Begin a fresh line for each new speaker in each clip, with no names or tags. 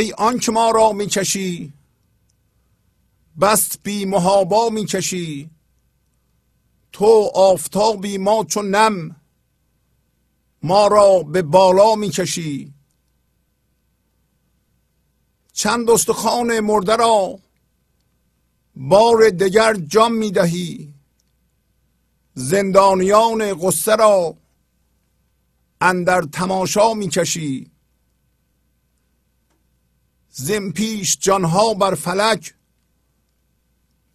ای آنک ما را می‌کشی بست بی محابا می‌کشی. تو آفتابی ما چون نم ما را به بالا می‌کشی. چند استخوان مرده را بار دگر جام می‌دهی. زندانیان قصه را اندر تماشا می‌کشی. زم پیش جانها بر فلک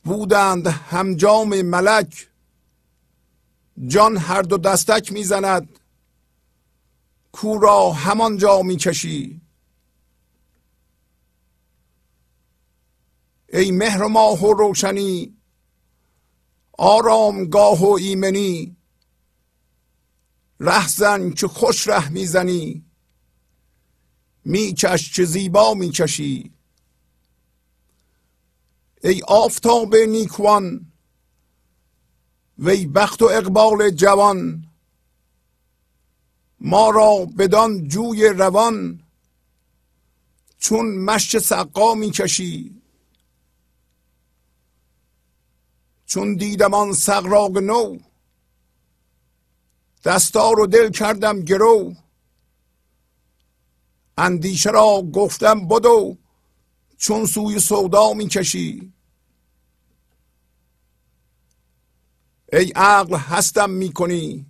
بودند همجام ملک جان هر دو دستک می‌زند کو را همانجا می‌کشی ای مهر ماه و روشنی آرامگاه و ایمنی رهزن که خوش ره می‌زنی میکش چه زیبا می‌کشی. ای آفتاب نیکوان وی بخت و اقبال جوان ما را بدان جوی روان چون مشت سقا می‌کشی. چون دیدم آن سقراق نو دستار و دل کردم گرو. اندیشه را گفتم بدو چون سوی سودا می‌کشی. ای عقل هستم می‌کنی.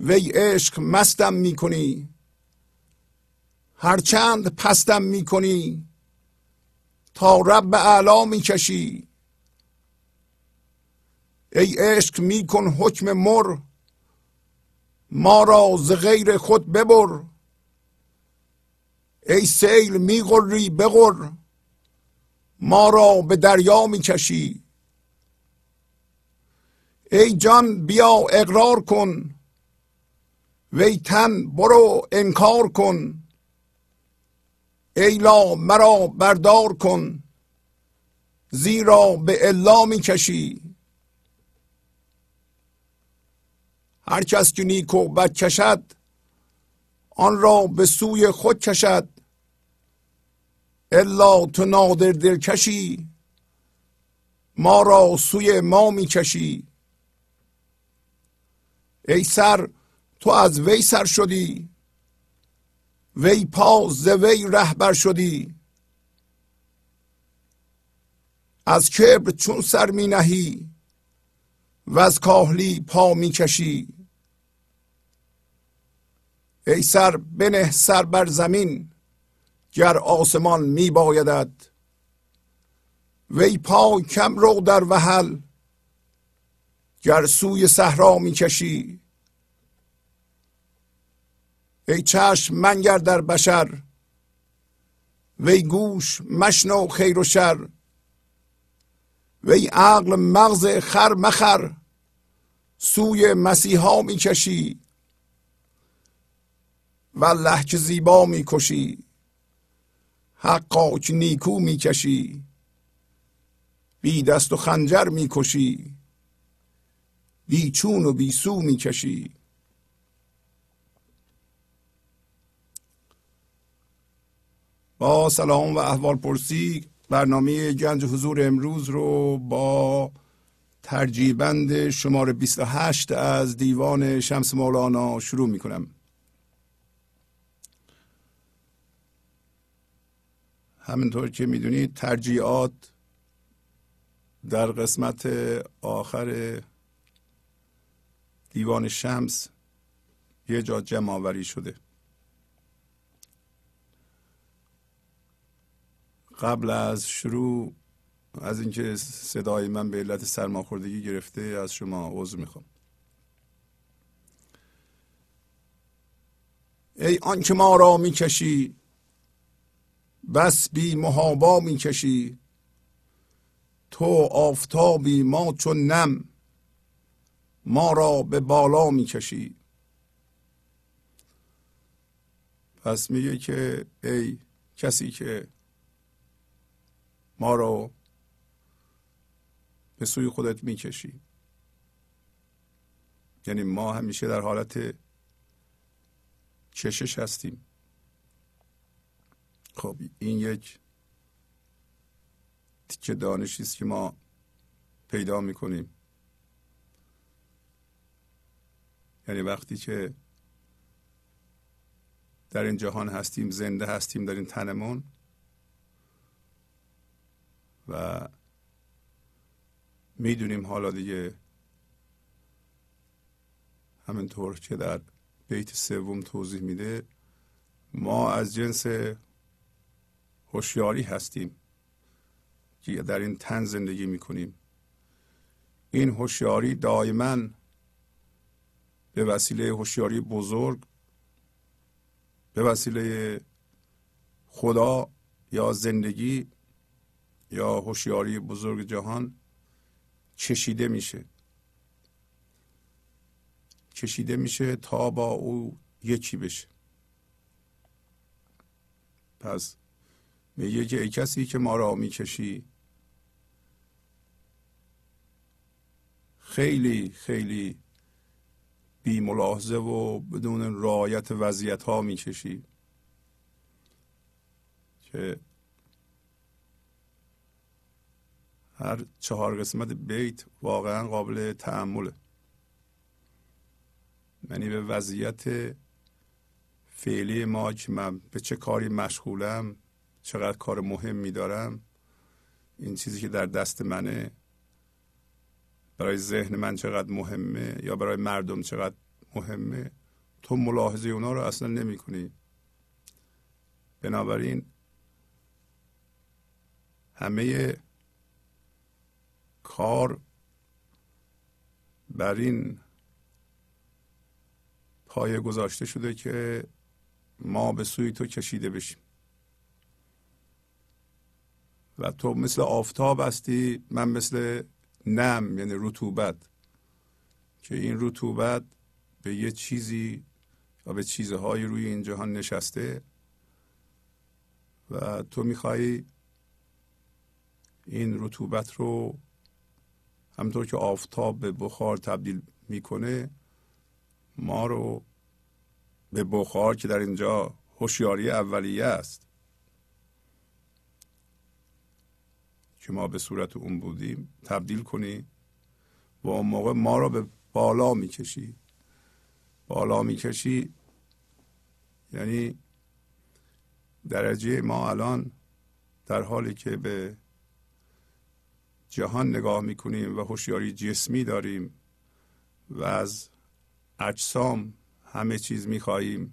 وی عشق مستم می‌کنی. هرچند پستم می‌کنی تا رب اعلا می‌کشی. ای عشق میکن حکم مر. ما را ز غیر خود ببر. ای سیل میغری بغر. ما را به دریا می‌کشی. ای جان بیا اقرار کن. وی تن برو انکار کن. ای لا مرا بردار کن. زیرا به الا می‌کشی. هر کس که نیکو بد کشد آن را به سوی خود کشد. الا تو نادر دل کشی ما را سوی ما می‌کشی. ای سر تو از وی سر شدی وی پا ز وی رهبر شدی. از کبر چون سر می نهی و از کاهلی پا می کشی ای سر بنه سر بر زمین. گر آسمان می بایدد وی پا کم رو در وحل گر سوی صحرا می کشی ای چشم منگر در بشر وی گوش مشنو خیر و شر. وی عقل مغز خر مخر سوی مسیحا می‌کشی. والله که زیبا می‌کشی. حقا که نیکو می‌کشی. بی دست و خنجر می‌کشی. بی چون و بی سو می‌کشی. با سلام و احوال پرسی برنامه گنج حضور امروز رو با ترجیبند شماره 28 از دیوان شمس مولانا شروع می کنم همینطور که می‌دونید ترجیعات در قسمت آخر دیوان شمس یه جا جمع آوری شده. قبل از شروع از اینکه صدای من به علت سرماخوردگی گرفته از شما عذر می‌خوام. ای آنکه ما را می‌کشی بس بی محابا می‌کشی تو آفتابی ما چون نم. ما را به بالا می‌کشی پس میگه که ای کسی که ما رو به سوی خودت می‌کشی یعنی ما همیشه در حالت کشش هستیم. خب این یک تیکه دانشی است که ما پیدا می‌کنیم. یعنی وقتی که در این جهان هستیم زنده هستیم در این تنمون و می‌دونیم حالا دیگه همینطور که در بیت سوم توضیح میده ما از جنس هوشیاری هستیم که در این تن زندگی می‌کنیم. این هوشیاری دائما به وسیله هوشیاری بزرگ به وسیله خدا یا زندگی یا هوشیاری بزرگ جهان چشیده میشه. کشیده میشه تا با او یکی بشه. پس میگه که ای کسی که ما را می‌کشی. خیلی خیلی بی ملاحظه و بدون رعایت وضعیت ها می‌کشی. که هر چهار قسمت بیت واقعا قابل تعمله یعنی به وضعیت فعلی ما که من به چه کاری مشغولم چقدر کار مهم دارم این چیزی که در دست منه برای ذهن من چقدر مهمه یا برای مردم چقدر مهمه تو ملاحظه اونا رو اصلا نمی کنی بنابراین همه کار بر این پایه گذاشته شده که ما به سوی تو کشیده بشیم. و تو مثل آفتاب هستی من مثل نم یعنی رطوبت. که این رطوبت به یه چیزی و به چیزهایی روی این جهان نشسته و تو می‌خوای این رطوبت رو همطور که آفتاب به بخار تبدیل می‌کنه ما رو به بخار که در اینجا هوشیاری اولیه است که ما به صورت اون بودیم تبدیل کنی و اون موقع ما رو به بالا می‌کشی. بالا می‌کشی یعنی درجه ما الان در حالی که به جهان نگاه می‌کنیم و هوشیاری جسمی داریم و از اجسام همه چیز می‌خواهیم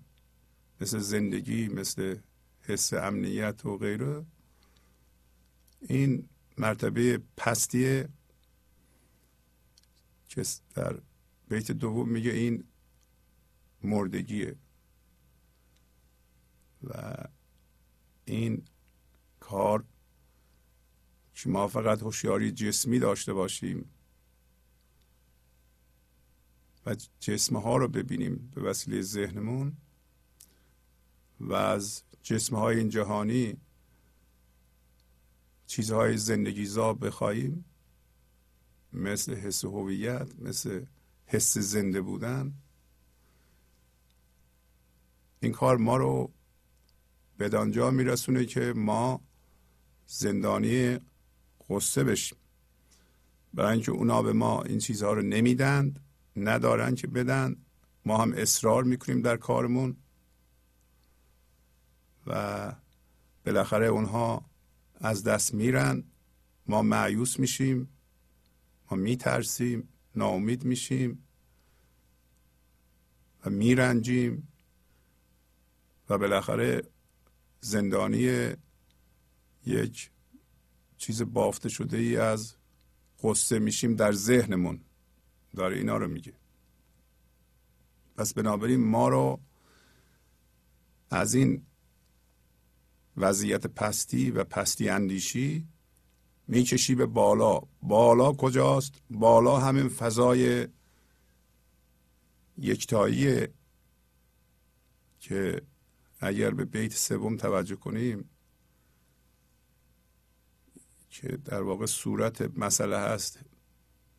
مثل زندگی مثل حس امنیت و غیره این مرتبه پستیه که در بیت دوم میگه این مردگیه. و این کار که ما فقط هوشیاری جسمی داشته باشیم و جسم ها رو ببینیم به وسیله ذهنمون و از جسم های این جهانی چیزهای زندگیزا بخواهیم. مثل حس هویت مثل حس زنده بودن. این کار ما رو به دانجا میرسونه که ما زندانی قصه بشیم. برای اینکه اونا به ما این چیزها رو نمیدند ندارن که بدن. ما هم اصرار می‌کنیم در کارمون. و بالاخره اونها از دست میرن. ما معیوس میشیم. ما میترسیم. ناامید میشیم. و میرنجیم. و بالاخره زندانی یک چیز بافته شده ای از قصه میشیم در ذهنمون. داره اینا رو میگه. پس بنابراین ما رو از این وضعیت پستی و پستی اندیشی می‌کشی به بالا. بالا کجاست؟ بالا همین فضای یکتایی که اگر به بیت سوم توجه کنیم که در واقع صورت مسئله هست.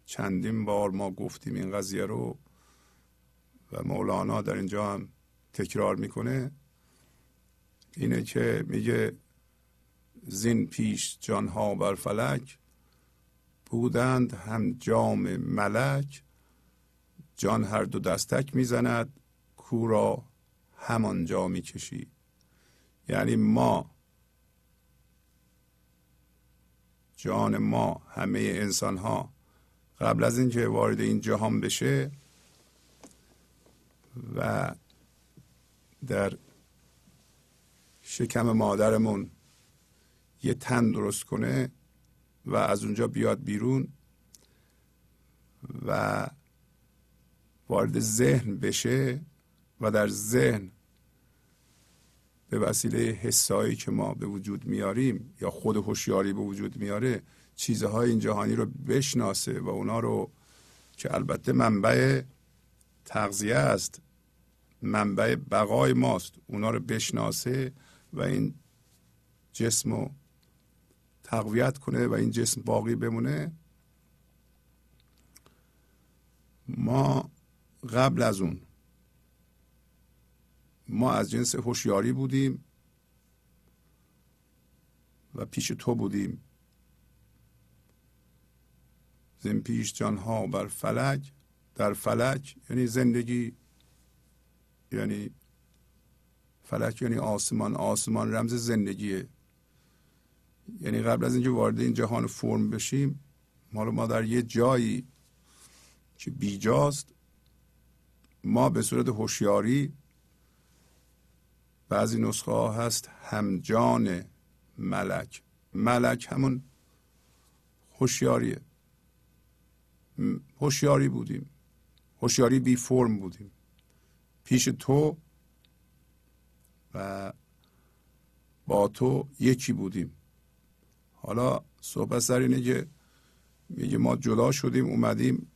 چندین بار ما گفتیم این قضیه رو و مولانا در اینجا هم تکرار می‌کنه. اینه که میگه زین پیش جانها بر فلک بودند هم جام ملک. جان هر دو دستک می‌زند کورا همانجا می‌کشید یعنی ما جان ما همه انسان ها قبل از اینکه وارد این جهان بشه و در شکم مادرمون یه تن درست کنه و از اونجا بیاد بیرون و وارد ذهن بشه و در ذهن به وسیله حسایی که ما به وجود میاریم یا خود هوشیاری به وجود میاره چیزهای این جهانی رو بشناسه و اونا رو که البته منبع تغذیه است منبع بقای ماست اونا رو بشناسه و این جسم رو تقویت کنه و این جسم باقی بمونه ما قبل از اون ما از جنس هوشیاری بودیم و پیش تو بودیم. زن پیش جانها بر فلک در فلک یعنی زندگی یعنی فلک یعنی آسمان آسمان رمز زندگیه. یعنی قبل از اینکه وارد این جهان فرم بشیم ما رو ما در یه جایی که بیجاست ما به صورت هوشیاری بعضی نسخه ها هست همجان ملک. ملک همون هوشیاریه. هوشیاری بودیم. هوشیاری بی فرم بودیم. پیش تو و با تو یکی بودیم. حالا صحبت سر اینه که میگه ما جدا شدیم اومدیم.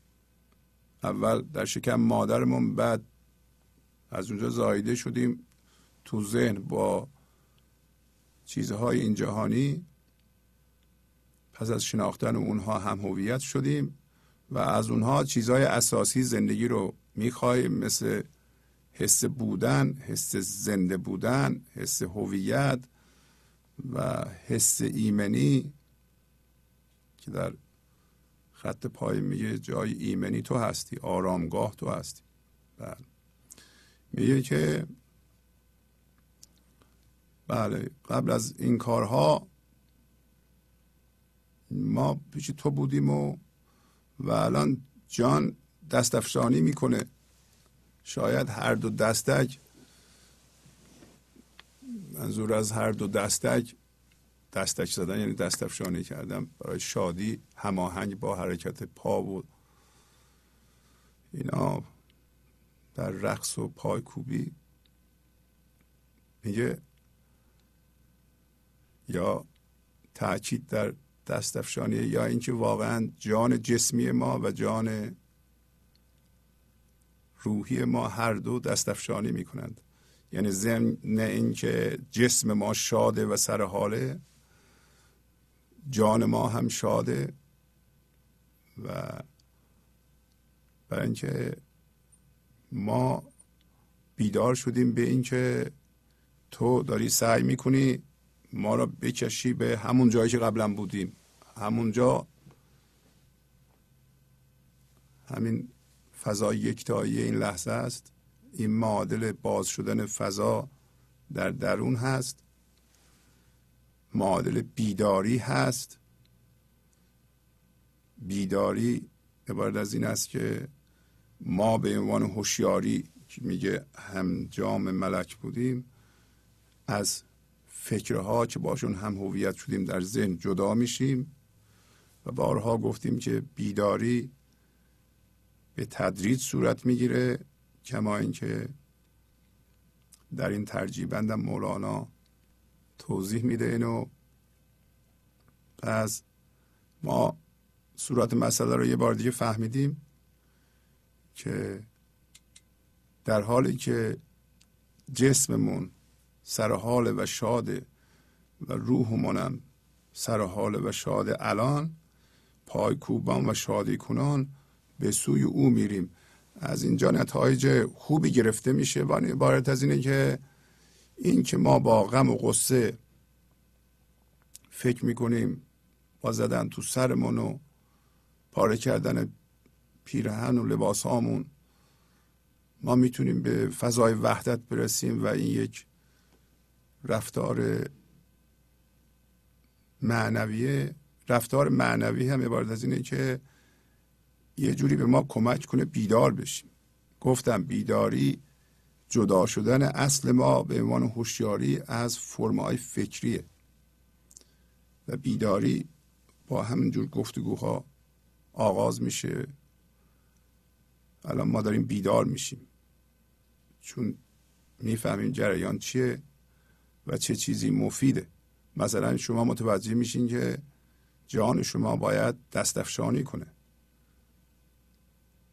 اول در شکم مادرمون بعد از اونجا زایده شدیم تو ذهن با چیزهای این جهانی. پس از شناختن اونها هم هویت شدیم و از اونها چیزهای اساسی زندگی رو می‌خواهیم مثل حس بودن حس زنده بودن حس هویت و حس ایمنی که در خط پای میگه جای ایمنی تو هستی آرامگاه تو هستی. بله. میگه که بله قبل از این کارها ما پیش تو بودیم و و الان جان دستفشانی می‌کنه. شاید هر دو دستک منظور از هر دو دستک دستک زدن یعنی دستفشانی کردم برای شادی هماهنگ با حرکت پا و اینا در رقص و پای کوبی. میگه یا تاکید در دستفشانی یا اینکه واقعا جان جسمی ما و جان روحی ما هر دو دستفشانی می‌کنند. یعنی ضمن اینکه جسم ما شاده و سر حاله جان ما هم شاده و برای اینکه ما بیدار شدیم به اینکه تو داری سعی می‌کنی ما را بکشی به همون جایی که قبلا بودیم. همونجا همین فضای یکتایی این لحظه است. این معادل باز شدن فضا در درون هست. معادل بیداری هست. بیداری عبارت از این است که ما به عنوان هوشیاری که میگه هم جام ملک بودیم از فکرها که باشون هم هویت شدیم در ذهن جدا میشیم و بارها گفتیم که بیداری به تدریج صورت می‌گیره کما اینکه در این ترجیح بندم مولانا توضیح میده اینو. پس ما صورت مسئله رو یه بار دیگه فهمیدیم که در حالی که جسممون سر حال و شاده و روحمونم سر حال و شاده الان پای کوبان و شادی کنان به سوی او میریم. از اینجا نتایج خوبی گرفته میشه. و عبارت از اینه که این که ما با غم و غصه فکر می‌کنیم با زدن تو سرمون و پاره کردن پیرهن و لباس هامون ما می‌تونیم به فضای وحدت برسیم و این یک رفتار معنویه. رفتار معنوی هم عبارت از اینه که یه جوری به ما کمک کنه بیدار بشیم. گفتم بیداری جدا شدن اصل ما به عنوان هوشیاری از فرمای فکریه. و بیداری با همینجور گفتگوها آغاز میشه. الان ما داریم بیدار میشیم. چون می‌فهمیم جریان چیه و چه چیزی مفیده. مثلا شما متوجه میشین که جان شما باید دستفشانی کنه.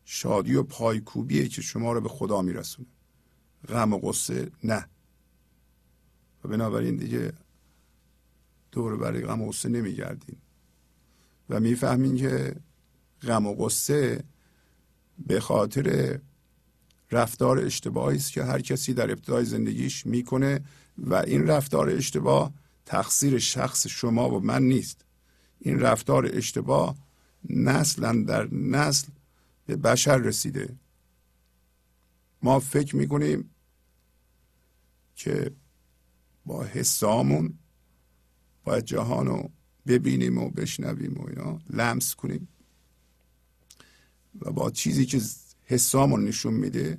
شادی و پایکوبیه که شما رو به خدا میرسونه. غم و قصه نه. و بنابراین دیگه دور برای غم و غصه نمیگردین. و می‌فهمین که غم و غصه به خاطر رفتار اشتباهی است که هر کسی در ابتدای زندگیش می‌کنه و این رفتار اشتباه تقصیر شخص شما و من نیست. این رفتار اشتباه نسلا در نسل به بشر رسیده. ما فکر می‌کنیم که با حسامون باید جهان رو ببینیم و بشنویم و اینا لمس کنیم. و با چیزی که حسامون نشون میده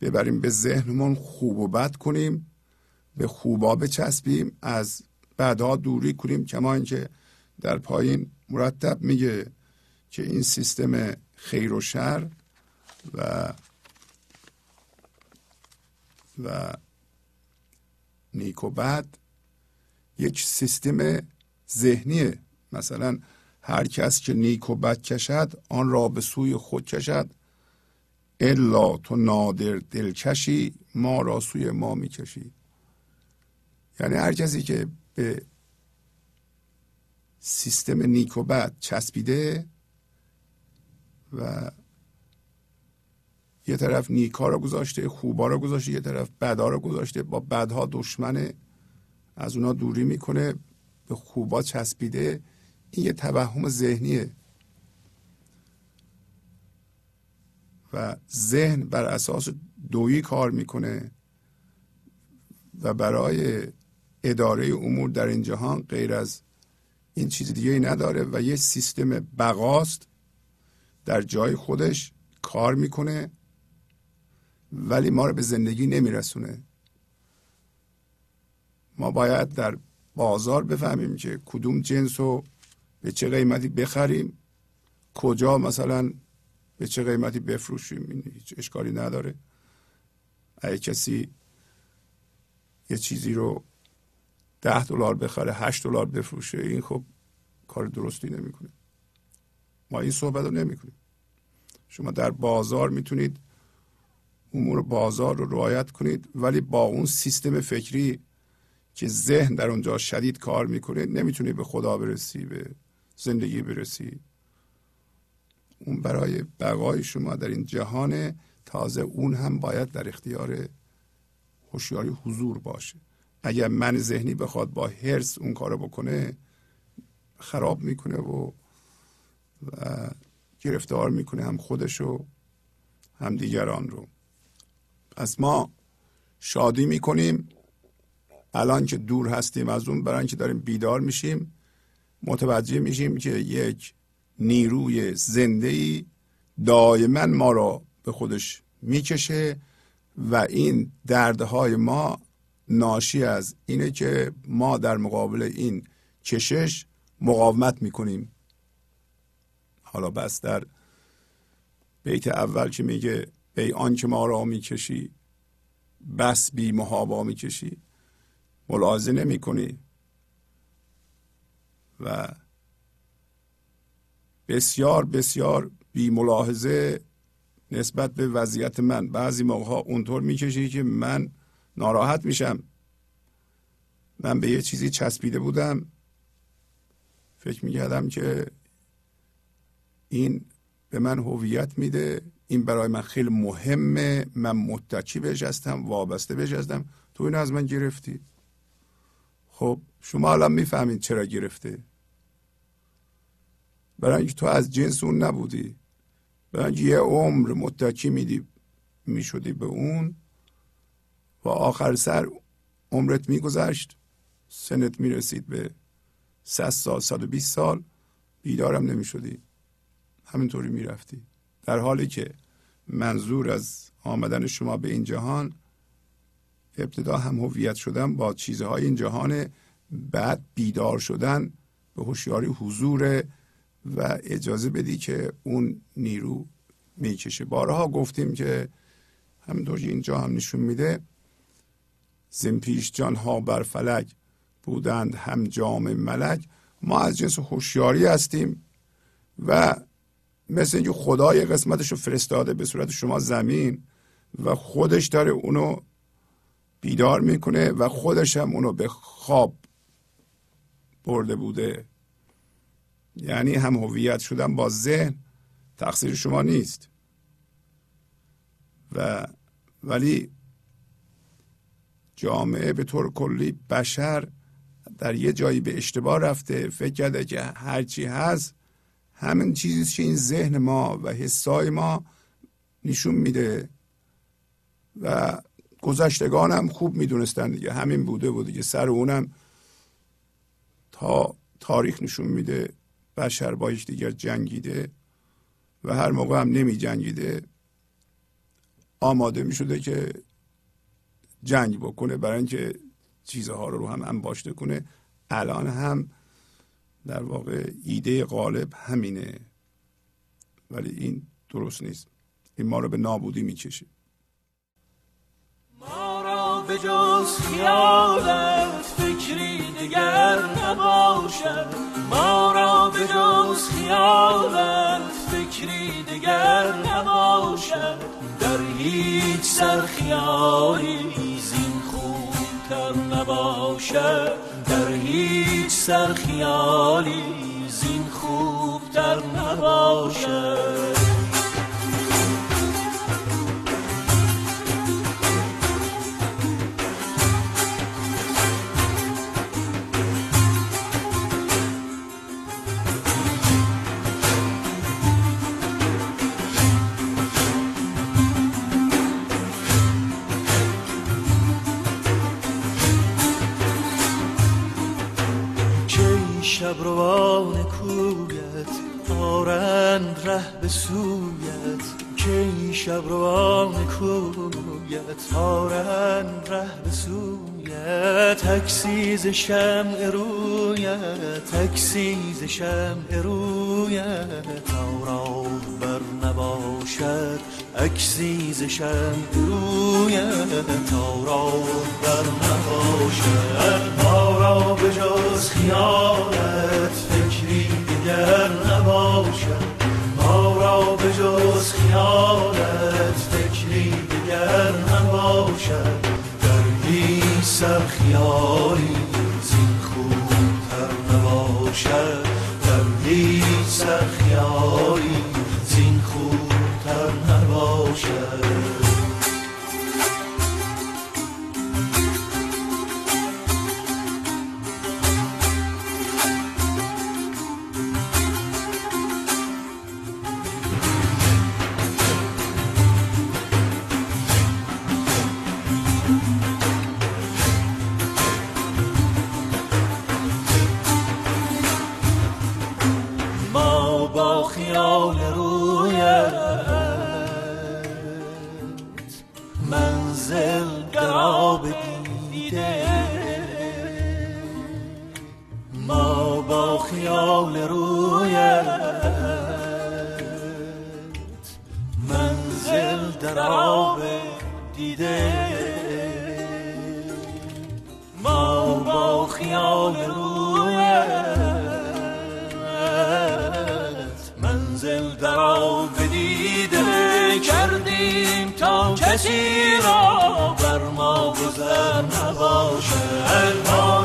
ببریم به ذهنمون خوب و بد کنیم به خوبا بچسبیم از بدها دوری کنیم. کما اینکه در پایین مرتب میگه که این سیستم خیر و شر و و نیک و بد یک سیستم ذهنیه مثلا هر کس که نیک و بد کشد آن را به سوی خود کشد. الا تو نادر دلکشی ما را سوی ما می‌کشی. یعنی هر کسی که به سیستم نیک و بد چسبیده و یه طرف نیکا رو گذاشته خوبا رو گذاشته یه طرف بدها رو گذاشته. با بدها دشمنه. از اونا دوری می‌کنه به خوبا چسبیده. این یه توهم ذهنیه. و ذهن بر اساس دویی کار می‌کنه. و برای اداره امور در این جهان غیر از این چیز دیگه ای نداره و یه سیستم بقاست در جای خودش کار می‌کنه ولی ما رو به زندگی نمیرسونه. ما باید در بازار بفهمیم که کدوم جنس رو به چه قیمتی بخریم کجا مثلا به چه قیمتی بفروشیم این هیچ اشکالی نداره. اگه کسی یه چیزی رو ده دلار بخره هشت دلار بفروشه این خب کار درستی نمی‌کنه. ما این صحبت رو نمی‌کنیم. شما در بازار می‌تونید امور بازار رو رعایت کنید ولی با اون سیستم فکری که ذهن در اونجا شدید کار می‌کنه نمی‌تونی به خدا برسی به زندگی برسی. اون برای بقای شما در این جهان تازه اون هم باید در اختیار هوشیاری حضور باشه. اگر من ذهنی بخواد با هرس اون کارو بکنه خراب می‌کنه و, و گرفتار می‌کنه هم خودش و هم دیگران رو. پس ما شادی می‌کنیم. الان که دور هستیم از اون برای اینکه داریم بیدار میشیم متوجه میشیم که یک نیروی زنده ای دائما ما را به خودش می‌کشه و این دردهای ما ناشی از اینه که ما در مقابل این کشش مقاومت می‌کنیم. حالا بس در بیت اول که میگه ای آن که ما را می‌کشی بس بی محابا می‌کشی. ملاحظه نمی کنی و بسیار بسیار بی ملاحظه نسبت به وضعیت من. بعضی موقع ها اونطور می‌کشی که من ناراحت میشم. من به یه چیزی چسبیده بودم. فکر می‌کردم که این به من هویت میده. این برای من خیلی مهمه. من متکی بهش هستم وابسته بهش هستم تو این از من گرفتی. خب شما الان می‌فهمید چرا گرفته. برای اینکه تو از جنس اون نبودی. برای اینکه یه عمر متکی میدی می‌شدی به اون و آخر سر عمرت میگذشت. سنت می‌رسید به 100 سال 120 سال. بیدارم نمی‌شدی. همینطوری می‌رفتی. در حالی که منظور از آمدن شما به این جهان ابتدا هم هویت شدن با چیزهای این جهان بعد بیدار شدن به هوشیاری حضور و اجازه بدی که اون نیرو می‌کشه. بارها گفتیم که همینطور اینجا هم نشون میده زمپیش جان ها بر فلک بودند هم جام ملک. ما از جنس هوشیاری هستیم و مثل اینکه خدای قسمتش رو فرستاده به صورت شما زمین و خودش داره اونو بیدار می‌کنه و خودش هم اونو به خواب برده بوده. یعنی هم هویت شدن با ذهن تقصیر شما نیست. و ولی جامعه به طور کلی بشر در یه جایی به اشتباه رفته. فکر کرده که هرچی هست همین چیزی که این ذهن ما و حسای ما نشون میده و گذشتگان هم خوب می‌دونستن دیگه. همین بوده بود دیگه سر اونم تا تاریخ نشون میده بشر با دیگر جنگیده و هر موقع هم نمی جنگیده آماده می شده که جنگ بکنه برای اینکه چیزها رو رو هم انباشته کنه. الان هم در واقع ایده غالب همینه. ولی این درست نیست. این ما رو به نابودی می‌کشه.
ما را به جز خیالت فکری دیگر نباشد. ما را به جز خیالت فکری دیگر نباشد. در هیچ سر خیالی زین خوبتر نباشد. در هیچ سر خیالی زین خوبتر نباشد شبروان کویت آرند ره به سویت. کی شبروان کویت آرند ره به سویت عکسی ز شمع رویت عکسی ز شمع رویت تا راهبر نباشد عکسی ز شمع رویت تا بر نباشد ما به جز خیالت فکری دیگر نباشد. ما را به جز خیالت فکری دیگر نباشد در هیچ سر خیالی زین خوبتر نباشد. در هیچ سر خیالی زین خوبتر نباشد.
خیال رویت منزل در آب دیده. ما با خیال رویت منزل در آب دیده کردیم تا کسی را بر
ما گذر نباشه. ما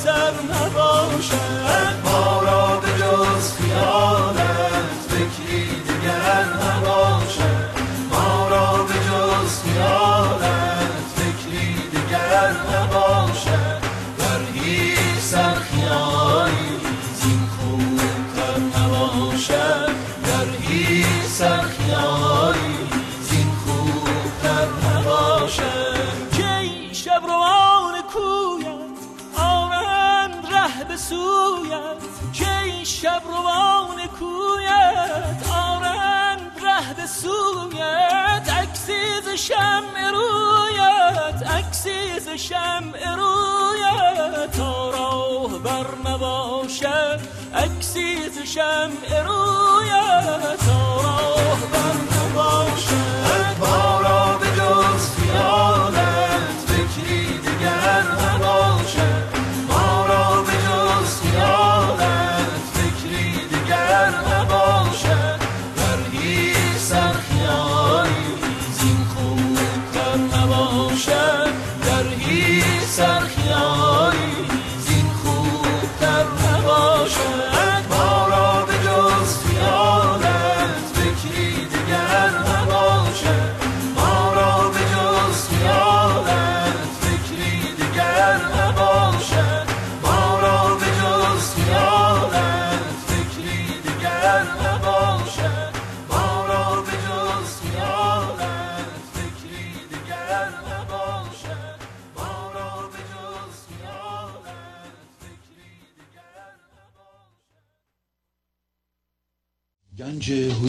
خطر نباشد
شمع رویت تا راه بر نباشد عکسی ز شمع رویت تا راه بر نباشد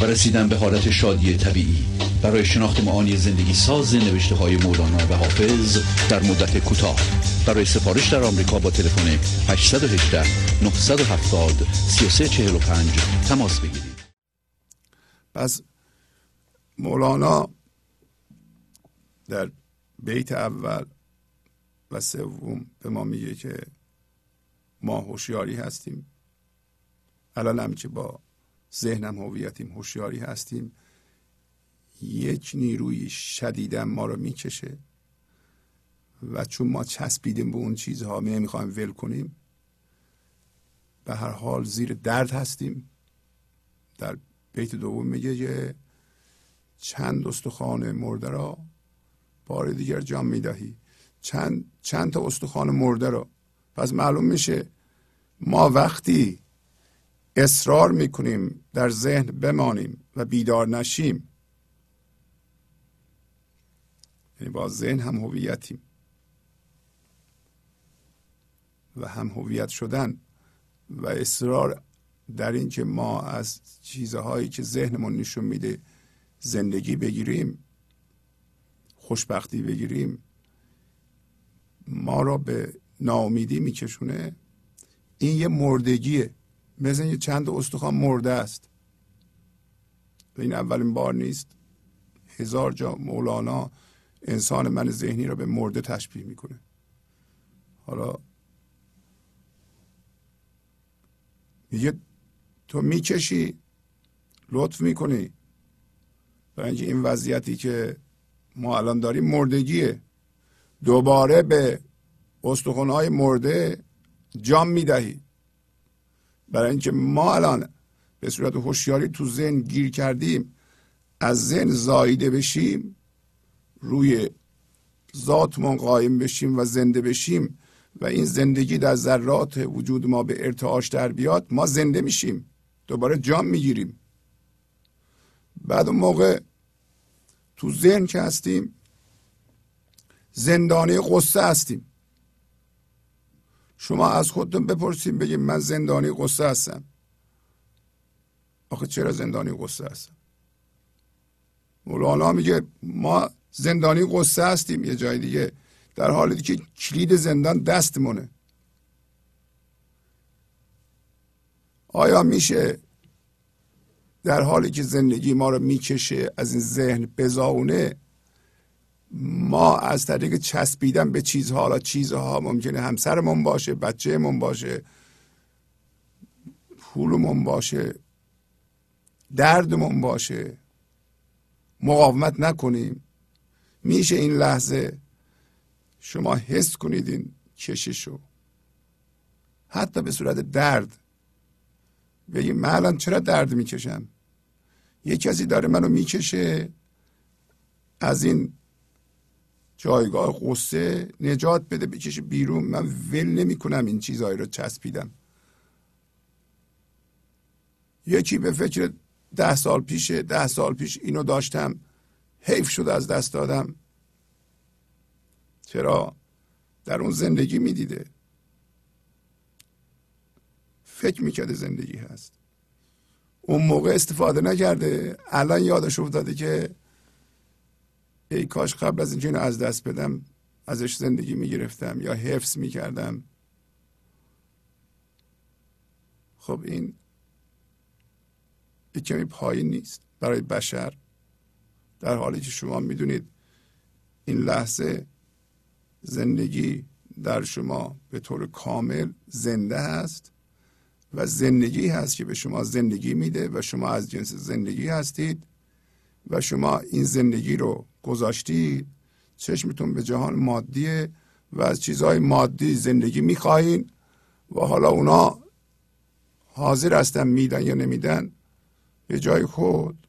و رسیدن به حالت شادی طبیعی. برای شناخت معانی زندگی ساز نوشته های مولانا و حافظ در مدت کوتاه. برای سفارش در آمریکا با تلفن 818 970 3345 تماس بگیرید.
پس مولانا در بیت اول و سوم به ما میگه که ما هوشیاری هستیم. الان هم که با ذهنم هویتیم هوشیاری هستیم. یک نیروی شدیدن ما رو می‌کشه. و چون ما چسبیدیم به اون چیزها می می‌خوایم ول کنیم. به هر حال زیر درد هستیم. در بیت دوم میگه که چند استخوان مرده را بار دیگر جان می‌دهی. چند چند تا استخوان مرده را. پس معلوم میشه ما وقتی اصرار می‌کنیم در ذهن بمانیم و بیدار نشیم. یعنی با ذهن هم هویتیم. و هم هویت شدن و اصرار در اینکه ما از چیزهایی که ذهنمون نشون میده زندگی بگیریم خوشبختی بگیریم ما را به ناامیدی میکشونه این یه مردگیه. مثل یه چند استخوان مرده است. این اولین بار نیست. هزار جا مولانا انسان من ذهنی را به مرده تشبیه می‌کنه. حالا میگه تو می‌کشی لطف می‌کنی. برای اینکه این وضعیتی که ما الان داریم مردگیه. دوباره به استخونهای مرده جام می‌دهی. برای اینکه ما الان به صورت هوشیاری تو ذهن گیر کردیم از ذهن زایده بشیم روی ذاتمون قایم بشیم و زنده بشیم و این زندگی در ذرات وجود ما به ارتعاش در بیاد ما زنده میشیم دوباره جام می‌گیریم. بعد اون موقع تو ذهن که هستیم زندانی قصه هستیم. شما از خودتون بپرسید بگید من زندانی قصه هستم. آخه چرا زندانی قصه هستم؟ مولانا میگه ما زندانی قصه هستیم. یه جای دیگه در حالی که کلید زندان دستمونه آیا میشه در حالی که زندگی ما رو می‌کشه از این ذهن بزاونه؟ ما از طریق چسبیدن به چیزها حالا چیزها ممکنه همسرمون باشه بچهمون باشه پولمون باشه دردمون باشه مقاومت نکنیم. میشه این لحظه شما حس کنید این کششو. حتی به صورت درد. بگیم من الان چرا درد می‌کشم؟ یه کسی داره منو می‌کشه از این جایگاه قصه نجات بده بکشه بیرون. من ول نمی کنم این چیزهایی رو چسبیدم. یکی به فکر ده سال پیشه ده سال پیش اینو داشتم. حیف شد از دست دادم. چرا؟ در اون زندگی می‌دیده. فکر می‌کرده زندگی هست. اون موقع استفاده نکرده. الان یادش افتاده که ای کاش قبل از اینکه اینو از دست بدم ازش زندگی می‌گرفتم یا حفظ می‌کردم. خب این یک کمی پایین نیست. برای بشر در حالی که شما می‌دونید این لحظه زندگی در شما به طور کامل زنده هست و زندگی هست که به شما زندگی میده و شما از جنس زندگی هستید و شما این زندگی رو گذاشتید چشمتون به جهان مادیه و از چیزهای مادی زندگی می‌خواهید و حالا اونا حاضر هستن میدن یا نمیدن به جای خود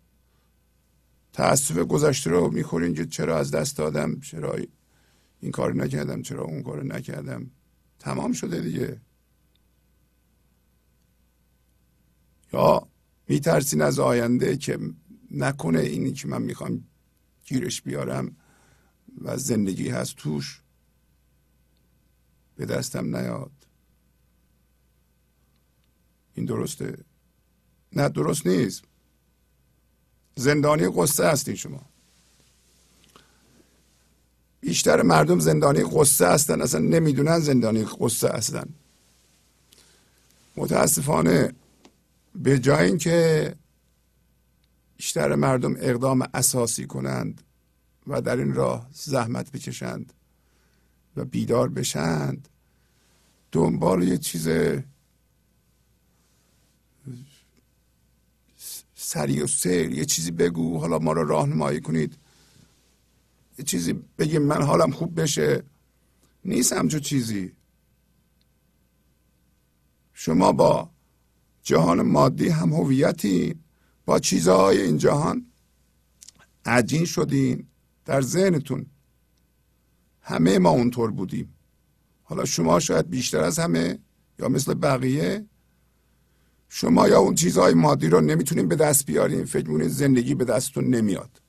تاسف گذشته رو می‌خورین که چرا از دست دادم چرا این کار نکردم چرا اون کار نکردم. تمام شده دیگه. یا میترسین از آینده که نکنه اینی که من می‌خوام گیرش بیارم و زندگی هست توش به دستم نیاد. این درسته؟ نه درست نیست. زندانی قصه هستین شما. بیشتر مردم زندانی قصه هستن اصلا نمی‌دونن زندانی قصه هستن. متاسفانه به جای اینکه بیشتر مردم اقدام اساسی کنند و در این راه زحمت بکشند و بیدار بشند. دنبال یه چیز سریع و سیر یه چیزی بگو حالا ما رو راهنمایی کنید. یه چیزی بگیم من حالم خوب بشه. نیست همچون چیزی. شما با جهان مادی هم هویتی. با چیزهای این جهان عجین شدین در ذهنتون. همه ما اونطور بودیم. حالا شما شاید بیشتر از همه یا مثل بقیه شما یا اون چیزهای مادی رو نمی‌تونین به دست بیارین فکر می‌کنین زندگی به دستتون نمیاد.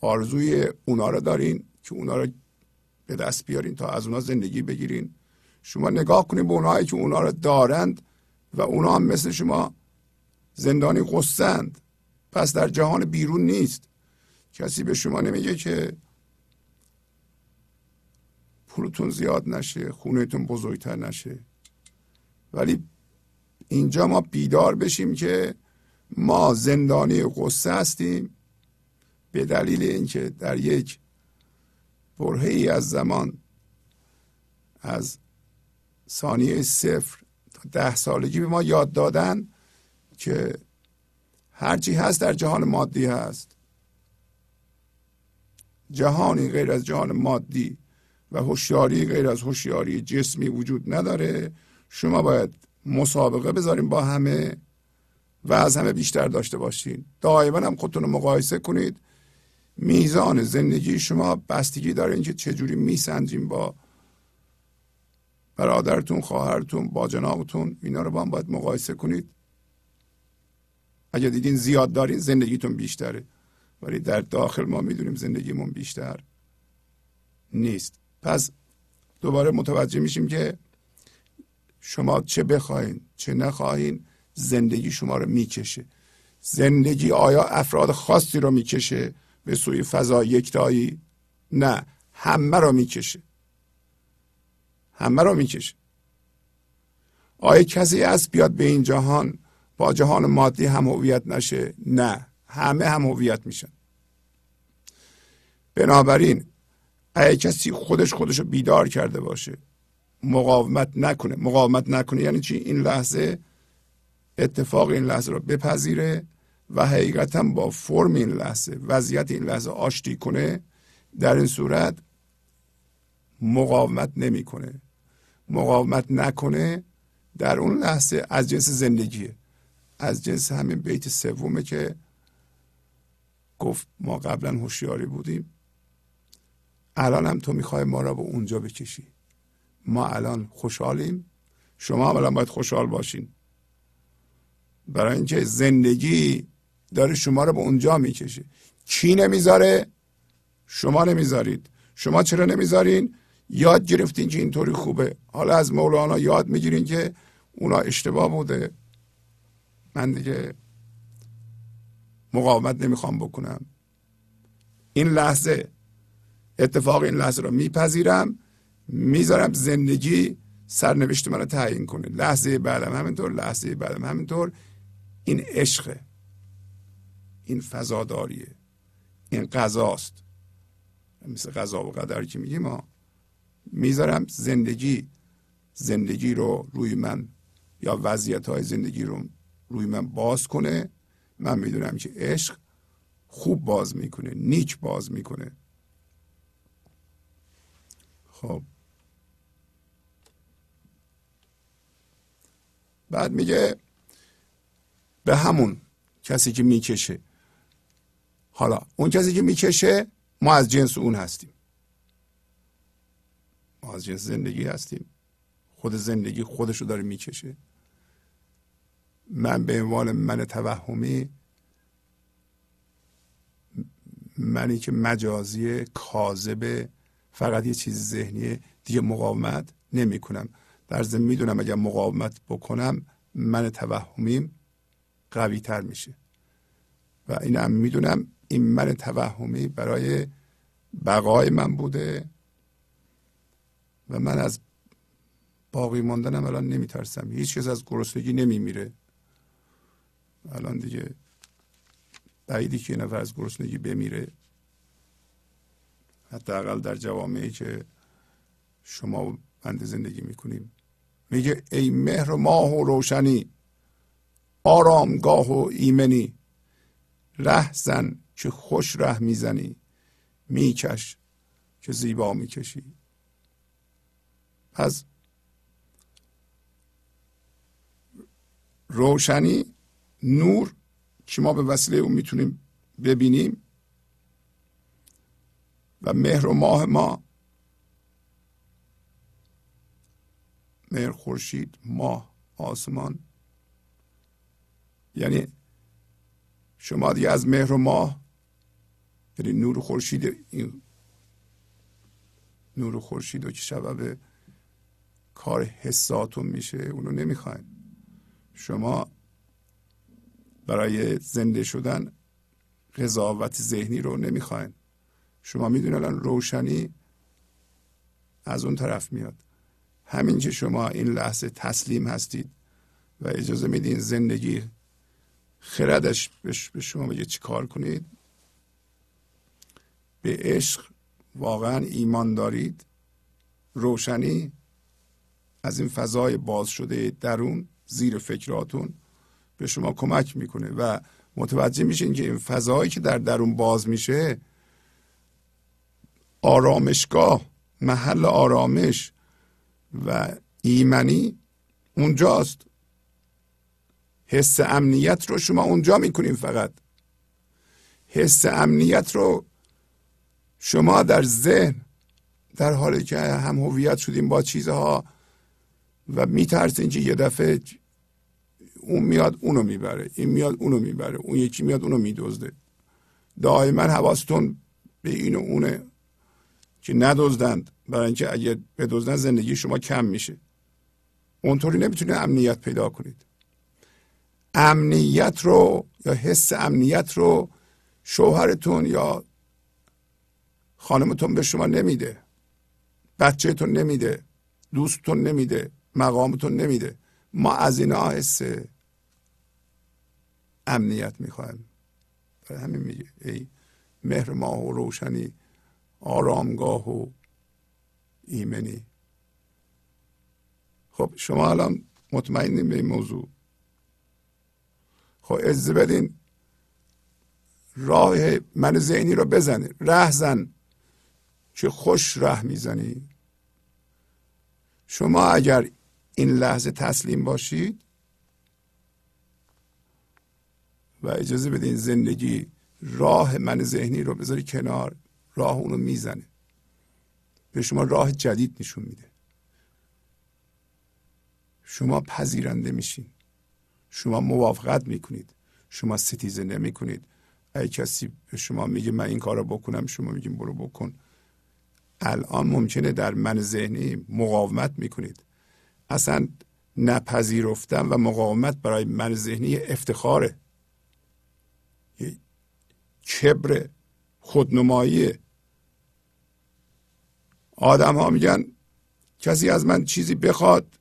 آرزوی اونا رو دارین که اونا رو به دست بیارین تا از اونا زندگی بگیرین. شما نگاه کنین به اونهایی که اونا رو دارند و اونا هم مثل شما زندانی قصند پس در جهان بیرون نیست. کسی به شما نمیگه که پولتون زیاد نشه خونهتون بزرگتر نشه. ولی اینجا ما بیدار بشیم که ما زندانی قصه هستیم به دلیل اینکه در یک برهه ای از زمان از ثانیه صفر تا ده سالگی به ما یاد دادن که هرچی هست در جهان مادی هست. جهانی غیر از جهان مادی و هوشیاری غیر از هوشیاری جسمی وجود نداره. شما باید مسابقه بذاریم با همه و از همه بیشتر داشته باشین. دائما هم خودتون رو مقایسه کنید. میزان زندگی شما بستگی داره اینکه چجوری میسنجیم با برادرتون خواهرتون با جنابتون. اینا رو با هم باید مقایسه کنید. اگر دیدین زیاد دارین زندگیتون بیشتره. ولی در داخل ما می‌دونیم زندگیمون بیشتر نیست. پس دوباره متوجه میشیم که شما چه بخواین چه نخواهین زندگی شما رو می‌کشه. زندگی آیا افراد خاصی رو می‌کشه به سوی فضا یکتایی؟ نه همه رو می‌کشه. همه رو می‌کشه. آیا کسی هست بیاد به این جهان با جهان مادی هم هویت نشه؟ نه. همه هم هویت میشن. بنابراین اگه کسی خودش خودش رو بیدار کرده باشه مقاومت نکنه. مقاومت نکنه یعنی چی؟ این لحظه اتفاق این لحظه رو بپذیره و حقیقتا با فرم این لحظه وضعیت این لحظه آشتی کنه در این صورت مقاومت نمی‌کنه. مقاومت نکنه در اون لحظه از جنس زندگیه. از جنس همین بیت سومه که گفت ما قبلا هوشیاری بودیم. الان هم تو می‌خوای ما را به اونجا بکشی. ما الان خوشحالیم. شما هم الان باید خوشحال باشین. برای اینکه زندگی داره شما رو به اونجا می‌کشه. کی نمی‌ذاره؟ شما نمی‌ذارید. شما چرا نمی‌ذارین؟ یاد گرفتین که اینطوری خوبه. حالا از مولانا یاد می‌گیرین که اونا اشتباه بوده. من دیگه مقاومت نمی‌خوام بکنم. این لحظه اتفاق این لحظه رو میپذیرم می‌ذارم زندگی سرنوشت من رو تعیین کنه. لحظه بعدم همینطور لحظه بعدم همینطور. این عشقه این فضاداریه. این قضاست مثل قضا و قدر که میگیم ما می‌ذارم زندگی زندگی رو روی من یا وضعیت های زندگی رو روی من باز کنه. من می‌دونم که عشق خوب باز می‌کنه نیک باز می‌کنه. خب. بعد میگه به همون کسی که می‌کشه. حالا اون کسی که می‌کشه ما از جنس اون هستیم. ما از جنس زندگی هستیم. خود زندگی خودش رو داره می‌کشه. من به عنوان من توهمی منی که مجازی کاذب فقط یه چیز ذهنیه دیگه مقاومت نمی کنم در ضمن می‌دونم اگر مقاومت بکنم من توهمیم قوی تر میشه. و اینم می‌دونم این من توهمی برای بقای من بوده و من از باقی ماندنم الان نمیترسم. هیچ کس از گرسنگی نمیمیره. الان دیگه بعیدی که نفر از گرسنگی بمیره. حداقل در جوامعی که شما و بنده زندگی می‌کنیم. میگه ای مهر و ماه و روشنی آرامگاه و ایمنی ره زن که خوش ره می‌زنی میکش که زیبا می‌کشی. پس روشنی نور که ما به وسیله اون می‌تونیم ببینیم و مهر و ماه ما مهر خورشید ماه آسمان. یعنی شما دیگه از مهر و ماه یعنی نور خورشید این نور خورشید و که سبب کار حساتون میشه اونو نمی‌خواین. شما برای زنده شدن قضاوت ذهنی رو نمی‌خواین. شما می‌دونید الان روشنی از اون طرف میاد. همین که شما این لحظه تسلیم هستید و اجازه میدین زندگی خردش به شما بگه چی کار کنید به عشق واقعا ایمان دارید روشنی از این فضای باز شده درون زیر فکراتون به شما کمک می‌کنه و متوجه میشین که این فضایی که در درون باز میشه آرامشگاه محل آرامش و ایمنی اونجاست. حس امنیت رو شما اونجا می‌کنین فقط. حس امنیت رو شما در ذهن در حالی که هم هویت شدیم با چیزها و میترسین که یه دفعه اون میاد اونو می‌بره این میاد اونو می‌بره اون یکی میاد اونو میدزده. دائما حواستون به این و اونه که ندزدند برای اینکه اگه بدزدن زندگی شما کم میشه. اونطوری نمی‌تونه امنیت پیدا کنید. امنیت رو یا حس امنیت رو شوهرتون یا خانمتون به شما نمیده. بچهتون نمیده دوستتون نمیده مقامتون نمیده. ما از اینا حس امنیت می‌خوایم برای همین میگه ای مهر ماه و روشنی آرامگاه و ایمنی. خب شما الان مطمئنیم به این موضوع؟ خب اجازه بدین راه من ذهنی رو بزنه ره زن. چه خوش ره می‌زنی. شما اگر این لحظه تسلیم باشید و اجازه بدین زندگی راه من ذهنی رو بذاری کنار راه اونو می‌زنه. به شما راه جدید نشون میده. شما پذیرنده میشین. شما موافقت می‌کنید. شما ستیزه نمی‌کنید. اگه کسی به شما میگه من این کار رو بکنم شما میگیم برو بکن. الان ممکنه در من ذهنی مقاومت می‌کنید. اصلا نپذیرفتن و مقاومت برای من ذهنی افتخاره. کبر خودنمایی. آدم ها میگن کسی از من چیزی بخواد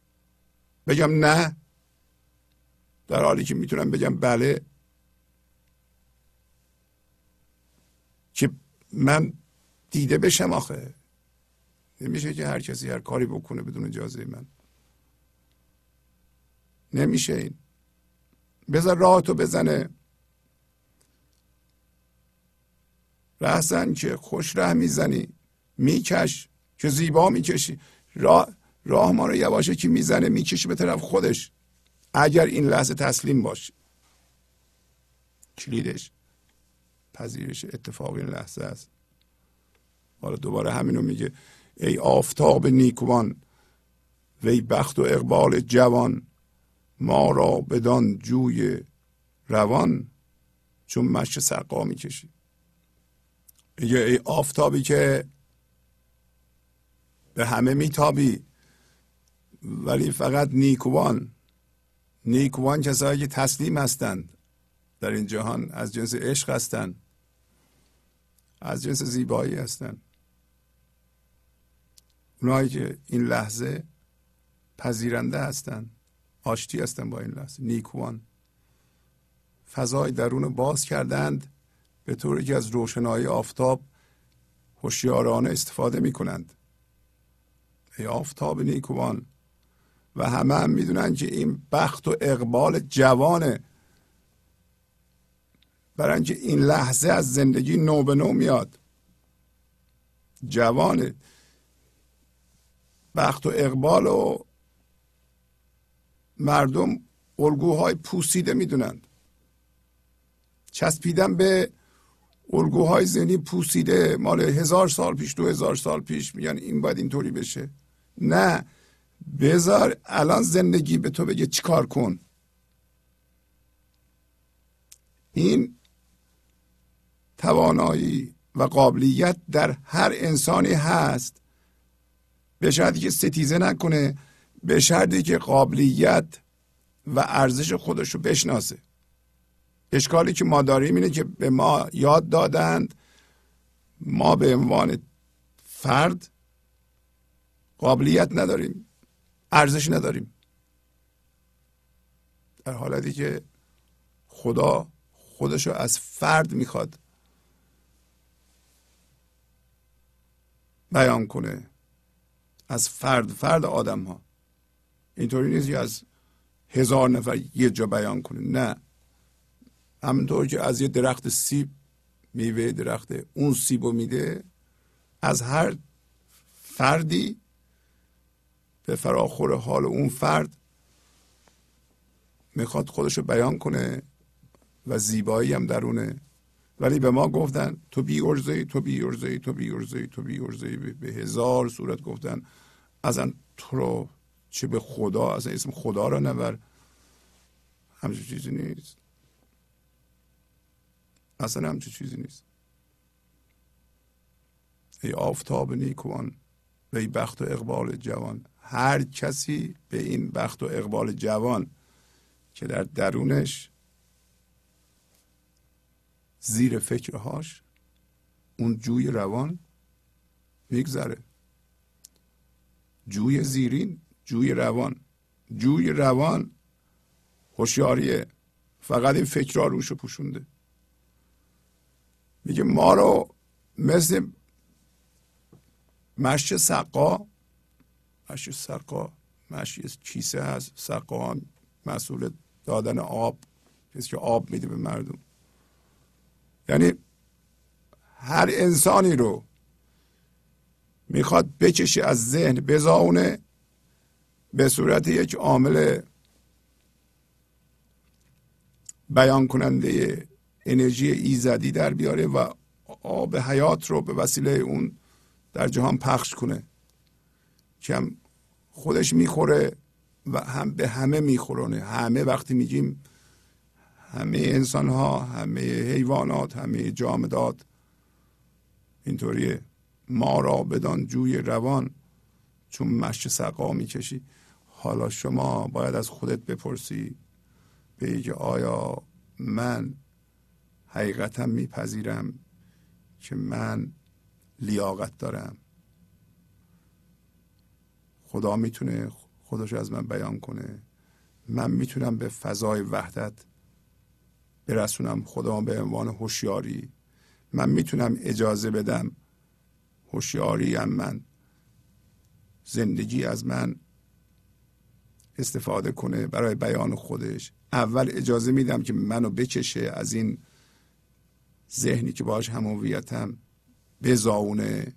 بگم نه در حالی که می‌تونم بگم بله که من دیده بشم آخه. نمیشه که هر کسی هر کاری بکنه بدون اجازه من. نمیشه این. بذار راهتو بزنه. رهزن که خوش ره می‌زنی میکش که زیبا می‌کشی. راه راه ما رو یواشه که می‌زنه می‌کشه به طرف خودش. اگر این لحظه تسلیم باشی. کلیدش پذیرش اتفاق این لحظه است. حالا دوباره همینو میگه. ای آفتاب نیکوان وی بخت و اقبال جوان ما را بدان جوی روان چون مشک سقا می‌کشی. میگه ای آفتابی که به همه میتابی. ولی فقط نیکوان نیکوان کسایی که تسلیم هستند در این جهان از جنس عشق هستند از جنس زیبایی هستند. اونایی که این لحظه پذیرنده هستند آشتی هستند با این لحظه. نیکوان. فضای درون باز کردند. به طوری که از روشنایی آفتاب هوشیارانه استفاده می کنند ای آفتاب نیکوان و همه هم می‌دونن که این بخت و اقبال جوانه. برای اینکه این لحظه از زندگی نو به نو میاد. جوانه. بخت و اقبال و مردم الگوهای پوسیده می‌دونند. چسبیدن به الگوهای ذهنی پوسیده مال هزار سال پیش دو هزار سال پیش میگن این باید اینطوری بشه. نه بذار الان زندگی به تو بگه چیکار کن. این توانایی و قابلیت در هر انسانی هست. به شرطی که ستیزه نکنه به شرطی که قابلیت و ارزش خودش رو بشناسه. اشکالی که ما داریم اینه که به ما یاد دادند. ما به عنوان فرد قابلیت نداریم ارزش نداریم. در حالتی که خدا خودشو از فرد می‌خواد بیان کنه از فرد فرد آدم ها اینطوری نیست از هزار نفر یه جا بیان کنه. نه. همونطور که از یه درخت سیب میوه درخت اون سیب میده از هر فردی به فراخور حال اون فرد می‌خواد خودش رو بیان کنه و زیبایی هم درونه. ولی به ما گفتن تو بی ارزه تو بی ارزه تو بی ارزه تو بی ارزه به هزار صورت گفتن. ازن تو رو چه به خدا از اسم خدا رو نبر. همچون چیزی نیست. اصلا همچون چیزی نیست. ای آفتاب نیکوان و ای بخت و اقبال جوان. هر کسی به این بخت و اقبال جوان که در درونش زیر فکرهاش اون جوی روان میگذره. جوی زیرین جوی روان. جوی روان هوشیاریه. فقط این فکرها روشو پوشونده. میگه ما رو مثل مشی سقا مشی سقا مشی کیسه هست سقا هم مسئول دادن آب کسی که آب میده به مردم. یعنی هر انسانی رو می‌خواد بکشه از ذهن بزاونه به صورت یک عامل بیان کننده انرژی ایزدی در بیاره و آب حیات رو به وسیله اون در جهان پخش کنه. که هم خودش می‌خوره و هم به همه میخورونه. همه وقتی میگیم همه انسان ها همه حیوانات همه جامدات اینطوریه. ما را بدان جوی روان چون مشت سقا می‌کشی. حالا شما باید از خودت بپرسی. به آیا من حقیقتا میپذیرم که من لیاقت دارم. خدا می‌تونه خودش از من بیان کنه. من می‌تونم به فضای وحدت برسونم. خدا به عنوان هوشیاری. من می‌تونم اجازه بدم هوشیاری من. زندگی از من استفاده کنه برای بیان خودش. اول اجازه میدم که منو بکشه از این ذهنی که باش همویتم بزاونه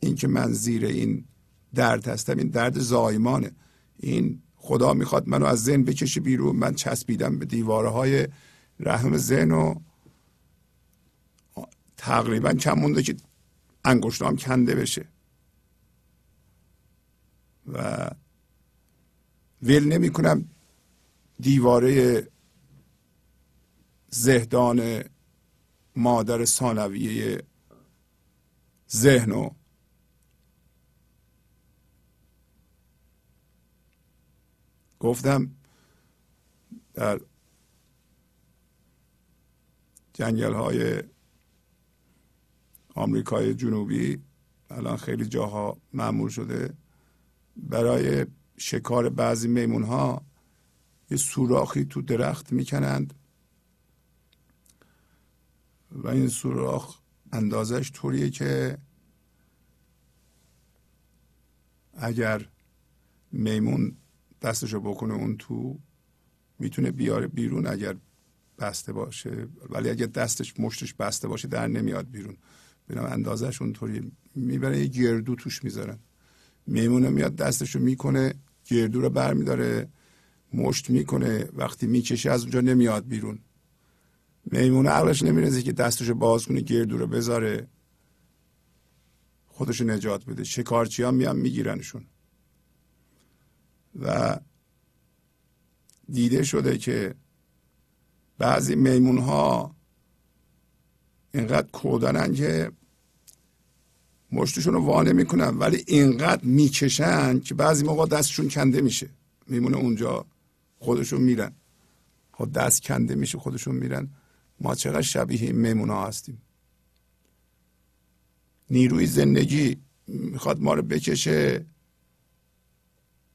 این که من زیر این درد هستم این درد زایمانه. این خدا می‌خواد منو از ذهن بکشه بیرون. من چسبیدم به دیواره های رحم ذهن و تقریبا کم مونده که انگشتام کنده بشه. و ول نمی کنم دیواره زهدان مادر ثانویه ذهن و گفتم در جنگل های آمریکای جنوبی الان خیلی جاها معمول شده برای شکار بعضی میمون ها یه سوراخی تو درخت می‌کنند. و این سوراخ اندازش طوریه که اگر میمون دستشو بکنه اون تو می‌تونه بیاره بیرون اگر بسته باشه. ولی اگر دستش مشتش بسته باشه در نمیاد بیرون. بنام اندازش اونطوری می‌بره یه گردو توش می‌ذارن میمونه میاد دستشو می‌کنه گردو رو برمیداره مشت می‌کنه. وقتی می‌کشه از اونجا نمیاد بیرون. میمون عقلش نمی‌رسه که دستشو باز کنه گردو رو بذاره. خودشو نجات بده. شکارچی ها میان میگیرنشون. و دیده شده که بعضی میمون ها اینقدر کودنن که مشتشون رو وانه می‌کنن ولی اینقدر می‌کشن که بعضی موقع دستشون کنده میشه. میمونه اونجا خودشون میرن. خود خب دست کنده میشه خودشون میرن. ما چقدر شبیه این میمون ها هستیم. نیروی زندگی می‌خواد ما رو بکشه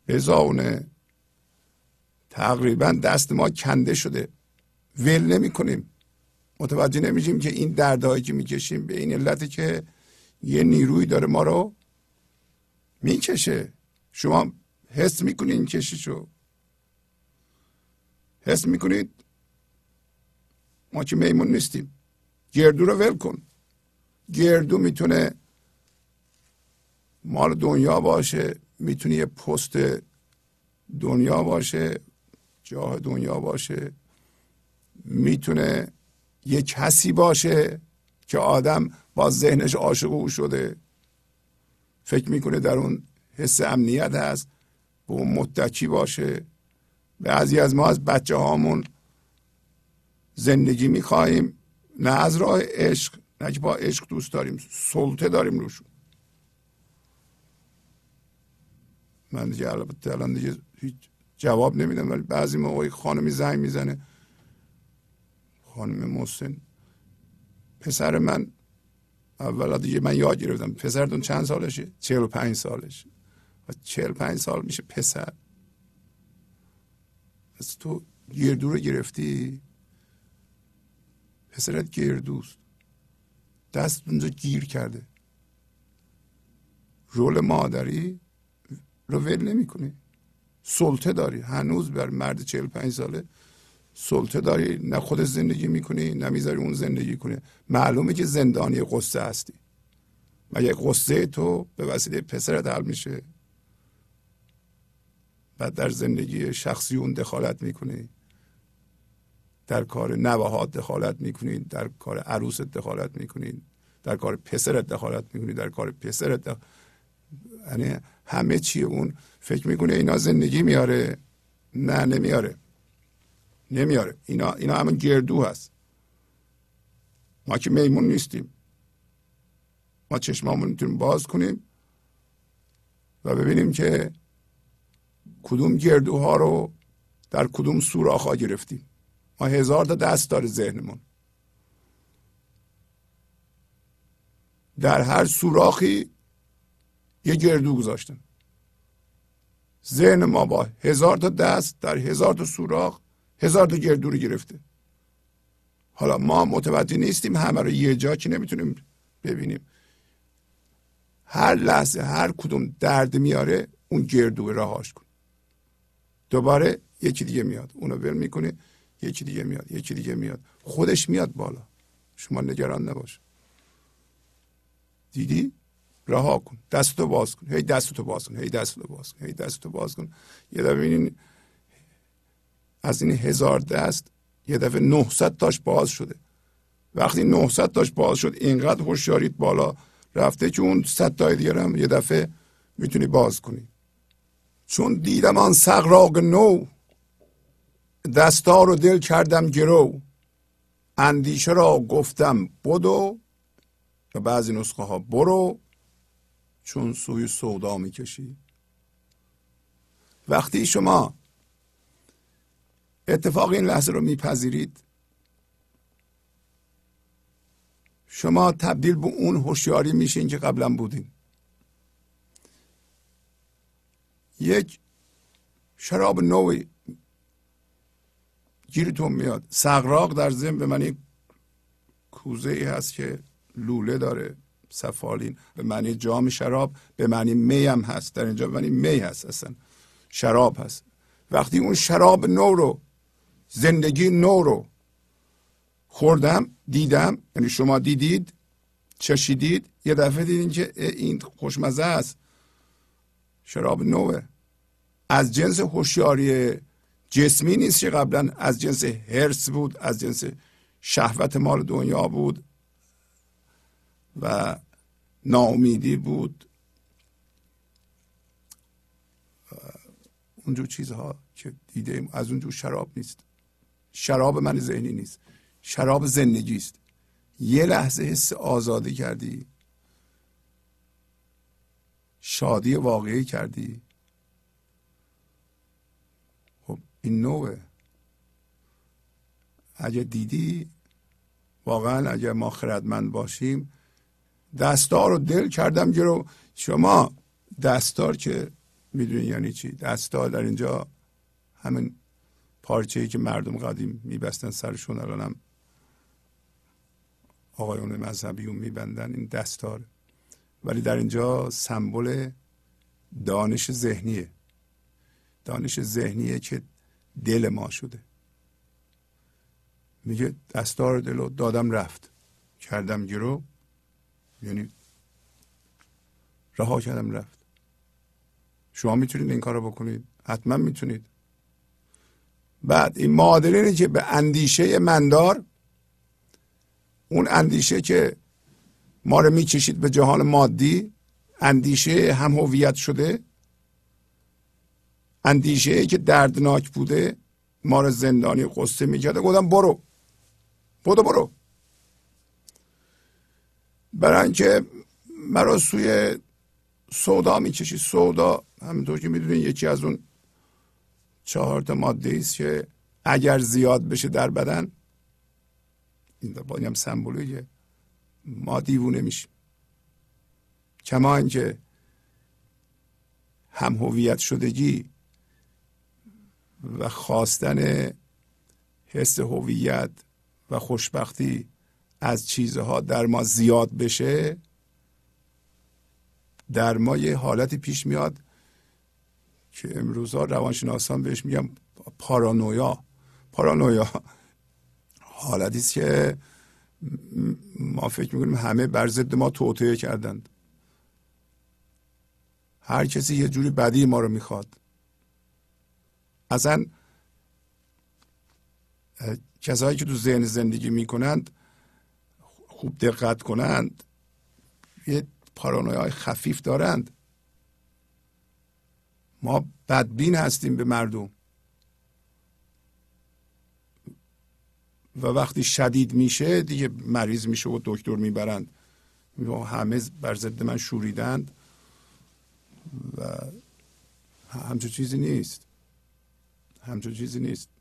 بزاونه تقریبا دست ما کنده شده. ول نمی کنیم متوجه نمیشیم که این دردهایی که می‌کشیم به این علت که یه نیروی داره ما رو می‌کشه. شما حس می‌کنید این کشیشو. حس می‌کنید ما که میمون نیستیم. گردو رو ول کن. گردو می‌تونه مال دنیا باشه می‌تونه یه پست دنیا باشه جاه دنیا باشه. می‌تونه یه کسی باشه که آدم با ذهنش عاشق او شده. فکر می‌کنه در اون حس امنیت هست به اون متکی باشه. بعضی از ما از بچه هامون زندگی می‌خواهیم. نه از راه عشق نه که با عشق دوست داریم. سلطه داریم روشون من دیگه البته الان دیگه هیچ جواب نمیدم ولی بعضی موقعی خانمی زنگ می‌زنه. خانم محسن. پسر من. اول دیگه من یاد گرفتم. پسرتون چند سالشه؟ چهل و پنج سالشه و چهل پنج سال میشه پسر. از تو گردو رو گرفتی؟ پسرت گردوست دست اونجا گیر کرده. رول مادری رو ول نمی‌کنی سلطه داری. هنوز بر مرد چهل پنج ساله سلطه داری. نه خود زندگی می‌کنی نه می‌ذاری اون زندگی کنه معلومه که زندانی قصه هستی. مگه قصه تو به وسیله پسرت حل میشه؟ بعد در زندگی شخصی اون دخالت می‌کنی. در کار نوهات دخالت می‌کنی در کار عروست دخالت می‌کنی در کار پسرت دخالت می‌کنی در کار دخالت... یعنی همه چی اون فکر می‌کنه اینا زندگی میاره. نه نمیاره. نمیاره. اینا اینا همه گردو هست. ما که میمون نیستیم. ما چشمامون می‌تونیم باز کنیم و ببینیم که کدوم گردوها رو در کدوم سوراخ ها گرفتیم. هزار تا دست داره ذهنمون. در هر سوراخی یه گردو گذاشتن. ذهن ما با هزار تا دست در هزار تا سوراخ هزار تا گردو رو گرفته. حالا ما متوجه نیستیم همه رو یه جا که نمی‌تونیم ببینیم. هر لحظه هر کدوم درد میاره اون گردو رهاش کن. دوباره یکی دیگه میاد اونو ول می‌کنه. یکی دیگه میاد یکی دیگه میاد. خودش میاد بالا. شما نگران نباش. دیدی؟ رها کن. دستتو باز کن. هی دستتو باز کن. هی دستتو باز کن. هی دستتو باز کن. یه دفعه ببینین از این هزار دست یه دفعه 900 تاش باز شده. وقتی 900 تاش باز شد اینقدر هوشیاریت بالا رفته که اون 100 تای دیگه هم یه دفعه می‌تونی باز کنی. چون دیدم آن سقراق نو دستار رو دل کردم گرو. اندیشه را گفتم بدو و بعضی نسخه ها برو چون سوی سودا می‌کشی. وقتی شما اتفاق این لحظه رو میپذیرید شما تبدیل به اون هوشیاری میشین که قبلا بودین. یک شراب نوعی گیرتون میاد. سقراق در ضمن به معنی کوزه ای هست که لوله داره سفالین. به معنی جام شراب به معنی می هم هست. در اینجا به معنی می هست اصلا. شراب هست. وقتی اون شراب نو رو زندگی نو رو خوردم دیدم یعنی شما دیدید چشیدید یه دفعه دیدین که این خوشمزه است. شراب نوه. از جنس هوشیاری جسمی نیست که قبلا از جنس هرس بود از جنس شهوت مال دنیا بود و ناامیدی بود. اونجور چیزها که دیده از اونجور شراب نیست. شراب من ذهنی نیست. شراب زندگی است. یه لحظه حس آزادی کردی. شادی واقعی کردی خب این نوعه. اگه دیدی واقعا اگر ما خردمند باشیم دستار رو دل کردم جلو. شما دستار که می‌دونی یعنی چی؟ دستار در اینجا همین پارچه ای که مردم قدیم میبستن سرشون الانم آقایون مذهبیون میبندن این دستار. ولی در اینجا سمبل دانش ذهنیه. دانش ذهنیه که دل ما شده. میگه دستار دل دادم رفت. کردم گرو یعنی رها کردم رفت. شما می‌تونید این کار رو بکنید. حتما می‌تونید. بعد این معادله که به اندیشه مندار اون اندیشه که ما رو می‌کشید به جهان مادی اندیشه هم هویت شده. اندیشه که دردناک بوده ما رو زندانی قصه می‌کرده. گفتم برو. برو برو. برای اینکه مرا سوی سودا می‌کشید سودا همینطور که می‌دونید یکی از اون چهار تا ماده است که اگر زیاد بشه در بدن این با هم سمبولیه ما دیوونه میشیم. کما اینکه هم هویت شدگی و خواستن حس هویت و خوشبختی از چیزها در ما زیاد بشه در ما یه حالتی پیش میاد که امروزها روانشناسان بهش میگن پارانویا. پارانویا حالتی است که ما فکر می‌کنیم همه بر ضد ما توطئه کردند. هر کسی یه جوری بدی ما رو می‌خواد. اصلا کسایی که تو ذهن زندگی می‌کنند خوب دقت کنند یه پارانویای خفیف دارند. ما بدبین هستیم به مردم. و وقتی شدید میشه دیگه مریض میشه و دکتر می‌برند. همه بر ضد من شوریدند. و همچون چیزی نیست. همچون چیزی نیست.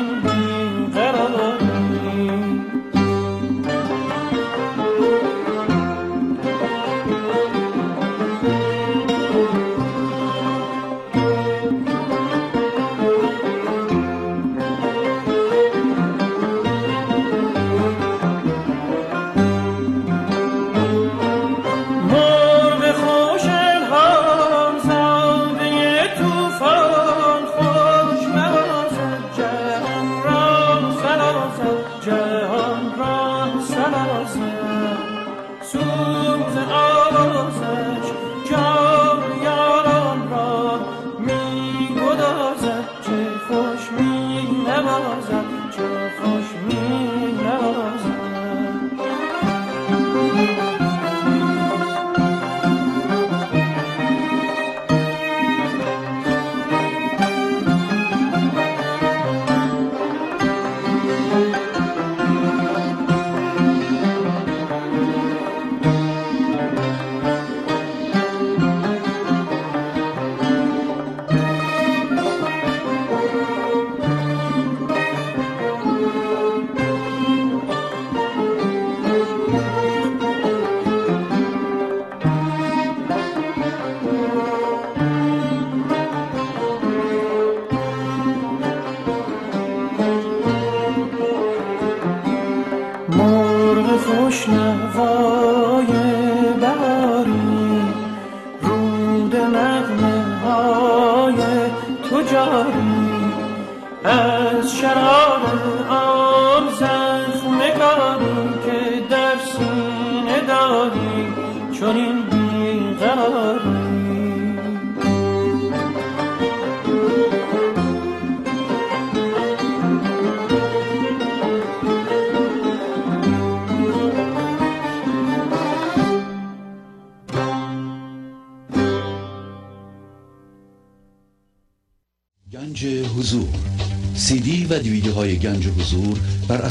و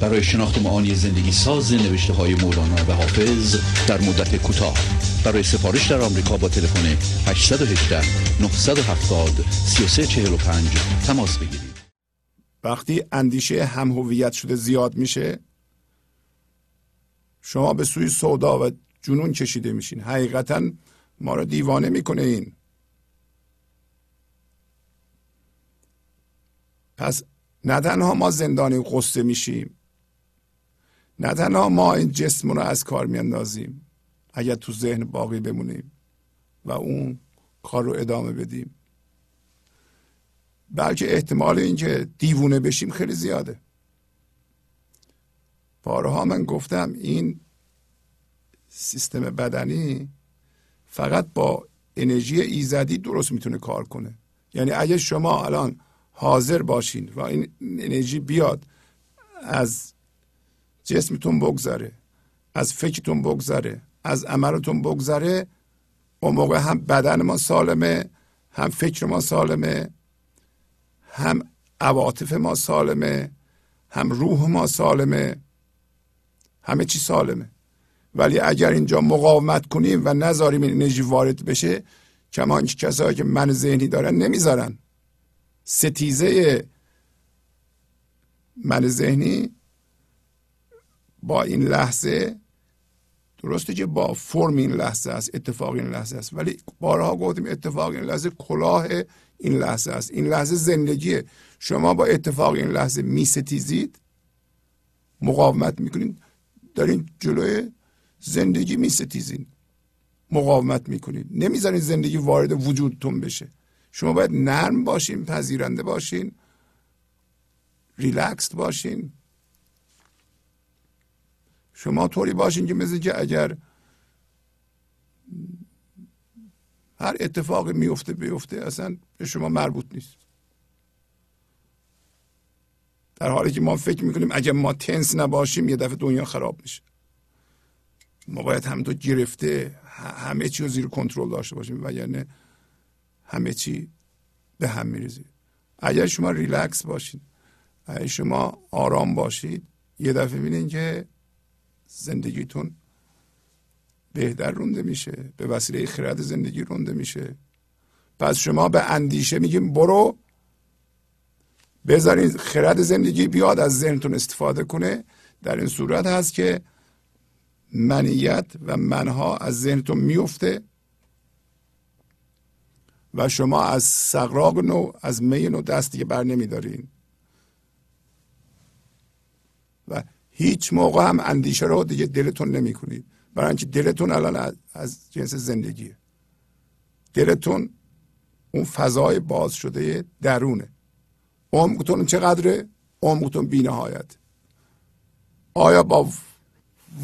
برای شناخت معانی زندگی ساز نوشته های مولانا و حافظ در مدت کوتاه. برای سفارش در آمریکا با تلفن 818 970 3345 تماس بگیرید.
وقتی اندیشه هم هویت شده زیاد میشه شما به سوی سودا و جنون کشیده میشین. حقیقتا ما رو دیوانه می‌کنه این. پس نه تنها ما زندانی قصه میشیم نه تنها ما این جسم رو از کار میاندازیم اگر تو ذهن باقی بمونیم و اون کار رو ادامه بدیم. بلکه احتمال اینکه دیوونه بشیم خیلی زیاده. بارها من گفتم این سیستم بدنی فقط با انرژی ایزدی درست می‌تونه کار کنه. یعنی اگه شما الان حاضر باشین و این انرژی بیاد از جسمتون بگذره از فکرتون بگذره از عملتون بگذره اون موقع هم بدن ما سالمه هم فکر ما سالمه هم عواطف ما سالمه هم روح ما سالمه همه چی سالمه. ولی اگر اینجا مقاومت کنیم و نذاریم این انرژی وارد بشه کما کسایی که من ذهنی دارن نمی‌ذارن. ستیزه من ذهنی با این لحظه درسته که با فرم این لحظه است اتفاق این لحظه است ولی بارها گفتیم اتفاق این لحظه کلاه این لحظه است. این لحظه زندگیه. شما با اتفاق این لحظه می ستیزید مقاومت می‌کنید دارین جلوی زندگی می ستیزین مقاومت می‌کنید. نمی‌ذارین زندگی وارد وجودتون بشه. شما باید نرم باشین پذیرنده باشین ریلکس باشین. شما طوری باشین که مثل که اگر هر اتفاقی میفته بیفته اصلا به شما مربوط نیست. در حالی که ما فکر می‌کنیم اگر ما تنس نباشیم یه دفعه دنیا خراب میشه. ما باید همینطور گرفته همه چی رو زیر کنترل داشته باشیم وگرنه همه چی به هم میریزه. اگر شما ریلکس باشید اگر شما آرام باشید یه دفعه ببینید که زندگیتون بهتر رونده میشه به وسیله خرد زندگی رونده میشه. پس شما به اندیشه میگیم برو بذارید خرد زندگی بیاد از ذهنتون استفاده کنه. در این صورت هست که منیت و منها از ذهنتون میفته و شما از سقراق نو از می نو دست دیگه بر نمیدارین و هیچ موقع هم اندیشه رو دیگه دلتون نمی کنید برای اینکه دلتون الان از جنس زندگیه. دلتون اون فضای باز شده درونه. عمقتون چقدره؟ عمقتون بینهایت. آیا با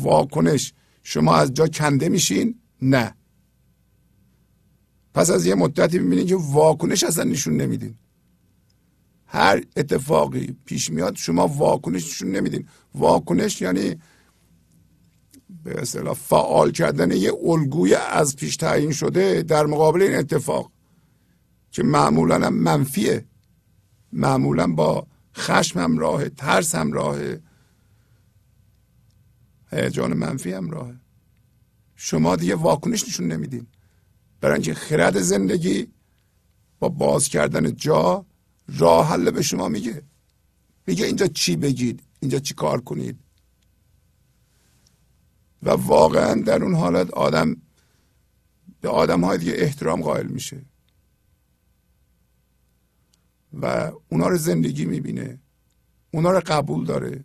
واکنش شما از جا کنده میشین؟ نه. پس از یه مدتی می‌بینید که واکنش اصلا نشون نمیدین. هر اتفاقی پیش میاد شما واکنش نشون نمیدین. واکنش یعنی به اصطلاح فعال کردن یه الگوی از پیش تعیین شده در مقابل این اتفاق که معمولا هم منفیه. معمولا با خشم همراهه ترس همراهه هیجان منفی همراهه شما دیگه واکنش نشون نمیدین. برای اینکه خرد زندگی با باز کردن جا راه حل به شما میگه. میگه اینجا چی بگید؟ اینجا چی کار کنید؟ و واقعا در اون حالت آدم به آدم های دیگه احترام قائل میشه. و اونا رو زندگی می‌بینه. اونا رو قبول داره.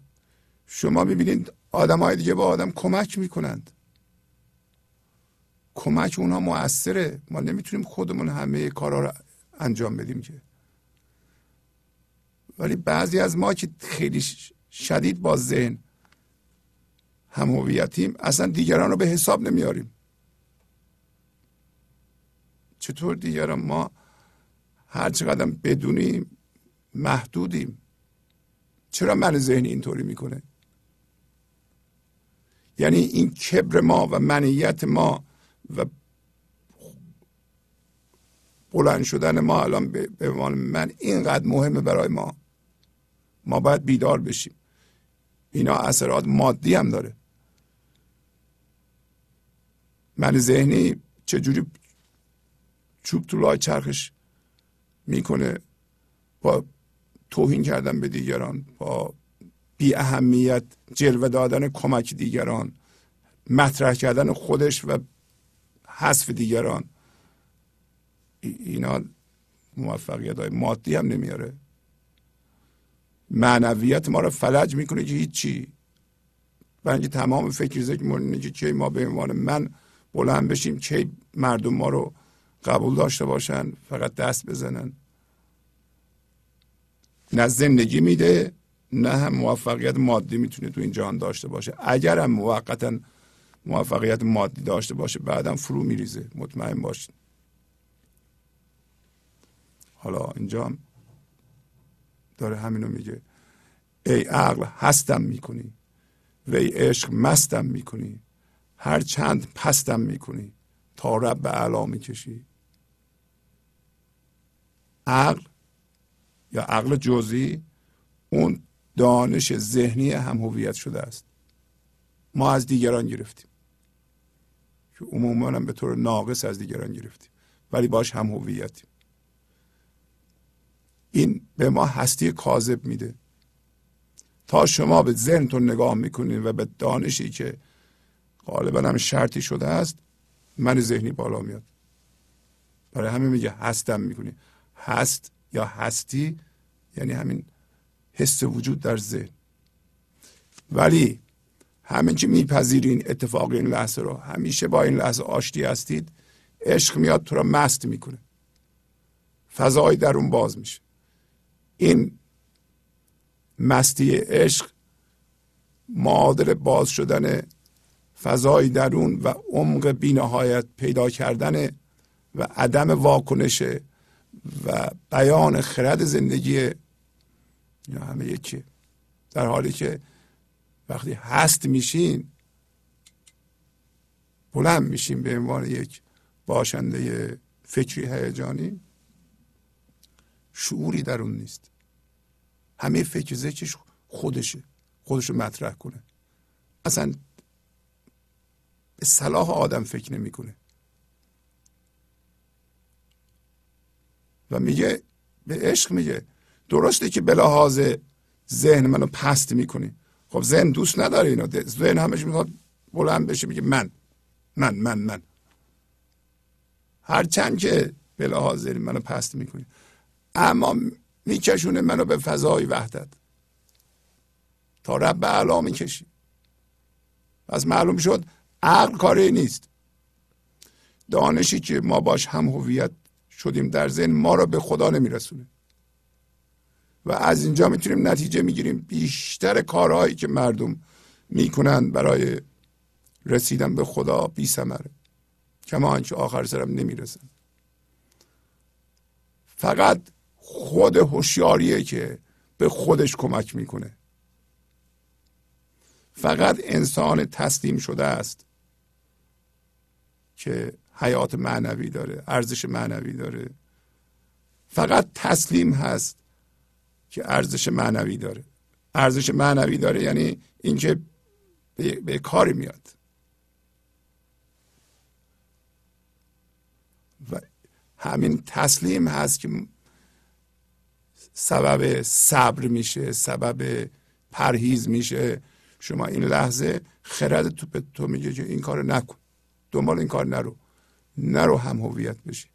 شما می‌بینید آدم های دیگه به آدم کمک می‌کنند. کمک اونها موثره ما نمی‌تونیم خودمون همه کارا رو انجام بدیم که. ولی بعضی از ما که خیلی شدید با ذهن هم هویتیم اصلا دیگران رو به حساب نمیاریم. چطور دیگران ما هر چقدر بدونیم محدودیم؟ چرا من ذهنی اینطوری می‌کنه؟ یعنی این کبر ما و منیت ما و بلند شدن ما الان به من اینقدر مهمه برای ما. ما باید بیدار بشیم. اینا اثرات مادی هم داره. من ذهنی چجوری چوب تو لای چرخش می‌کنه با توهین کردن به دیگران با بی اهمیت جلوه دادن کمک دیگران مطرح کردن خودش و حذف دیگران. اینا موفقیت های مادی هم نمیاره. معنویت ما رو فلج می‌کنه که هیچی. برای اینکه تمام فکر ذکر که چه ما به عنوان من بلند بشیم چه مردم ما رو قبول داشته باشن فقط دست بزنن. نه زندگی میده نه هم موفقیت مادی می‌تونه تو این جهان داشته باشه. اگر هم موقتا موفقیت مادی داشته باشه بعدم فرو میریزه. مطمئن باشید حالا اینجا داره همینو میگه. ای عقل هستم می‌کنی. و ای عشق مستم می‌کنی. هر چند پستم می‌کنی. تا رب به علا می‌کشی. عقل یا عقل جزئی اون دانش ذهنی هم هویت شده است. ما از دیگران گرفتیم. که عموما به طور ناقص از دیگران گرفتیم. ولی باش هم هویتیم. این به ما هستی کاذب میده. تا شما به ذهنتون نگاه می‌کنید و به دانشی که غالبا هم شرطی شده است من ذهنی بالا میاد. برای همین میگه هستم می‌کنی. هست یا هستی یعنی همین حس وجود در ذهن. ولی همین که میپذیرین اتفاق این لحظه رو همیشه با این لحظه آشتی هستید عشق میاد تو رو مست می‌کنه. فضای درون باز میشه. این مستی عشق معادل باز شدن فضای درون و عمق بینهایت پیدا کردن و عدم واکنش و بیان خرد زندگی یا همه یکی. در حالی که وقتی هست میشین بلند میشین به عنوان یک باشنده فکری هیجانی شعوری در اون نیست. همه فکر ذکرش خودشه خودشو مطرح کنه. اصلا به صلاح آدم فکر نمی‌کنه. و میگه به عشق میگه درسته که به لحاظ ذهن منو پست می‌کنی خب ذهن دوست نداره اینو. ذهن همش می‌خواد بلند بشه میگه من من من من. هرچند که به لحاظ ذهن منو پست می‌کنی اما میکشونه منو به فضای وحدت. تا رب علا می‌کشی. پس معلوم شد عقل کاری نیست. دانشی که ما باش هم هویت شدیم در ذهن ما رو به خدا نمیرسونه. و از اینجا می‌تونیم نتیجه می‌گیریم. بیشتر کارهایی که مردم می‌کنن برای رسیدن به خدا بی سمره کما آنچه آخر سرم نمی‌رسن. فقط خود هوشیاریه که به خودش کمک می‌کنه. فقط انسان تسلیم شده است که حیات معنوی داره ارزش معنوی داره. فقط تسلیم هست که ارزش معنوی داره. ارزش معنوی داره یعنی اینکه به, به کاری میاد. و همین تسلیم هست که سبب صبر میشه سبب پرهیز میشه. شما این لحظه خرد تو به تو میگه که این کار نکن. دنبال این کار نرو. نرو هم هویت بشی.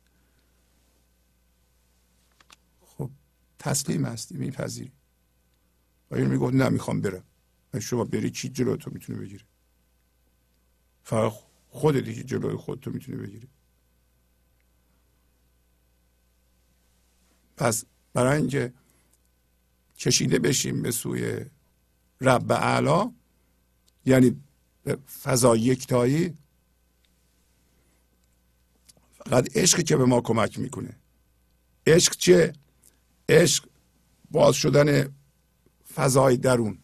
خب تسلیم هستی میپذیری. و این میگه نه می‌خوام برم. شما بری کی جلو تو می‌تونه بگیره فقط خودت که جلوی خود تو می‌تونه بگیری. پس برای اینکه کشیده بشیم به سوی رب اعلا یعنی فضا یکتایی فقط عشق که به ما کمک می‌کنه. عشق چه عشق باز شدن فضای درون.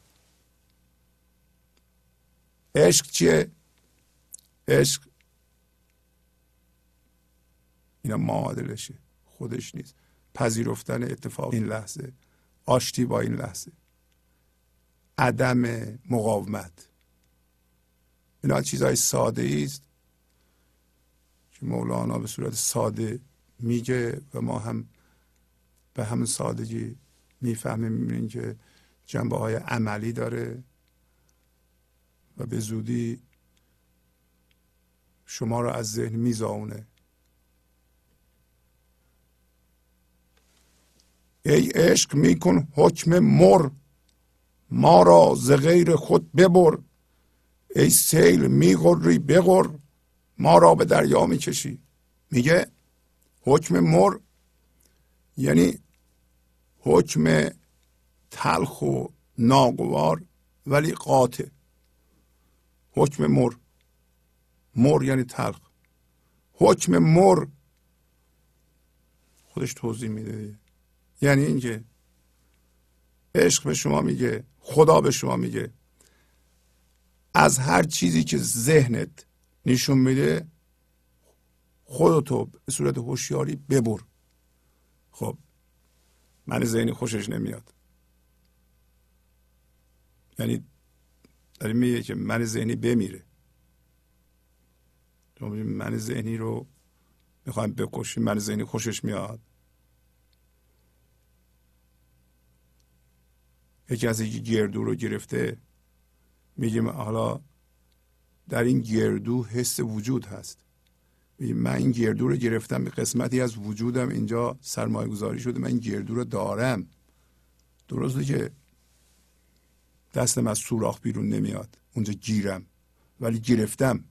عشق چیه؟ عشق اینا معادلشه خودش نیست. پذیرفتن اتفاق این لحظه آشتی با این لحظه. عدم مقاومت. اینا چیزهای ساده است که مولانا به صورت ساده میگه و ما هم به همون سادگی می‌فهمیم می‌بینیم که جنبه های عملی داره و به زودی شما را از ذهن میزاونه. ای عشق میکن حکم مر. ما را ز غیر خود ببر. ای سیل میغری بغر. ما را به دریا می‌کشی میگه حکم مر یعنی حکم تلخ و ناگوار ولی قاطع. حکم مر. مر یعنی تلخ. حکم مر. خودش توضیح میده یعنی اینکه عشق به شما میگه خدا به شما میگه. از هر چیزی که ذهنت نشون میده خودتو به صورت هوشیاری ببر. خب من ذهنی خوشش نمیاد. یعنی داریم میگه که من ذهنی بمیره. من ذهنی رو می‌خوایم بکشیم من ذهنی خوشش میاد. یکی از یکی گردو رو گرفته. میگیم حالا در این گردو حس وجود هست. من این گردو رو گرفتم به قسمتی از وجودم اینجا سرمایه گذاری شده من این گردو رو دارم. درسته که دستم از سوراخ بیرون نمیاد اونجا گیرم ولی گرفتم.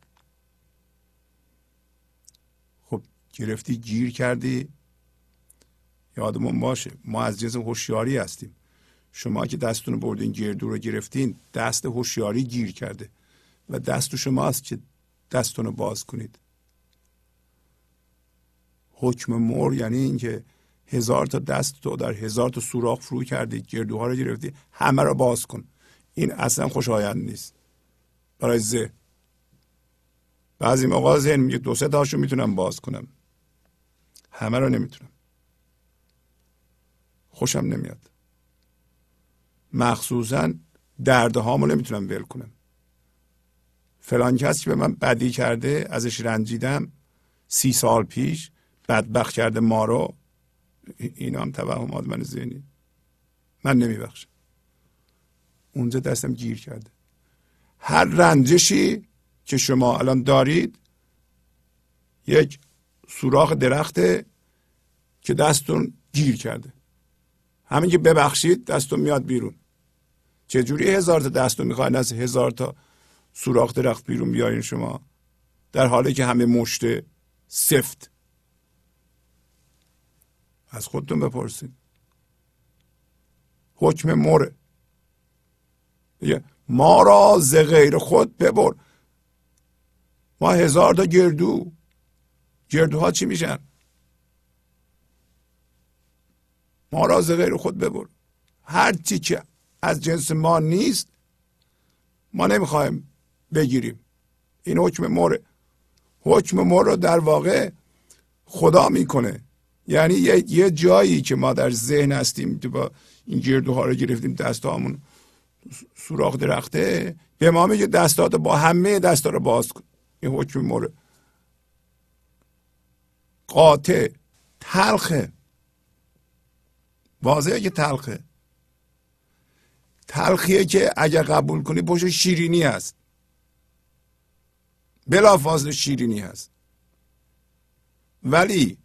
خب گرفتی گیر کردی. یادمون باشه ما از جنس هوشیاری هستیم. شما که دستتون رو بردین گردو رو گرفتین دست هوشیاری گیر کرده و دست شماست که دستتون رو باز کنید. حکم مر یعنی اینکه هزار تا دست تو در هزار تا سوراخ فرو کردی گردوها رو گرفتی همه رو باز کن. این اصلا خوشایند نیست. برای ذهن. بعضی موقع ذهن میگه دو سه تاشو می‌تونم باز کنم. همه رو نمی‌تونم. خوشم نمیاد. مخصوصا دردهامو نمی‌تونم ول کنم. فلان کسی به من بدی کرده ازش رنجیدم سی سال پیش بدبخت کرده ما رو اینا هم توهمات من ذهنی. من نمیبخشم. اونجا دستم گیر کرده. هر رنجشی که شما الان دارید یک سوراخ درخته که دستون گیر کرده. همین که ببخشید دستون میاد بیرون. چجوری هزار تا دستون می‌خواین از هزار تا سوراخ درخت بیرون بیارین شما؟ در حالی که همه مشته سفت. از خودتون بپرسید حکم مره ما را ز غیر خود ببر. ما هزار تا گردو. گردوها چی میشن؟ ما را ز غیر خود ببر. هر چی که از جنس ما نیست ما نمی‌خوایم بگیریم. این حکم مره حکم مر رو در واقع خدا می‌کنه. یعنی یه, جایی که ما در ذهن هستیم که با این گردوها رو گرفتیم دستامون سوراخ درخته به ما میگه دستات با همه دستا رو باز کن. این حکم مره قاطع تلخه. واضحه که تلخه. تلخیه که اگر قبول کنی پشت شیرینی هست. بلا فاصله شیرینی هست. ولی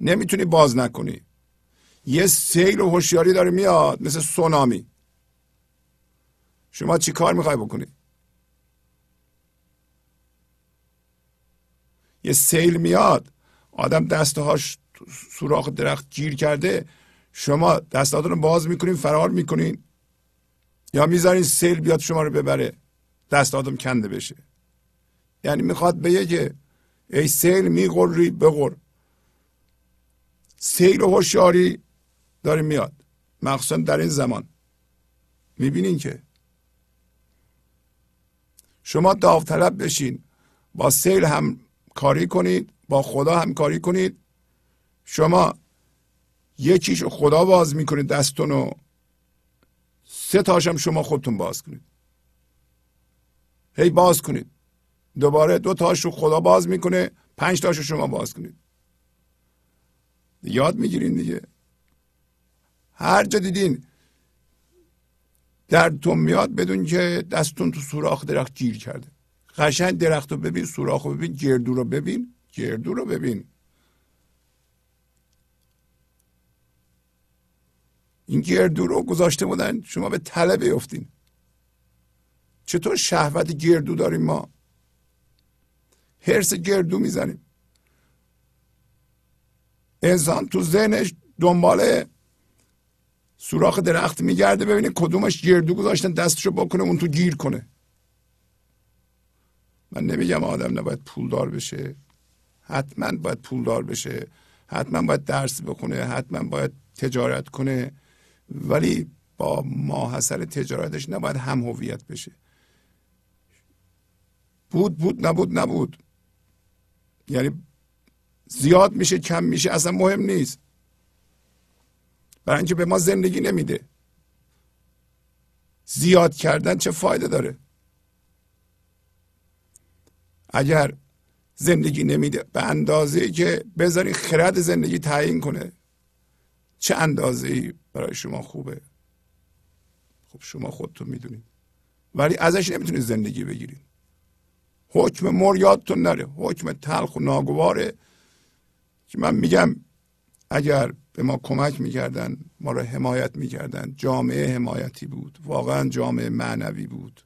نمی‌تونی باز نکنی. یه سیل و هوشیاری داره میاد مثل سونامی. شما چی کار می‌خوای بکنی؟ یه سیل میاد آدم دستهاش سوراخ درخت گیر کرده شما دستاتون رو باز می‌کنین فرار می‌کنین. یا می‌ذارین سیل بیاد شما رو ببره دستاتون کنده بشه. یعنی می‌خواد بگه که ای سیل میغری بغر سیل و هوشیاری داره میاد. مخصوصا در این زمان. می‌بینین که شما داوطلب بشین با سیل هم کاری کنید با خدا هم کاری کنید. شما یکیش خدا باز می‌کنید دستون رو. سه تاشم شما خودتون باز کنید. هی باز کنید. دوباره دو تاش رو خدا باز می‌کنه پنج تاش رو شما باز کنید. یاد می‌گیرین دیگه. هر جا دیدین دردتون میاد بدون که دستتون تو سوراخ درخت گیر کرده. قشنگ درخت رو ببین سوراخ رو ببین گردو رو ببین گردو رو ببین. این گردو رو گذاشته بودن شما به تله بیفتین. چطور شهوت گردو داریم ما؟ هرس گردو می‌زنیم. انسان تو ذهنش دنبال سوراخ درخت میگرده ببینه کدومش گردو گذاشتن دستشو بکنه اون تو گیر کنه. من نمیگم آدم نباید پولدار بشه. حتما باید پولدار بشه. حتما باید درس بخونه. حتما باید تجارت کنه. ولی با ماحصل تجارتش نباید هم هویت بشه. بود بود نبود نبود. یعنی زیاد میشه کم میشه اصلا مهم نیست. برای اینکه به ما زندگی نمیده. زیاد کردن چه فایده داره؟ اگر زندگی نمیده به اندازه که بذاری خرد زندگی تعیین کنه چه اندازه برای شما خوبه. خب شما خودتون می‌دونید. ولی ازش نمی‌تونید زندگی بگیرید. حکم مر یادتون نره. حکم تلخ و ناگواره. که من میگم اگر به ما کمک می‌کردن ما را حمایت می‌کردن. جامعه حمایتی بود. واقعا جامعه معنوی بود.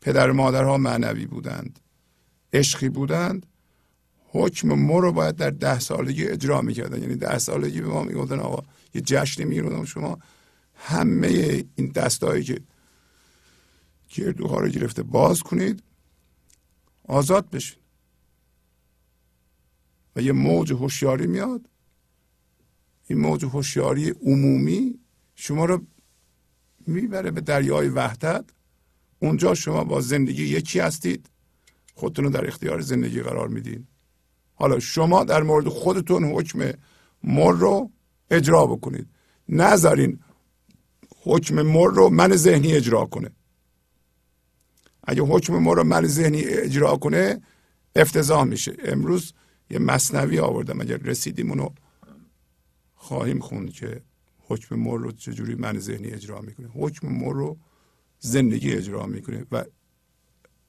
پدر و مادرها معنوی بودند. عشقی بودند. حکم ما رو باید در ده سالگی اجرا می‌کردن. یعنی ده سالگی به ما می‌گفتن آقا یه جشنی میگیرون شما همه این دستایی که گردوها رو گرفته باز کنید آزاد بشین. و یه موج هوشیاری میاد. این موج هوشیاری عمومی شما رو می‌بره به دریای وحدت. اونجا شما با زندگی یکی هستید. خودتون رو در اختیار زندگی قرار میدین. حالا شما در مورد خودتون حکم مر رو اجرا بکنید. نذارین حکم مر رو من ذهنی اجرا کنه. اگه حکم مر رو من ذهنی اجرا کنه افتضاح میشه. امروز یه مصنوی آوردم اگر رسیدیم اونو خواهیم خوند که حکم مر رو چجوری من ذهنی اجرا می‌کنه. حکم مر رو زندگی اجرا می‌کنه و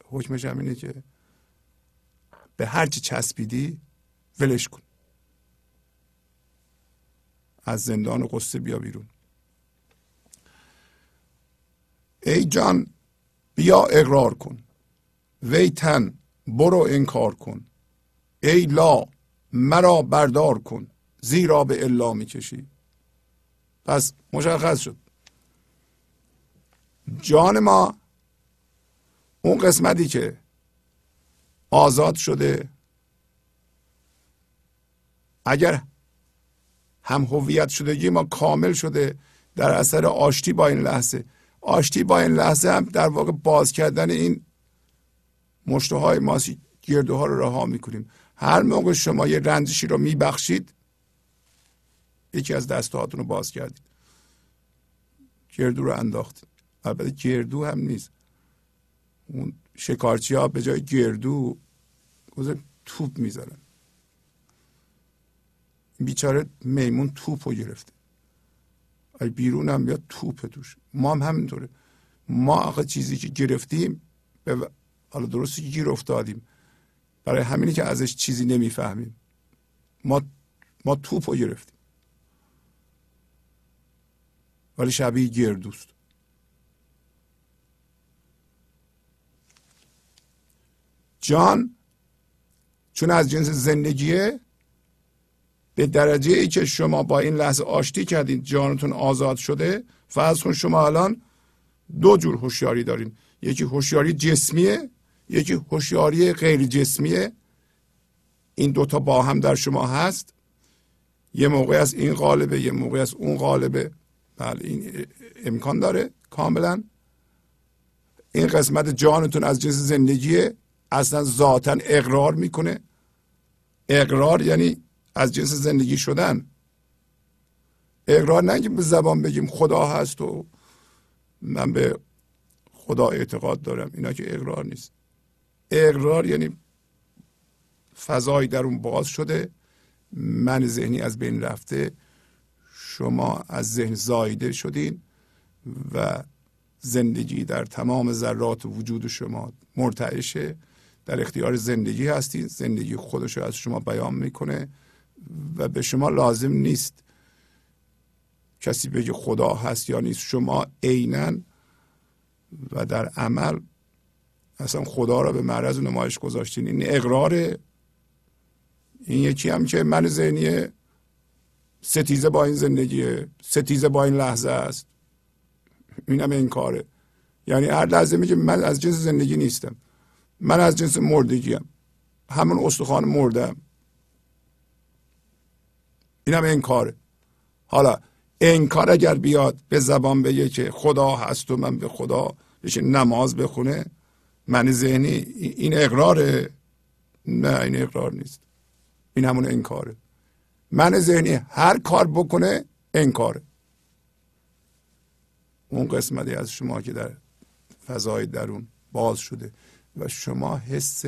حکمش هم اینه که به هر چی چسبیدی ولش کن. از زندان قصه بیا بیرون. ای جان بیا اقرار کن. وی تن برو انکار کن. ای لا مرا بردار کن. زیرا به الا می‌کشی. پس مشخص شد. جان ما اون قسمتی که آزاد شده اگر هم هویت شدگی ما کامل شده در اثر آشتی با این لحظه. آشتی با این لحظه هم در واقع باز کردن این مشته های ماسی گرده ها رو رها می‌کنیم. هر موقع شما یه رنجشی رو میبخشید یکی از دستهاتون رو باز کردید. گردو رو انداختید. البته گردو هم نیست. اون شکارچی ها به جای گردو گذار توپ می‌ذارن. بیچاره میمون توپ رو گرفته. ای بیرون هم بیاد توپ توش. ما هم همینطوره. ما آقا چیزی که گرفتیم به حالا درستی که گیر افتادیم. برای همینی که ازش چیزی نمی‌فهمیم. ما ما توپ رو گرفتیم. ولی شبیه گردوست جان چون از جنس زندگیه به درجه ای که شما با این لحظه آشتی کردید جانتون آزاد شده فرض کن شما الان دو جور هوشیاری دارین. یکی هوشیاری جسمیه یکی هوشیاری غیر جسمیه. این دوتا با هم در شما هست. یه موقع از این قالبه یه موقع از اون قالبه بله این امکان داره کاملا. این قسمت جانتون از جنس زندگیه. اصلا ذاتا اقرار می‌کنه. اقرار یعنی از جنس زندگی شدن. اقرار نگیم به زبان بگیم خدا هست و من به خدا اعتقاد دارم. اینا که اقرار نیست. اقرار یعنی فضای در اون باز شده من ذهنی از بین رفته شما از ذهن زایده شدین و زندگی در تمام ذرات وجود شما مرتعشه. در اختیار زندگی هستید زندگی خودش از شما بیان می‌کنه. و به شما لازم نیست کسی بگه خدا هست یا نیست. شما عینا و در عمل اصلا خدا را به معرض نمایش گذاشتین. این اقراره این یکی هم که من ذهنی ستیزه با این زندگیه ستیزه با این لحظه است. اینم این کاره. یعنی هر لحظه میگه من از جنس زندگی نیستم. من از جنس مردگیم. همون استخوان مردم. این هم انکاره. حالا انکار اگر بیاد به زبان بگه که خدا هست و من به خدا بشه نماز بخونه من ذهنی این اقراره؟ نه این اقرار نیست. این همون انکاره. من ذهنی هر کار بکنه انکاره. اون قسمتی از شما که در فضای درون باز شده و شما حس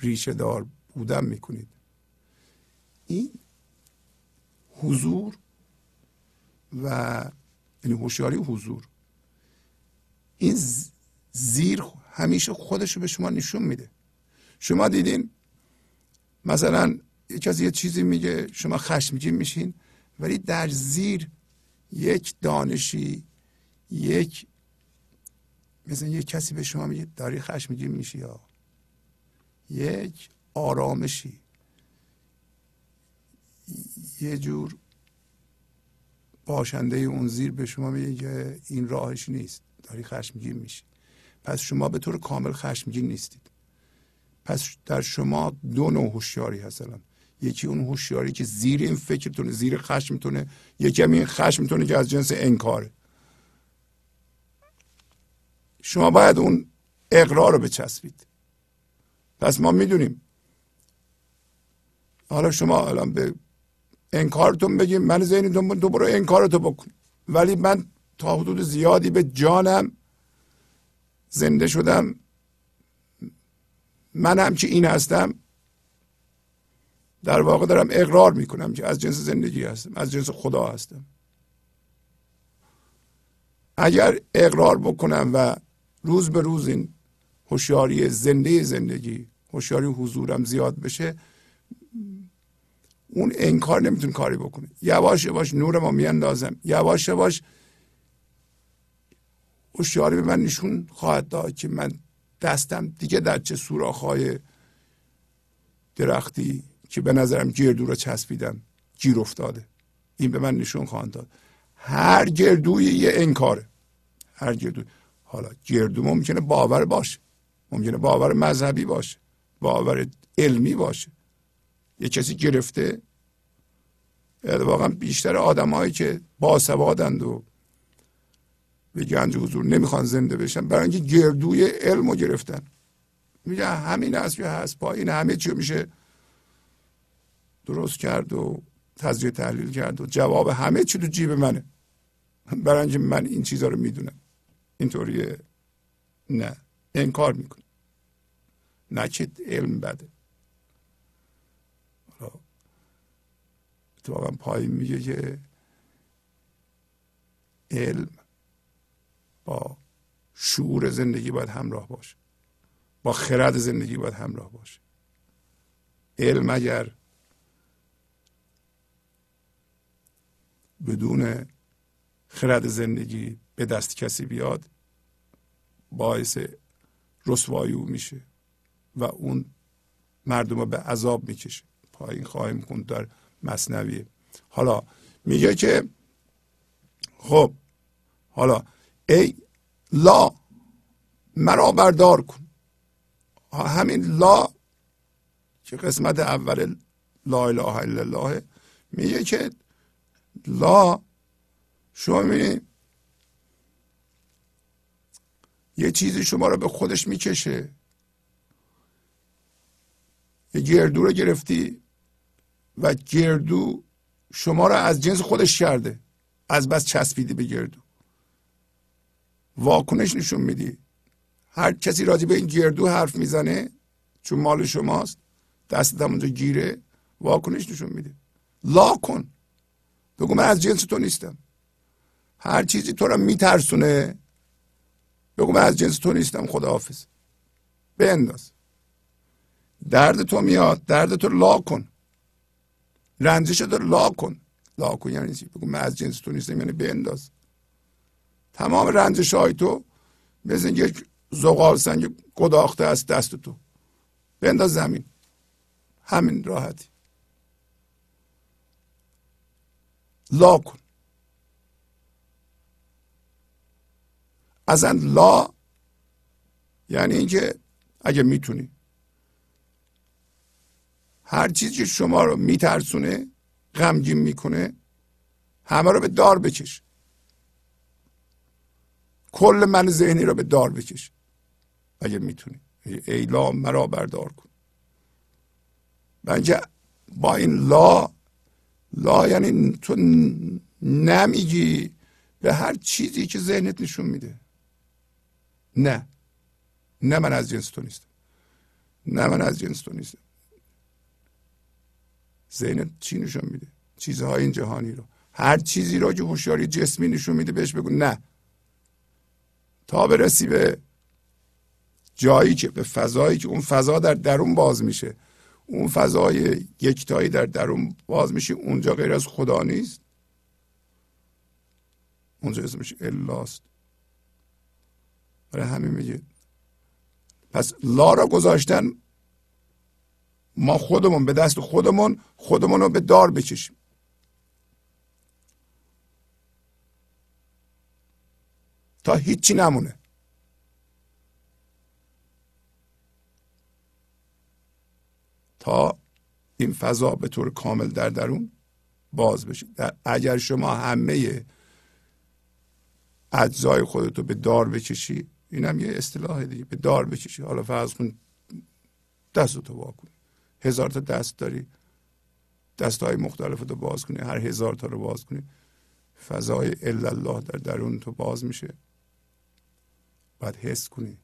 ریشه دار بودن می‌کنید. این حضور و یعنی هوشیاری حضور. این زیر همیشه خودش رو به شما نشون میده. شما دیدین مثلا یک کسی یه چیزی میگه شما خشمگین میشین ولی در زیر یک دانشی یک مثلا یک کسی به شما میگه داری خشمگین میشی یا؟ یک آرامشی. یه جور باشنده اون زیر به شما میگه که این راهش نیست. داری خشمگین میشی. پس شما به طور کامل خشمگین نیستید. پس در شما دو نوع هوشیاری هستن یکی اون هوشیاری که زیر این فکرتونه زیر خشمتونه یکی هم این خشمتونه که از جنس انکاره. شما باید اون اقرار رو بچسبید. پس ما می‌دونیم. حالا شما الان به انکارتون بگیم من ذهنی تو برو انکارتو بکن. ولی من تا حدود زیادی به جانم زنده شدم. من هم که این هستم. در واقع دارم اقرار می‌کنم که از جنس زندگی هستم از جنس خدا هستم. اگر اقرار بکنم و روز به روز این هوشیاری زنده زندگی هوشیاری حضورم زیاد بشه اون انکار نمی‌تونه کاری بکنه یواش یواش نور ما میاندازم یواش یواش هوشیاری به من نشون خواهد داد که من دستم دیگه در چه سوراخهای درختی که به نظرم گردو رو چسبیدم گیر افتاده. این به من نشون خواهد داد. هر گردوی یه انکاره. هر گردو حالا گردو ممکنه باور باشه. ممکنه باور مذهبی باشه. باور علمی باشه. یه کسی گرفته واقعا بیشتر آدمایی که باسوادند و به گنج حضور نمی‌خوان زنده بشن برای اینکه گردوی علم رو گرفتن. میگه همین است که هست پایین همه چی میشه درست کرد و تجزیه تحلیل کرد و جواب همه چی تو جیب منه. برای اینکه من این چیزها رو می‌دونم. اینطوریه. نه انکار می‌کنه نه که علم بده. اتفاقا پایین میگه که علم با شعور زندگی باید همراه باشه. با خرد زندگی باید همراه باشه. علم اگر بدون خرد زندگی به دست کسی بیاد باعث رسوایی او میشه و اون مردم رو به عذاب می‌کشه. پایین خواهیم خوند در مصنوی. حالا میگه که خب حالا ای لا مرا بردار کن. همین لا که قسمت اول لا اله الا الله میگه که لا شما می‌بینید یه چیزی شما رو به خودش می‌کشه. یه گردو رو گرفتی. و گردو شما رو از جنس خودش کرده. از بس چسبیدی به گردو. واکنش نشون میدی. هر کسی راضی به این گردو حرف می‌زنه چون مال شماست دست اونجا گیره واکنش نشون میده. لا کن. بگو من از جنس تو نیستم. هر چیزی تو رو میترسونه بگو من از جنس تو نیستم خداحافظ. بنداز. درد تو میاد. درد تو لا کن. رنجش رو لا کن. لا کن یعنی چی؟ بگو من از جنس تو نیستم یعنی بنداز. تمام رنجش های تو مثل یک زغال سنگ گداخته از دست تو. بنداز زمین. همین راحتی. لا کن. اصلا لا یعنی اینکه اگه می‌تونی هر چیزی که شما رو میترسونه غمگین می‌کنه همه رو به دار بکش. کل من ذهنی رو به دار بکش. اگه می‌تونی. ای لا مرا بردار کن. بنجه با این لا لا یعنی تو نمیگی به هر چیزی که ذهنت نشون میده. نه. نه من از جنس تو نیستم. نه من از جنس تو نیستم. ذهنت چی نشون میده؟ چیزهای این جهانی رو. هر چیزی رو که هوشیاری جسمی نشون میده بهش بگو. نه. تا برسی به جایی که به فضایی که اون فضا در درون باز میشه اون فضای یکتایی در درون باز میشه اونجا غیر از خدا نیست. اونجا اسمش الاست برای همین میگه. پس لا را گذاشتن ما خودمون به دست خودمون خودمون رو به دار بکشیم تا هیچی نمونه. تا این فضا به طور کامل در درون باز بشه. اگر شما همه اجزای خودتو به دار بکشی این هم یه اصطلاح دیگه به دار بکشی حالا فرض کن دستتو وا کنی هزار تا دست داری. دست های مختلف رو باز کنی. هر هزار تا رو باز کنی. فضای الا الله در درون تو باز میشه. باید حس کنی.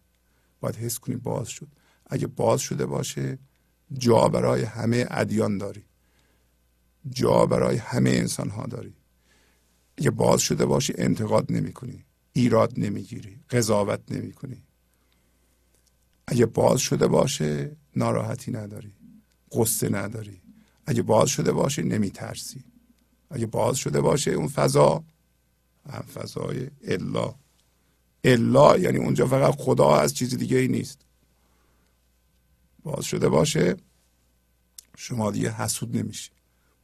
باید حس کنی باز شد. اگه باز شده باشه جا برای همه ادیان داری. جا برای همه انسان ها داری. اگه باز شده باشی انتقاد نمی کنی. ایراد نمی‌گیری قضاوت نمی کنی. اگه باز شده باشه ناراحتی نداری. قصه نداری. اگه باز شده باشه نمی ترسی اگه باز شده باشه اون فضا هم فضای الا. الا یعنی اونجا فقط خدا از چیز دیگه ای نیست. باز شده باشه شما دیگه حسود نمیشه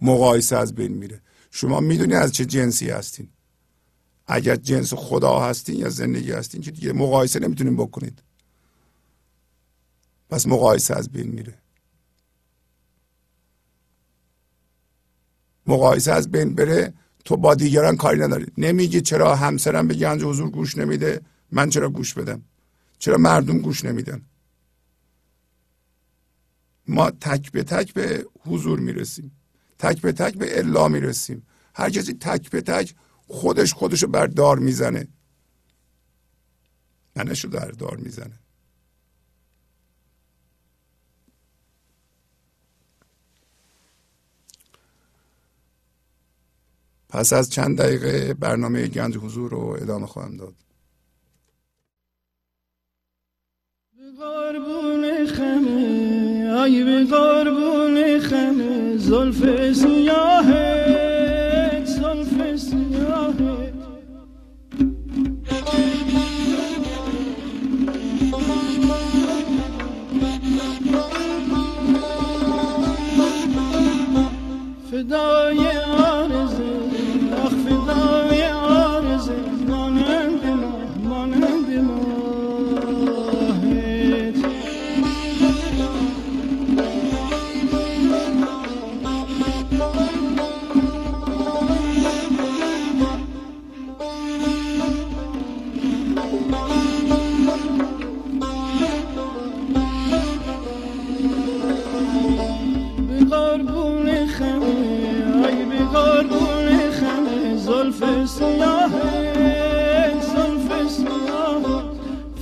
مقایسه از بین میره. شما می‌دونی از چه جنسی هستین. اگر جنس خدا هستین یا زندگی هستین که دیگه مقایسه نمی‌تونین بکنید. پس مقایسه از بین میره. مقایسه از بین بره تو با دیگران کاری نداری. نمیگی چرا همسرم به گنج حضور گوش نمیده من چرا گوش بدم؟ چرا مردم گوش نمیدن؟ ما تک به تک به حضور می‌رسیم. تک به تک به الا می‌رسیم. هر کسی تک به تک خودش خودشو بر دار می‌زنه منشو در دار می‌زنه. پس از چند دقیقه برنامه گنج حضور رو ادامه خواهم داد.
قربون خمه آی به قربون خمه زلف سیاهه زلف سیاهه. فدای تو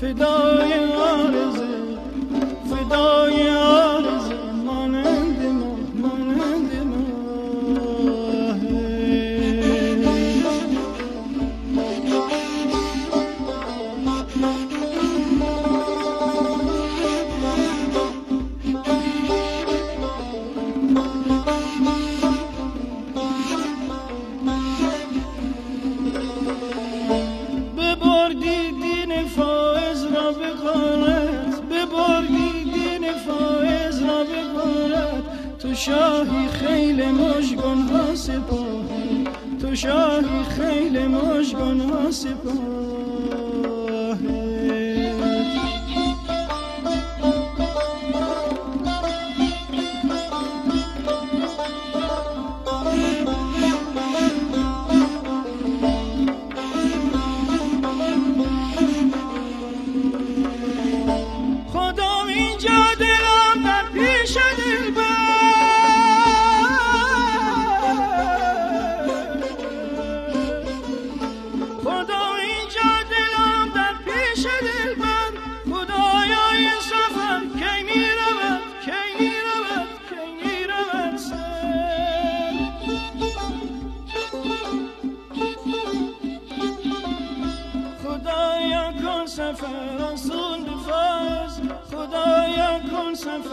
فدا है شاهی خیل مشگون ها سپاه تو شاهی خیل مشگون ها سپاه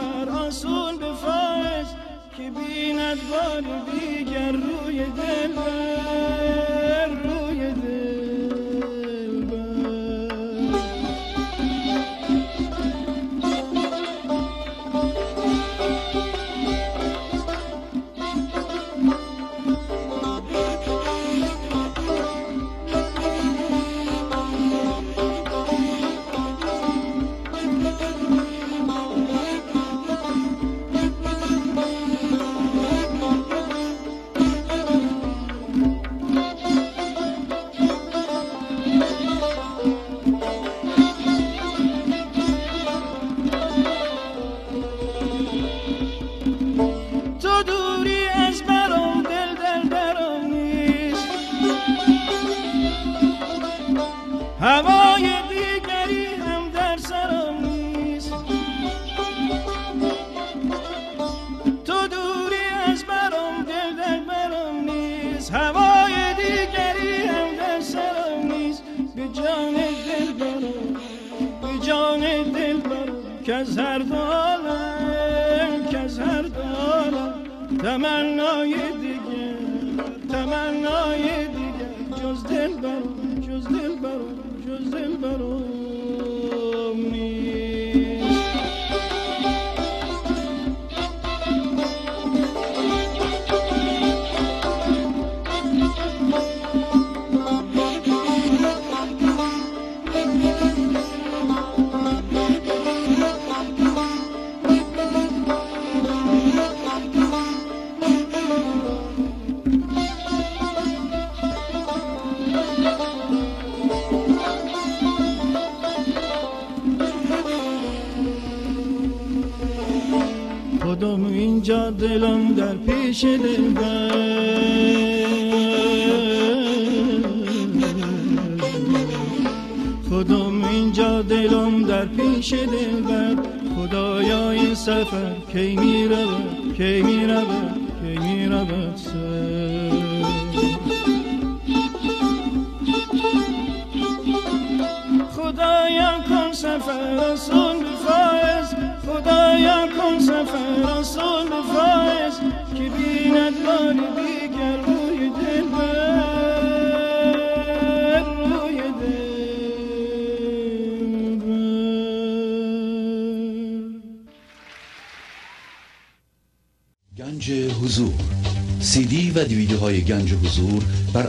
بر آسون بفرست که بیند بار دیگر روی دل بر
در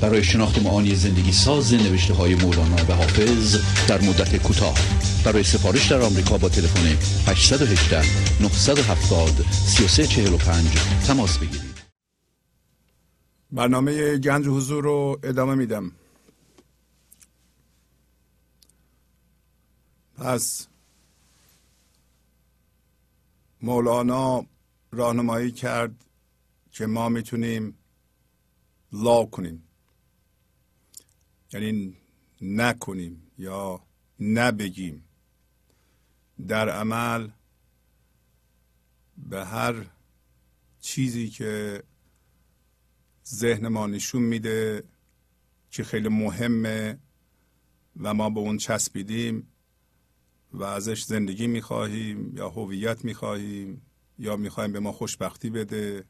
برای شناخت معانی زندگی ساز نوشته های مولانا و حافظ در مدت کوتاه. برای سفارش در آمریکا با تلفن 818 970 3345 تماس بگیرید.
برنامه گنج حضور رو ادامه میدم. پس مولانا راهنمایی کرد که ما می‌تونیم لا کنیم. یعنی نکنیم یا نبگیم. در عمل به هر چیزی که ذهن ما نشون میده که خیلی مهمه و ما به اون چسبیدیم و ازش زندگی می‌خواهیم یا هویت می‌خواهیم یا می‌خواهیم به ما خوشبختی بده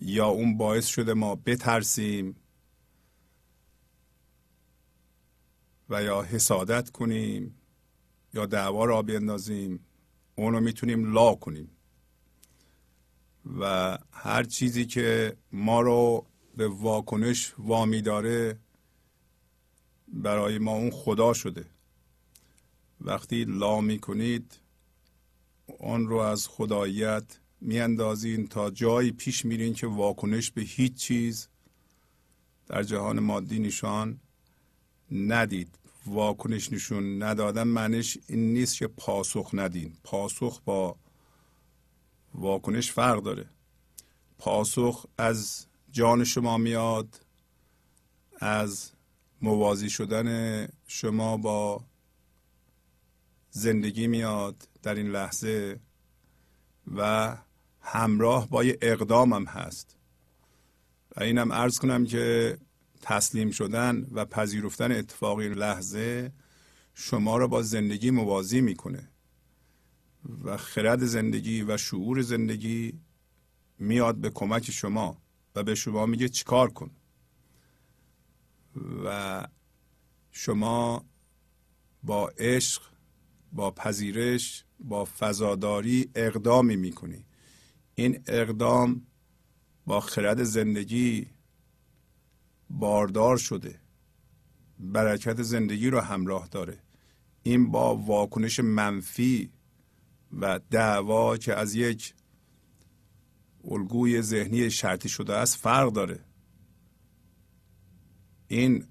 یا اون باعث شده ما بترسیم و یا حسادت کنیم یا دعوا را بندازیم اونو می‌تونیم لا کنیم. و هر چیزی که ما رو به واکنش وامی داره برای ما اون خدا شده. وقتی لا می‌کنید آن رو از خداییت میاندازین تا جایی پیش میرین که واکنش به هیچ چیز در جهان مادی نشان ندید. واکنش نشون ندادن معنیش این نیست که پاسخ ندین. پاسخ با واکنش فرق داره. پاسخ از جان شما میاد از موازی شدن شما با زندگی میاد در این لحظه و همراه با یه اقدامم هست. و اینم عرض کنم که تسلیم شدن و پذیرفتن اتفاقی لحظه شما را با زندگی موازی می‌کنه و خرد زندگی و شعور زندگی میاد به کمک شما و به شما میگه چیکار کن. و شما با عشق با پذیرش با فضاداری اقدامی می‌کنی. این اقدام با خرد زندگی باردار شده. برکت زندگی رو همراه داره. این با واکنش منفی و دعوا که از یک الگوی ذهنی شرطی شده است فرق داره. این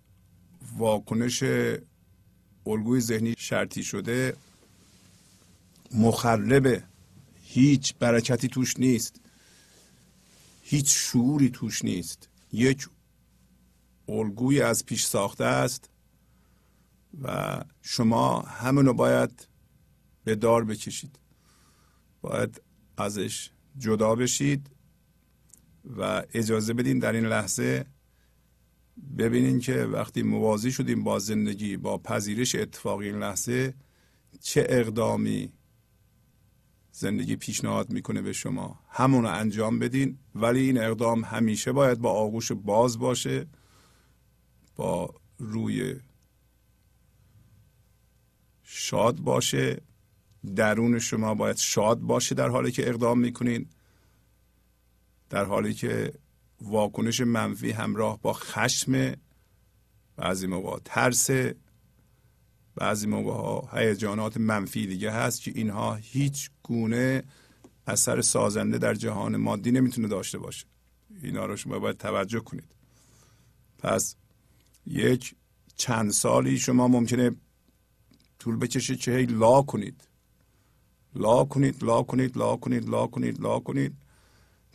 واکنش الگوی ذهنی شرطی شده مخربه هیچ برکتی توش نیست. هیچ شعوری توش نیست. یک الگوی از پیش ساخته است و شما همونو باید به دار بکشید. باید ازش جدا بشید و اجازه بدین در این لحظه ببینین که وقتی موازی شدیم با زندگی با پذیرش اتفاقی این لحظه چه اقدامی زندگی پیشنهاد می‌کنه به شما؟ همون انجام بدین ولی این اقدام همیشه باید با آغوش باز باشه. با روی شاد باشه. درون شما باید شاد باشه در حالی که اقدام می‌کنین. در حالی که واکنش منفی همراه با خشم بعضی موقع ترس بعضی موقع هیجانات منفی دیگه هست که اینها هیچ گونه اثر سازنده در جهان مادی نمی‌تونه داشته باشه. اینا رو شما باید توجه کنید. پس یک چند سالی شما ممکنه طول بکشه که هی لا کنید. لا کنید لا کنید لا کنید لا کنید لا کنید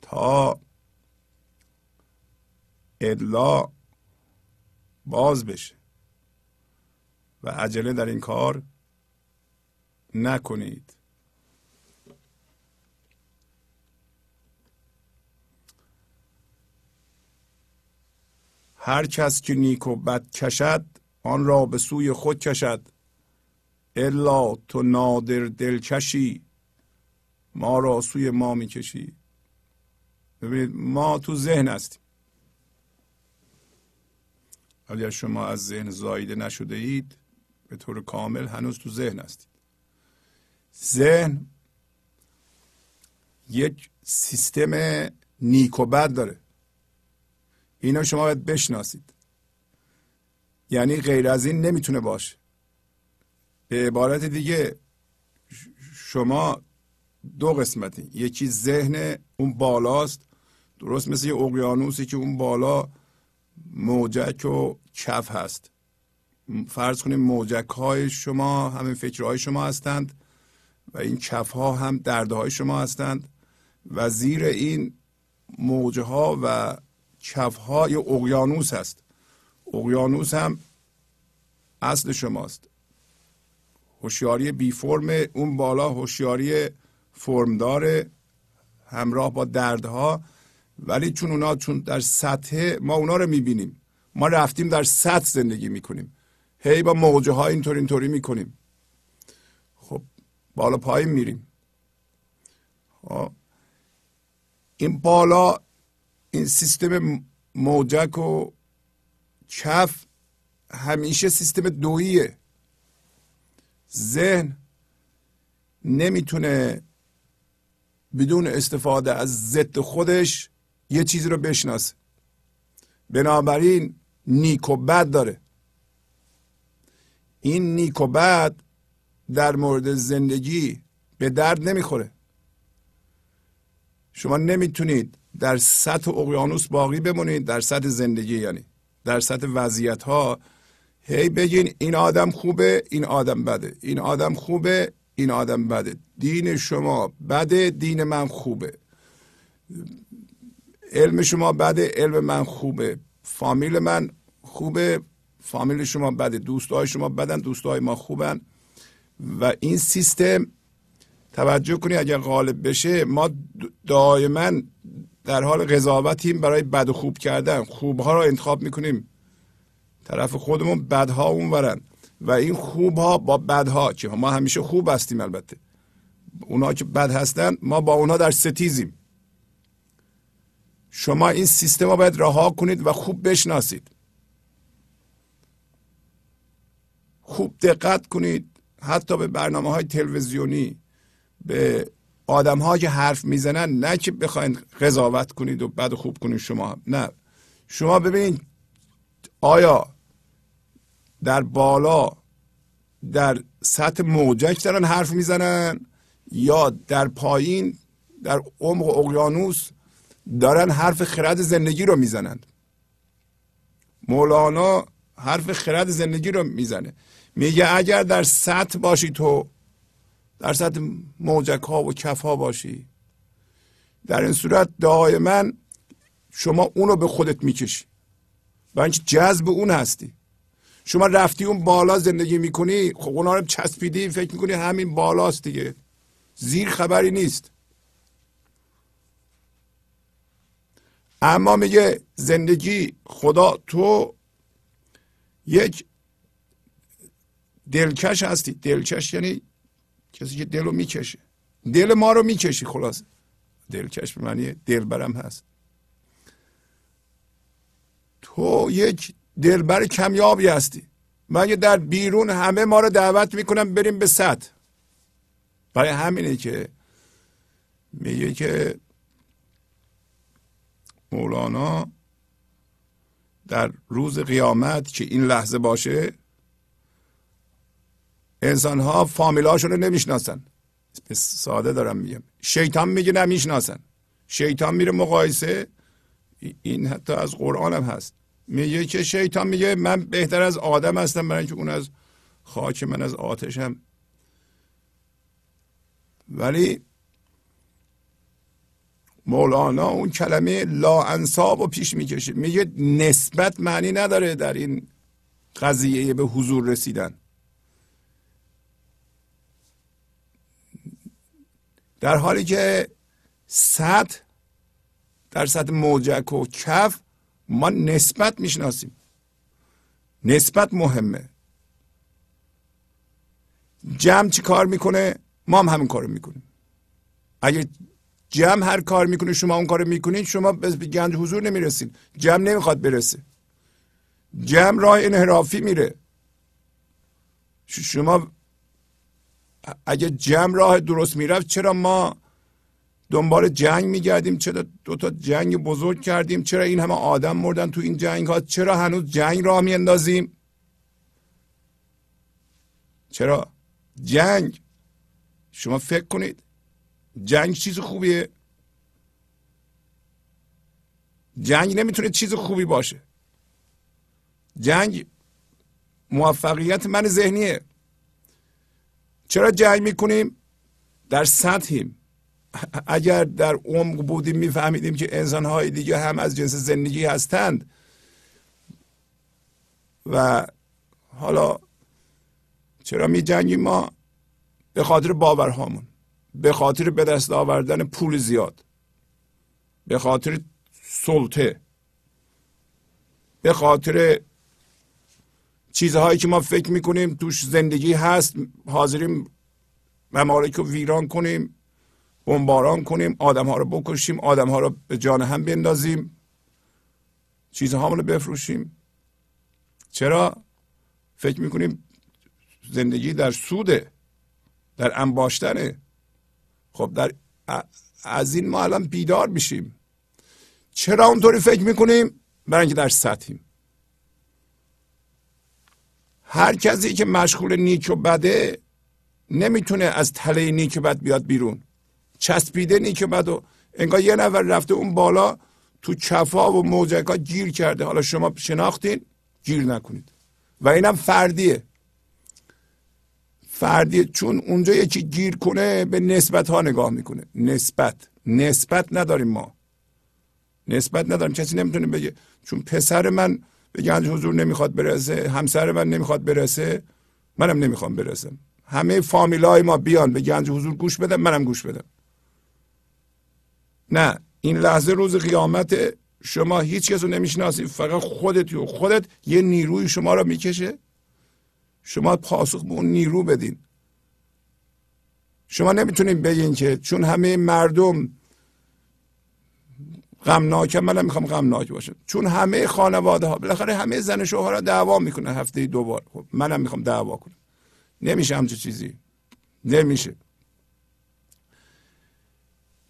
تا ادلا باز بشه و عجله در این کار نکنید. هر کس که نیک و بد کشد آن را به سوی خود کشد. الا تو نادر دلکشی ما را سوی ما می‌کشی. ببینید ما تو ذهن هستیم. اگر شما از ذهن زایده نشده اید به طور کامل هنوز تو ذهن هستید. ذهن یک سیستم نیک و بد داره. اینا شما باید بشناسید. یعنی غیر از این نمی‌تونه باشه. به عبارت دیگه شما دو قسمتی. یکی ذهن اون بالاست درست مثل یه اقیانوسی که اون بالا موجک و کف هست. فرض کنیم موجک های شما همین فکرهای شما هستند و این کف ها هم دردهای شما هستند و زیر این موجه ها و کف ها یه اقیانوس هست اقیانوس هم اصل شماست. هوشیاری بی فرم اون بالا هوشیاری فرمدار همراه با دردها. ولی چون اونا چون در سطح ما اونا رو می‌بینیم. ما رفتیم در سطح زندگی می‌کنیم. هی با موجه ها اینطور اینطوری می‌کنیم. خب بالا پایین میریم. خب. این بالا این سیستم موجک و کف همیشه سیستم دوییه. ذهن نمی‌تونه بدون استفاده از ضد خودش یه چیزی رو بشناسه. بنابراین نیک و بد داره. این نیک و بد در مورد زندگی به درد نمی‌خوره. شما نمی‌تونید در سطح اقیانوس باقی بمونید در سطح زندگی یعنی در سطح وضعیت ها هی بگین این آدم خوبه این آدم بده. این آدم خوبه این آدم بده. دین شما بده دین من خوبه. علم شما بده علم من خوبه. فامیل من خوبه فامیل شما بده. دوستای شما بدن دوستای ما خوبن. و این سیستم توجه کنی اگر غالب بشه ما دائما در حال قضاوتیم برای بد و خوب کردن. خوبها را انتخاب می‌کنیم. طرف خودمون بدها اونورن. و این خوبها با بدها که ما همیشه خوب هستیم البته. اونا که بد هستن ما با اونا در ستیزیم. شما این سیستم رو باید رها کنید و خوب بشناسید. خوب دقت کنید. حتی به برنامه های تلویزیونی به آدم ها که حرف می‌زنن نه که بخواین قضاوت کنید و بد و خوب کنید. شما نه. شما ببینید آیا در بالا در سطح موجک دارن حرف می‌زنن یا در پایین در عمق اقیانوس دارن حرف خرد زندگی رو می‌زنند؟ مولانا حرف خرد زندگی رو می‌زنه. میگه اگر در سطح باشی تو در سطح موجک ها و کف ها باشی. در این صورت دائما شما اونو به خودت می‌کشی. و اینکه جذب اون هستی. شما رفتی اون بالا زندگی می‌کنی خب اونا رو چسبیدی فکر می‌کنی همین بالاست دیگه. زیر خبری نیست. اما میگه زندگی خدا تو یک دلکش هستی. دلکش یعنی کسی که دل رو می‌کشه. دل ما رو می‌کشی خلاص دلکش به معنی دلبرم هست. تو یک دلبر کمیابی هستی. مگه در بیرون همه ما رو دعوت می‌کنم بریم به سطح. برای همینه که میگه که مولانا در روز قیامت که این لحظه باشه انسان ها فامیلاشون رو نمی‌شناسن ساده دارم میگم. شیطان میگه نمی‌شناسن. شیطان میره مقایسه. این حتی از قرآن هم هست. میگه که شیطان میگه من بهتر از آدم هستم برای اینکه اون از خاک من از آتشم. ولی مولانا اون کلمه لا انصاب رو پیش می‌کشه. میگه نسبت معنی نداره در این قضیه به حضور رسیدن. در حالی که سطح در سطح موجک و کف ما نسبت می‌شناسیم. نسبت مهمه. جمع چی کار می‌کنه؟ ما هم همین کار می‌کنیم. اگر جمع هر کار می‌کنه شما اون کار می‌کنید شما به گنج حضور نمی‌رسید. جمع نمی‌خواد برسه. جمع راه انحرافی میره. شما اگه جمع راه درست می‌رفت چرا ما دنبال جنگ میگردیم؟ چرا دو تا جنگ بزرگ کردیم؟ چرا این همه آدم مردن تو این جنگ ها چرا هنوز جنگ راه میاندازیم؟ چرا جنگ؟ شما فکر کنید. جنگ چیز خوبیه؟ جنگ نمی‌تونه چیز خوبی باشه. جنگ موفقیت من ذهنیه. چرا جنگ می‌کنیم؟ در سطحیم. اگر در عمق بودیم میفهمیدیم که انسانهای دیگه هم از جنس زندگی هستند. و حالا چرا می جنگیم ما؟ به خاطر باورهامون. به خاطر به دست آوردن پول زیاد. به خاطر سلطه. به خاطر چیزهایی که ما فکر می‌کنیم توش زندگی هست حاضریم ممالک رو ویران کنیم بمباران کنیم آدم ها رو بکشیم آدم ها رو به جان هم بندازیم چیزها رو بفروشیم. چرا؟ فکر می‌کنیم زندگی در سوده در انباشتنه. خب در از این ما الان بیدار میشیم. چرا اونطوری فکر می‌کنیم؟ برای اینکه در سطحیم. هر کسی که مشغول نیک و بده نمی‌تونه از تله نیک و بد بیاد بیرون. چسبیده نیک و بد و انگار یه نفر رفته اون بالا تو کفا و موجکا گیر کرده. حالا شما شناختین؟ گیر نکنید. و اینم فردیه. فردیه چون اونجا یکی گیر کنه به نسبت ها نگاه می‌کنه. نسبت. نسبت نداریم ما. نسبت نداریم. کسی نمی‌تونه بگه. چون پسر من به گنج حضور نمی‌خواد برسه همسر من نمی‌خواد برسه منم نمی‌خوام برسم. همه فامیلای ما بیان به گنج حضور گوش بدم منم گوش بدم. نه این لحظه روز قیامت شما هیچ کس رو نمی‌شناسی فقط خودت و خودت یه نیروی شما رو می‌کشه. شما پاسخ به اون نیرو بدین. شما نمی‌تونید بگین که چون همه مردم غمناکم منم می‌خوام غمناک باشم. چون همه خانواده ها بالاخره همه زن شوهر دعوا می‌کنه هفته دو بار. خب منم می‌خوام دعوا کنم. نمیشه همچه چیزی. نمیشه.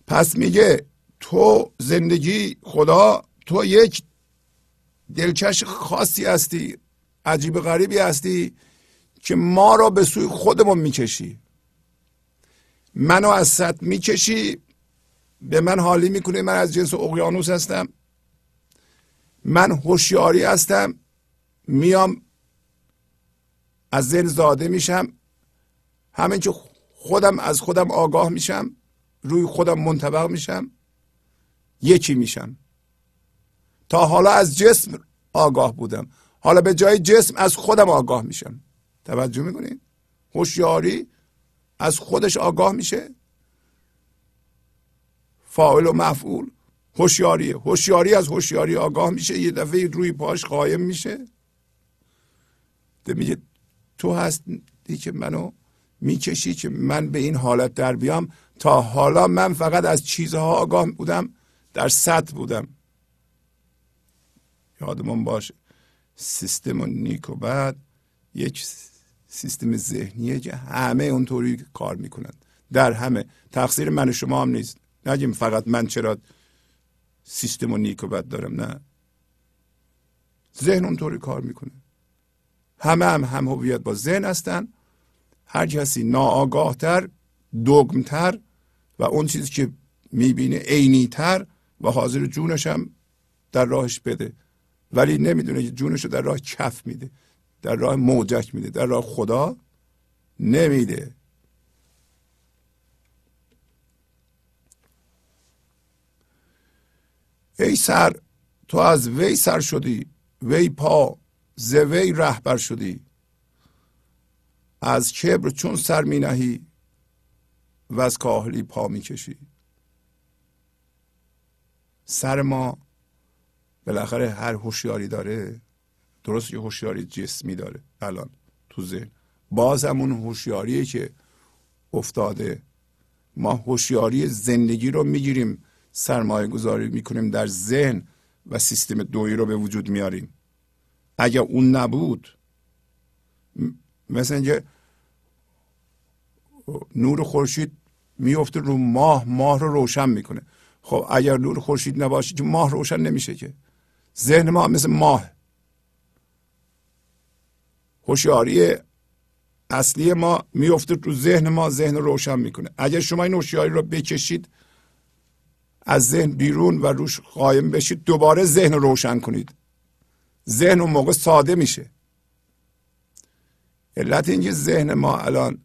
پس میگه تو زندگی خدا تو یک دلکش خاصی هستی عجیب غریبی هستی که ما را به سوی خودمون می‌کشی. منو از سطح می‌کشی به من حالی می‌کنه. من از جنس اقیانوس هستم. من هوشیاری هستم. میام از ذهن زاده میشم. همین که خودم از خودم آگاه میشم. روی خودم منطبق میشم. یکی میشم. تا حالا از جسم آگاه بودم. حالا به جای جسم از خودم آگاه میشم. توجه می‌کنید هوشیاری از خودش آگاه میشه. فاعل و مفعول. هوشیاری هوشیاری از هوشیاری آگاه میشه یه دفعه روی پاش قایم میشه. میگه تو هستی که منو می‌کشی که من به این حالت در بیام. تا حالا من فقط از چیزها آگاه بودم در سطح بودم. یادمون باشه. سیستم و نیک و بعد یک سیستم ذهنیه که همه اونطوری کار می‌کنن. در همه. تقصیر من و شما هم نیست. نگیم فقط من چرا سیستم و نیک و بد دارم؟ نه. ذهن اونطوری کار می‌کنه. همه هم هم هویت با ذهن هستن. هر کسی ناآگاهتر دگمتر و اون چیزی که می‌بینه عینیتر و حاضر جونش هم در راهش بده. ولی نمی‌دونه که جونش رو در راه کف میده در راه موجک میده در راه خدا نمیده. ای سر تو از وی سر شدی وی پا ز وی رهبر شدی. از کبر چون سر می نهی و از کاهلی پا می کشی. سر ما بالاخره هر هوشیاری داره درست یه هوشیاری جسمی داره الان تو ذهن. باز همون هوشیاریه که افتاده. ما هوشیاری زندگی رو می‌گیریم. سرمایه گذاری می‌کنیم در ذهن و سیستم دویی رو به وجود میاریم. اگر اون نبود مثل اینکه نور خورشید میفته رو ماه ماه رو روشن می‌کنه. خب اگر نور خورشید نباشه که ماه روشن نمیشه که. ذهن ما مثل ماه. هوشیاری اصلی ما میفته رو ذهن ما ذهن روشن می‌کنه. اگر شما این هوشیاری رو بکشید از ذهن بیرون و روش قایم بشید. دوباره ذهن روشن کنید. ذهن اون موقع ساده میشه. علت اینکه ذهن ما الان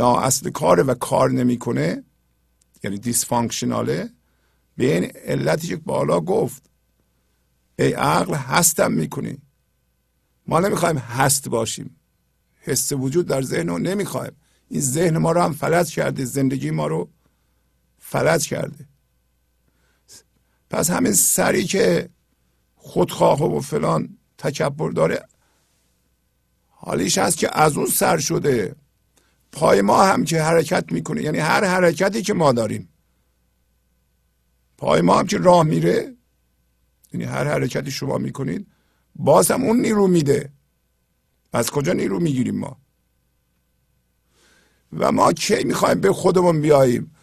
اصل کاره و کار نمی‌کنه یعنی دیسفانکشناله به این علتی که بالا گفت ای عقل هستم می‌کنی. ما نمی‌خوایم هست باشیم. حس وجود در ذهن رو نمی‌خوایم. این ذهن ما رو هم فلج کرده زندگی ما رو فلج کرده. پس همین سری که خودخواه و فلان تکبر داره حالیش هست که از اون سر شده. پای ما هم که حرکت می‌کنه یعنی هر حرکتی که ما داریم. پای ما هم که راه میره یعنی هر حرکتی شما می‌کنید باز هم اون نیرو میده. از کجا نیرو می‌گیریم ما؟ و ما کی می‌خوایم به خودمون بیاییم؟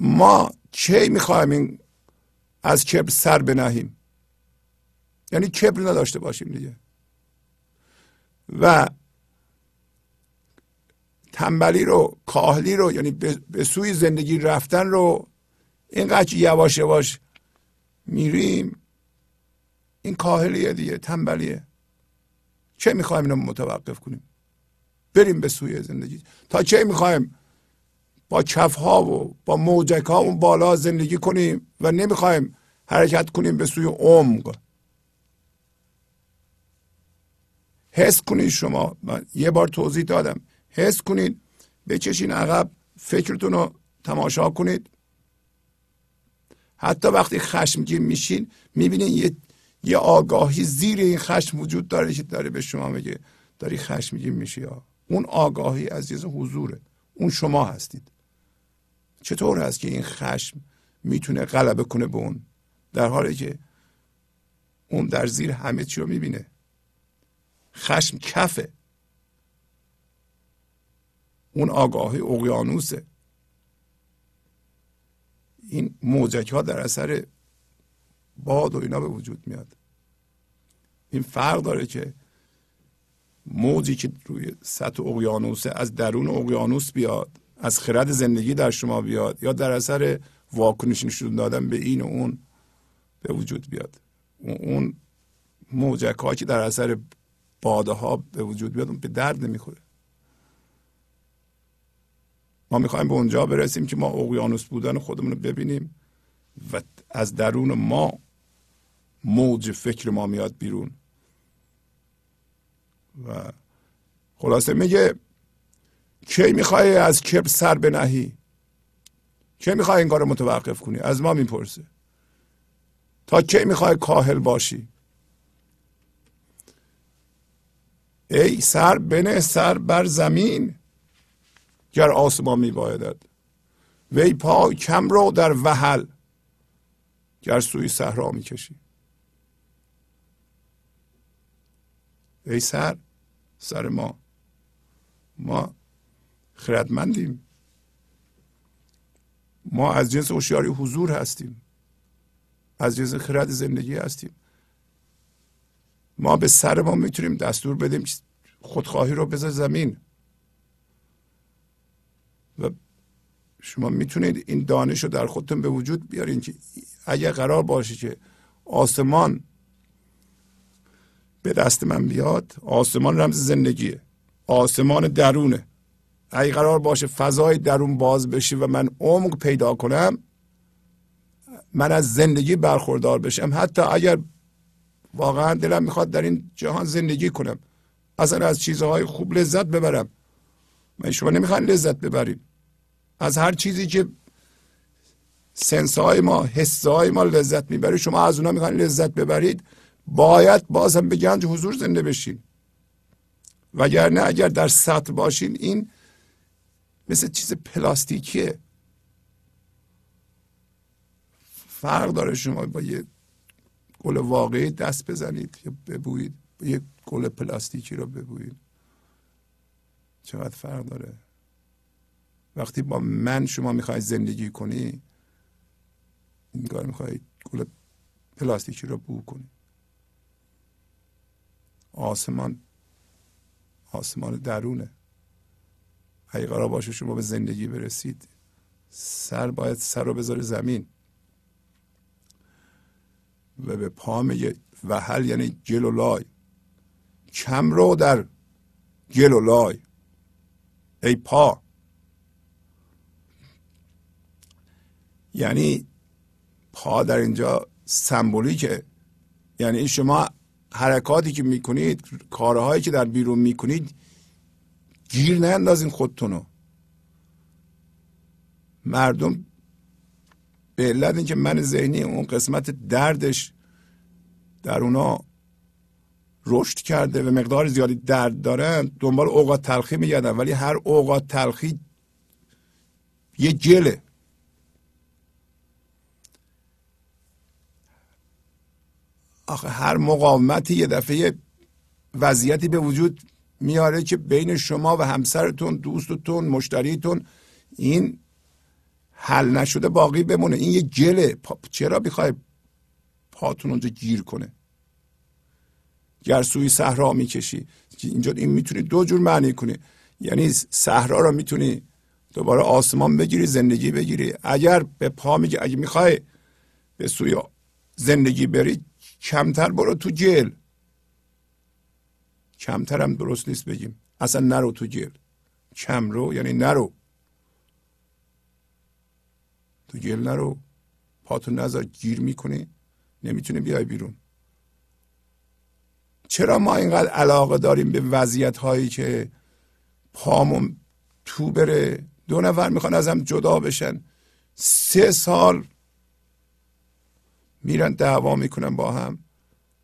ما کی می‌خوایم این از کبر سر بنهیم. یعنی کبر نداشته باشیم دیگه. و تنبلی رو کاهلی رو یعنی به سوی زندگی رفتن رو اینقدر یواش یواش میریم. این کاهلیه دیگه تنبلیه. چه می‌خوایم اینو متوقف کنیم؟ بریم به سوی زندگی. تا چه می‌خوایم؟ با کف ها و با موجک ها اون بالا زندگی کنیم و نمی‌خوایم حرکت کنیم به سوی عمق. حس کنید شما. من یه بار توضیح دادم. حس کنید بچشین عقب فکرتون رو تماشا کنید. حتی وقتی خشمگین میشین می‌بینین یه یه آگاهی زیر این خشم وجود داره که داره به شما میگه داری خشمگین میشی یا. اون آگاهی از یه حضوره. اون شما هستید. چطور هست که این خشم می‌تونه غلبه کنه به اون؟ در حالی که اون در زیر همه چی رو می‌بینه. خشم کفه. اون آگاهی اقیانوسه. این موجک ها در اثر باد و اینا به وجود میاد. این فرق داره که موجی که روی سطح اقیانوس از درون اقیانوس بیاد از خرد زندگی در شما بیاد یا در اثر واکنش نشون دادن به این و اون به وجود بیاد. اون موجک ها که در اثر باده ها به وجود بیاد اون به درد نمی‌خوره. ما می‌خوایم به اونجا برسیم که ما اقیانوس بودن خودمون رو ببینیم و از درون ما موج فکر ما میاد بیرون. و خلاصه میگه کی می‌خوای از کبر سر بنهی؟ کی می‌خوای این کار متوقف کنی؟ از ما می‌پرسه. تا کی می‌خوای کاهل باشی؟ ای سر بنه سر بر زمین گر آسمان میبایدد وی پا کم رو در وحل گر سوی صحرا می‌کشی. ای سر سر ما. ما خردمندیم. ما از جنس هوشیاری حضور هستیم. از جنس خرد زندگی هستیم. ما به سر ما می‌تونیم دستور بدیم خودخواهی رو بذار زمین. و شما می‌تونید این دانش رو در خودتون به وجود بیارین که اگر قرار باشه که آسمان به دست من بیاد آسمان رمز زندگیه. آسمان درونه. اگه قرار باشه فضای درون باز بشه و من عمق پیدا کنم من از زندگی برخوردار بشم. حتی اگر واقعا دلم می‌خواد در این جهان زندگی کنم. اصلا از چیزهای خوب لذت ببرم. من شما نمی‌خوان لذت ببرید از هر چیزی که سنسهای ما حسهای ما لذت می‌بره شما از اونا می‌خوان لذت ببرید باید باز هم به گنج حضور زنده بشین. وگرنه اگر در سطح باشین این مثل چیز پلاستیکیه. فرق داره شما با یه گل واقعی دست بزنید یا ببویید یه گل پلاستیکی رو ببویید. چقدر فرق داره؟ وقتی با من شما می‌خواید زندگی کنی این کار می‌خواید گل پلاستیکی رو بو کنی. آسمان آسمان درونه. اگه قرار باشه شما به زندگی برسید. سر باید سر رو بذاره زمین و به پا میگه وحل یعنی گل و لای. کم رو در گل و لای. ای پا. یعنی پا در اینجا سمبولیکه. یعنی شما حرکاتی که می‌کنید کارهایی که در بیرون می‌کنید گیر نندازین خودتونو. مردم به علت اینکه من ذهنی اون قسمت دردش در اونا رشد کرده و مقدار زیادی درد دارن دنبال اوقات تلخی میگردن ولی هر اوقات تلخی یه جله. آخه هر مقاومتی یه دفعه وضعیتی به وجود میاره که بین شما و همسرتون دوستتون مشتریتون این حل نشده باقی بمونه. این یه گله. چرا بخوای پاتون اونجا گیر کنه؟ گر سوی صحرا می‌کشی. اینجا این می‌تونی دو جور معنی کنی. یعنی صحرا رو می‌تونی دوباره آسمان بگیری زندگی بگیری. اگر به پا میگی اگه می‌خوای به سوی زندگی بری کمتر برو تو جل کمتر هم درست نیست بگیم. اصلا نرو تو جل کم رو یعنی نرو. تو گل نرو. پاتو نظر گیر می‌کنی. نمی‌تونی بیای بیرون. چرا ما اینقدر علاقه داریم به وضعیت هایی که پامون تو بره؟ دو نفر می‌خوان ازم جدا بشن. سه سال میرن دعوا می‌کنن با هم.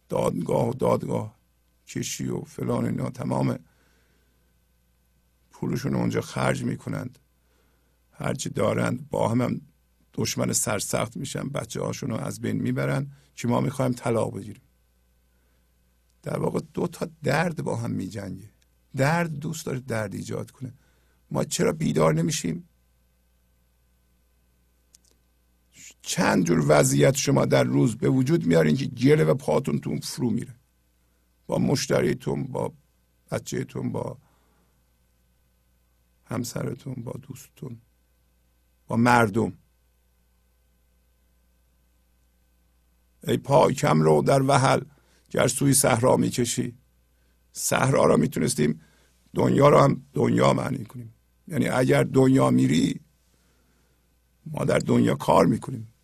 دادگاه و دادگاه. کشی و فلان اینا. تمام پولشون اونجا خرج می‌کنند. هرچی دارند با هم, هم دشمن سرسخت میشن. بچه هاشون رو از بین می‌برن. که ما می‌خوایم؟ طلاق بگیریم. در واقع دو تا درد با هم میجنگه. درد دوست داره درد ایجاد کنه. ما چرا بیدار نمیشیم؟ چند جور وضعیت شما در روز به وجود میارین که گله و پاتون تون فرو میره. با مشتریتون با بچهتون با همسرتون با دوستتون با مردم. ای پای کم رو در وحل گر سوی صحرا می‌کشی. صحرا را می‌تونستیم دنیا رو هم دنیا معنی کنیم. یعنی اگر دنیا میری ما در دنیا کار می‌کنیم.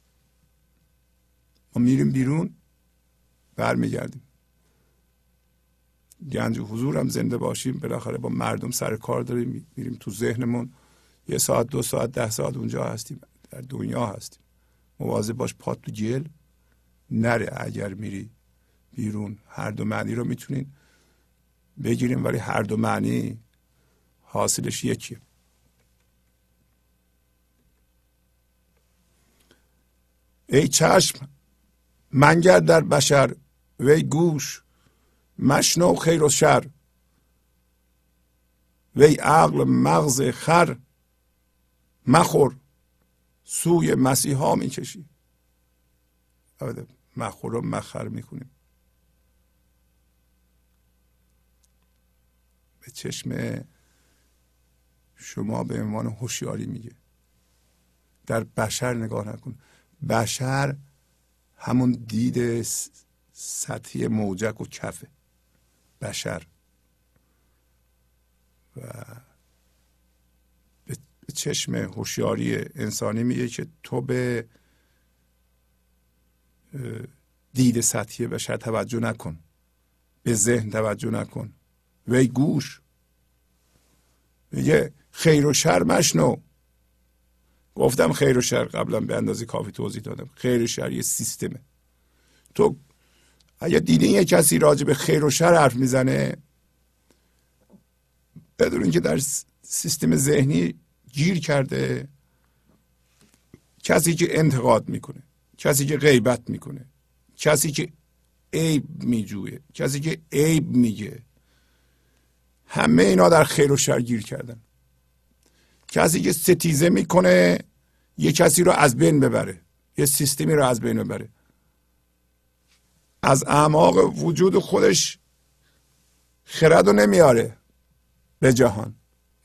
ما میریم بیرون برمیگردیم. گنج و حضور هم زنده باشیم. بالاخره با مردم سر کار داریم میریم تو ذهنمون. یه ساعت دو ساعت ده ساعت اونجا هستیم. در دنیا هستیم. مواظب باش پات تو جل نره اگر میری بیرون. هر دو معنی رو می‌تونین بگیریم ولی هر دو معنی حاصلش یکیه. ای چشم منگر در بشر وی گوش. مشنو خیر و شر. وی عقل مغز خر مخور سوی مسیحا می‌کشی. مخور و مخر می‌کنیم. به چشم شما به عنوان هوشیاری میگه. در بشر نگاه نکن. بشر همون دید سطحی موجک و کفه. بشر. و به چشم هوشیاری انسانی میگه که تو به دید سطحی بشر توجه نکن. به ذهن توجه نکن. وی گوش. میگه خیر و شر مشنو. گفتم خیر و شر قبلا به اندازه کافی توضیح دادم. خیر و شر یه سیستمه. تو اگر دیدین یه کسی راجع به خیر و شر حرف می‌زنه بدون که در سیستم ذهنی گیر کرده کسی که انتقاد می‌کنه کسی که غیبت می‌کنه کسی که عیب میجوه کسی که عیب میگه همه اینا در خیر و شر گیر کردن. کسی که ستیزه می‌کنه یه کسی رو از بین ببره یه سیستمی رو از بین ببره. از اعماق وجود خودش خرد رو نمیاره به جهان.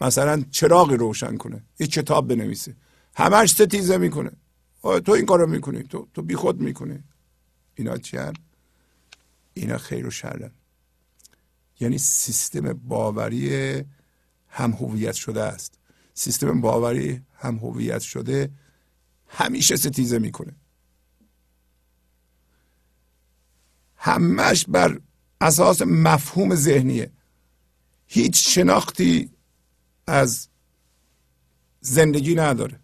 مثلا چراغی روشن کنه یه کتاب بنویسه. همش ستیزه می‌کنه. تو این کارو می‌کنی تو تو بیخود می‌کنی. اینا چی اینا خیر و شرن یعنی سیستم باوری هم هویت شده است. سیستم باوری هم هویت شده همیشه ستیزه می‌کنه. همش بر اساس مفهوم ذهنیه. هیچ شناختی از زندگی نداره.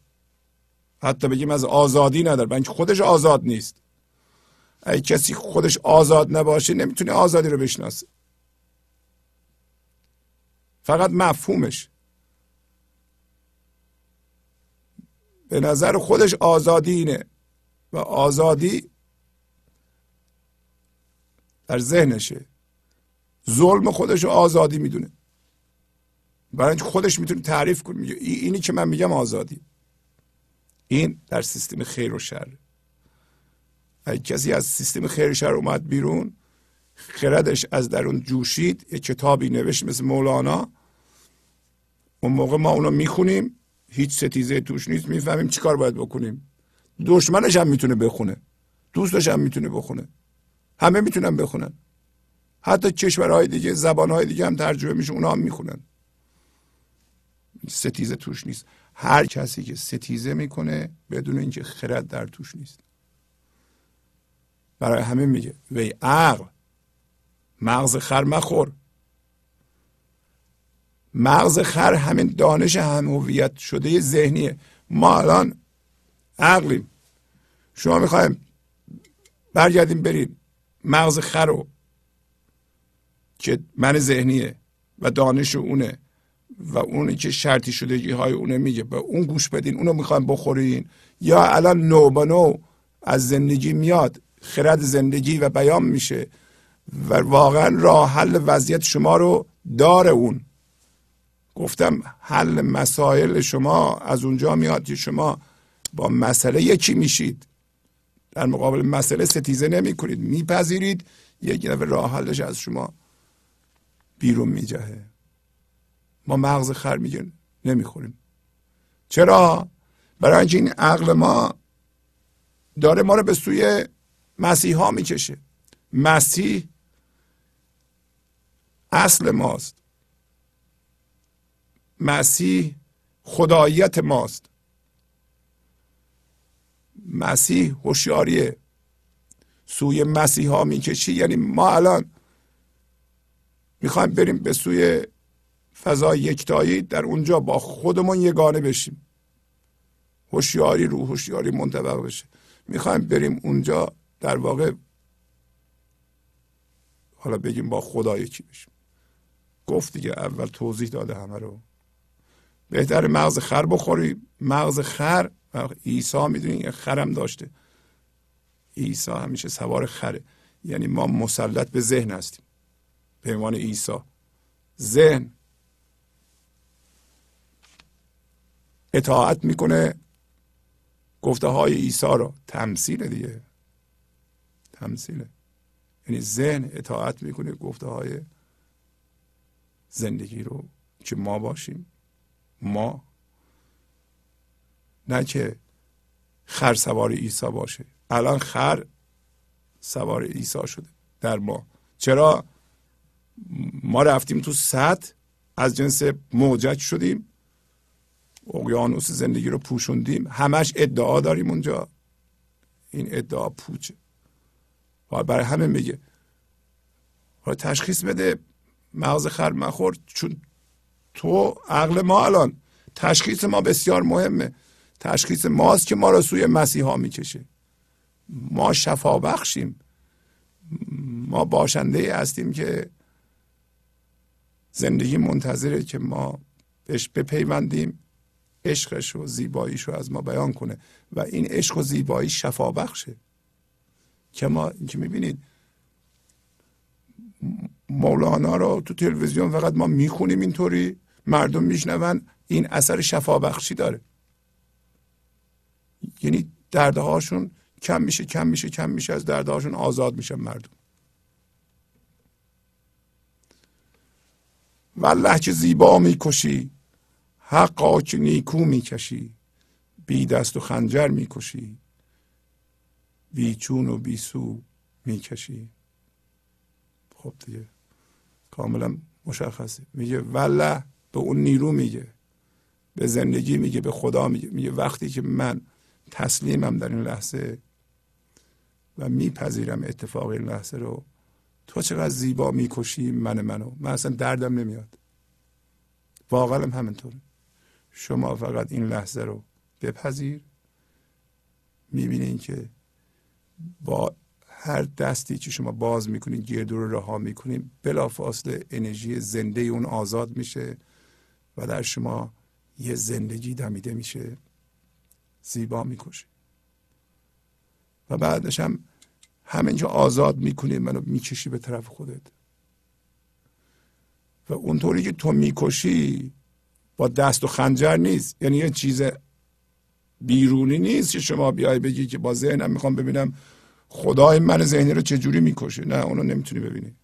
حتی بگیم از آزادی نداره. من خودش آزاد نیست. اگه کسی خودش آزاد نباشه نمی‌تونه آزادی رو بشناسه. فقط مفهومش. به نظر خودش آزادی اینه. و آزادی در ذهنشه. ظلم خودش آزادی می‌دونه. برای اینکه خودش می‌تونه تعریف کنه. میگه اینی که من میگم آزادی. این در سیستم خیر و شر. اگه کسی از سیستم خیر و شر اومد بیرون خردش از درون جوشید یه کتابی نوشت مثل مولانا. اون موقع ما اونو می‌خونیم. هیچ ستیزه توش نیست. می‌فهمیم چیکار باید بکنیم. دشمنش هم می‌تونه بخونه. دوستش هم می‌تونه بخونه. همه می‌تونن بخونن. حتی کشورهای دیگه زبانهای دیگه هم ترجمه میشه اونا هم می‌خونن. ستیزه توش نیست. هر کسی که ستیزه می‌کنه بدون اینکه خرد در توش نیست. برای همه میگه وی عقل مغز خر مخور. مغز خر همین دانش هم هویت شده ذهنیه. ما الان عقلیم. شما می‌خوایم برگردیم بریم. مغز خر رو که من ذهنیه و دانش اونه و اونی که شرطی شدگی های اونه میگه. به اون گوش بدین اونو می‌خوایم بخورین. یا الان نو با نو از زندگی میاد خرد زندگی و بیان میشه و واقعا راه حل وضعیت شما رو داره اون. گفتم حل مسائل شما از اونجا میاد که شما با مسئله یکی میشید. در مقابل مسئله ستیزه نمی کنید میپذیرید. یک دفعه راه حلش از شما بیرون میجهه. ما مغز خر میگن نمی‌خوریم. چرا؟ برای اینکه این عقل ما داره ما رو به سوی مسیحا می‌کشه. مسیح اصل ماست. مسیح خداییت ماست. مسیح هوشیاریه. سوی مسیحا می‌کشی. یعنی ما الان می‌خوایم بریم به سوی فضای یکتایی در اونجا با خودمون یگانه بشیم. هوشیاری رو هوشیاری منطبق بشه. می‌خوایم بریم اونجا در واقع حالا بگیم با خدا یکی بشیم. گفت دیگه اول توضیح داده همه رو. بهتر مغز خر بخوری. مغز خر عیسی می‌دونی خرم داشته. عیسی همیشه سوار خره. یعنی ما مسلط به ذهن هستیم. به عنوان عیسی. ذهن. اطاعت می‌کنه. گفته های عیسی رو. تمثیل دیگه. تمثیله. یعنی ذهن اطاعت می‌کنه گفته های زندگی رو. که ما باشیم. ما نه که خر سوار عیسی باشه. الان خر سوار عیسی شده در ما. چرا؟ ما رفتیم تو سطح از جنس موجج شدیم. اقیانوس زندگی رو پوشوندیم. همش ادعا داریم اونجا. این ادعا پوچه. و برای همه میگه. تشخیص بده. مغز خر مخور چون تو عقل ما الان تشخیص ما بسیار مهمه. تشخیص ماست که ما رو سوی مسیحا می‌کشه. ما شفا بخشیم. ما باشنده هستیم که زندگی منتظره که ما بهش بپیوندیم عشقش و زیباییش رو از ما بیان کنه. و این عشق و زیبایی شفا بخشه. که ما اینکه می‌بینید مولانا رو تو تلویزیون فقط ما می‌خونیم اینطوری مردم میشنون این اثر شفا بخشی داره. یعنی دردهاشون کم میشه کم میشه کم میشه از دردهاشون آزاد میشن مردم. والله که زیبا می‌کشی حقا که نیکو می‌کشی بی دست و خنجر می‌کشی بی چون و بی سو می‌کشی. خب دیگه کاملا مشخصه. میگه والله به اون نیرو میگه به زندگی میگه به خدا میگه. میگه وقتی که من تسلیمم در این لحظه و میپذیرم اتفاق این لحظه رو. تو چقدر زیبا می‌کشی من منو. من اصلا دردم نمیاد. واقعا هم همینطوره شما فقط این لحظه رو بپذیر. می‌بینین که با هر دستی که شما باز می‌کنین گردو رو رها می‌کنین بلافاصله انرژی زنده اون آزاد میشه و در شما یه زندگی دمیده میشه. زیبا می‌کشه. و بعدش هم همینجا آزاد می‌کنی منو می‌کشی به طرف خودت. و اونطوری که تو می‌کشی با دست و خنجر نیست. یعنی یه چیز بیرونی نیست که شما بیای بگی که با ذهنم می‌خوام ببینم خدای من ذهنی رو چجوری می‌کشه. نه اونو نمی‌تونی ببینی.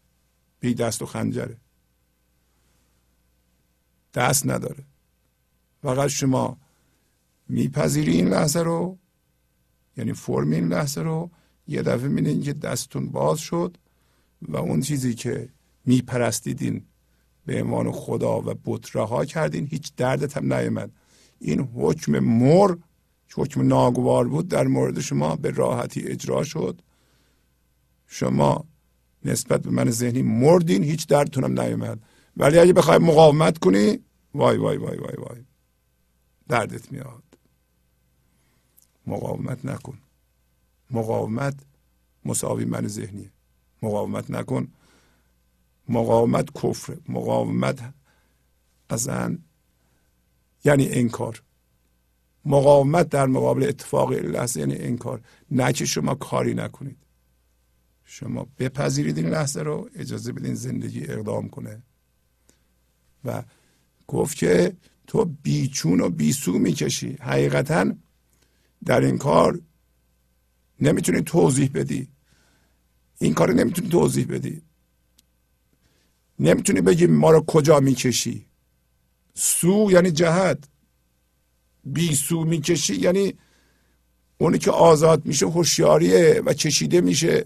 بی دست و خنجره. دست نداره. فقط شما میپذیری این لحظه رو؟ یعنی فرم این لحظه رو؟ یه دفعه می‌بینید که دستتون باز شد و اون چیزی که میپرستیدین به عنوان خدا و بت رها کردین هیچ دردت هم نیامد این حکم مر حکم ناگوار بود در مورد شما به راحتی اجرا شد. شما نسبت به من ذهنی مردین هیچ دردتونم نیامد ولی اگه بخوای مقاومت کنی وای وای وای وای وای. دردت میاد. مقاومت نکن. مقاومت مساوی من ذهنیه. مقاومت نکن. مقاومت کفر مقاومت اصلا یعنی انکار. مقاومت در مقابل اتفاق لحظه یعنی انکار. نه که شما کاری نکنید. شما بپذیرید این لحظه رو اجازه بدین زندگی اقدام کنه. و گفت که تو بیچون و بیسو می‌کشی. حقیقتا در این کار نمی‌تونی توضیح بدی. این کار نمی‌تونی توضیح بدی. نمی‌تونی بگی ما رو کجا می‌کشی. سو یعنی جهت. بی سو می‌کشی یعنی اونی که آزاد میشه هوشیاریه و کشیده میشه.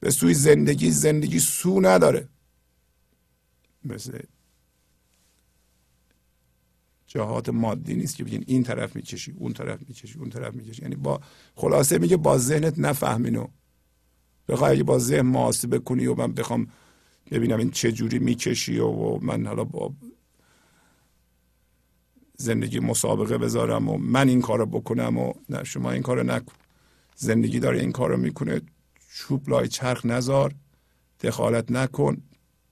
به سوی زندگی زندگی سو نداره. مثل جهات مادی نیست که بگین این طرف می‌کشی اون طرف می‌کشی اون طرف می‌کشی. یعنی با خلاصه میگه با ذهنت نفهمینو بخوای اگه با ذهن محاسبه کنی و من بخوام ببینم این چه جوری می‌کشی و, و من حالا با زندگی مسابقه بذارم و من این کارو بکنم و نه شما این کارو نکن. زندگی داره این کارو می‌کنه. چوب لای چرخ نزار دخالت نکن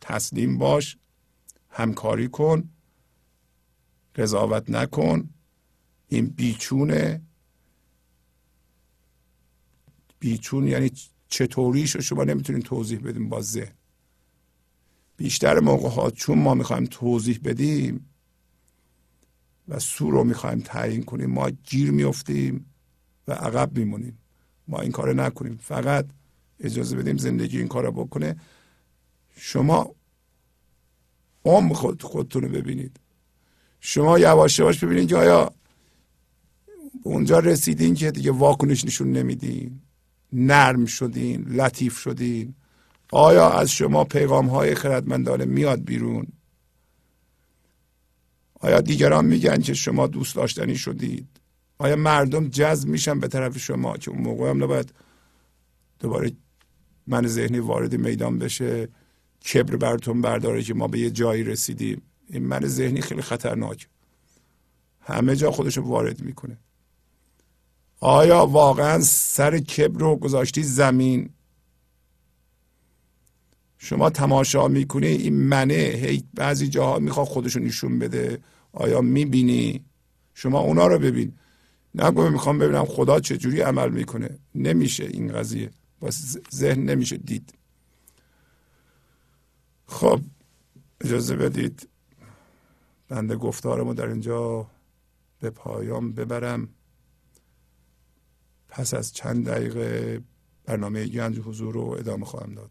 تسلیم باش همکاری کن. قضاوت نکن. این بیچونه بیچون یعنی چطوریش رو شما نمی‌تونید توضیح بدیم با ذهن. بیشتر موقع ها چون ما می‌خوایم توضیح بدیم و سو رو می‌خوایم تعیین کنیم ما گیر میفتیم و عقب میمونیم. ما این کار نکنیم. فقط اجازه بدیم زندگی این کار رو بکنه. شما عمق خود خودتون رو ببینید. شما یواش یواش ببینید که آیا اونجا رسیدین که دیگه واکنش نشون نمیدین نرم شدین لطیف شدین. آیا از شما پیغام های خردمندانه میاد بیرون؟ آیا دیگران میگن که شما دوست داشتنی شدید؟ آیا مردم جذب میشن به طرف شما که اون موقع هم نباید دوباره من ذهنی وارد میدان بشه کبر براتون برداره که ما به یه جایی رسیدیم؟ این من ذهنی خیلی خطرناک. همه جا خودش رو وارد می‌کنه. آیا واقعا سر کبر رو گذاشتی زمین؟ شما تماشا می‌کنی این منه هی بعضی جاها می‌خواد خودشو نشون بده. آیا می‌بینی؟ شما اونا رو ببین. نگو می‌خوام ببینم خدا چجوری عمل می‌کنه. نمیشه این قضیه. با ذهن نمیشه دید. خب اجازه بدید. بنده گفتارمو در اینجا به پایان ببرم. پس از چند دقیقه برنامه گنج حضور رو ادامه خواهم داد.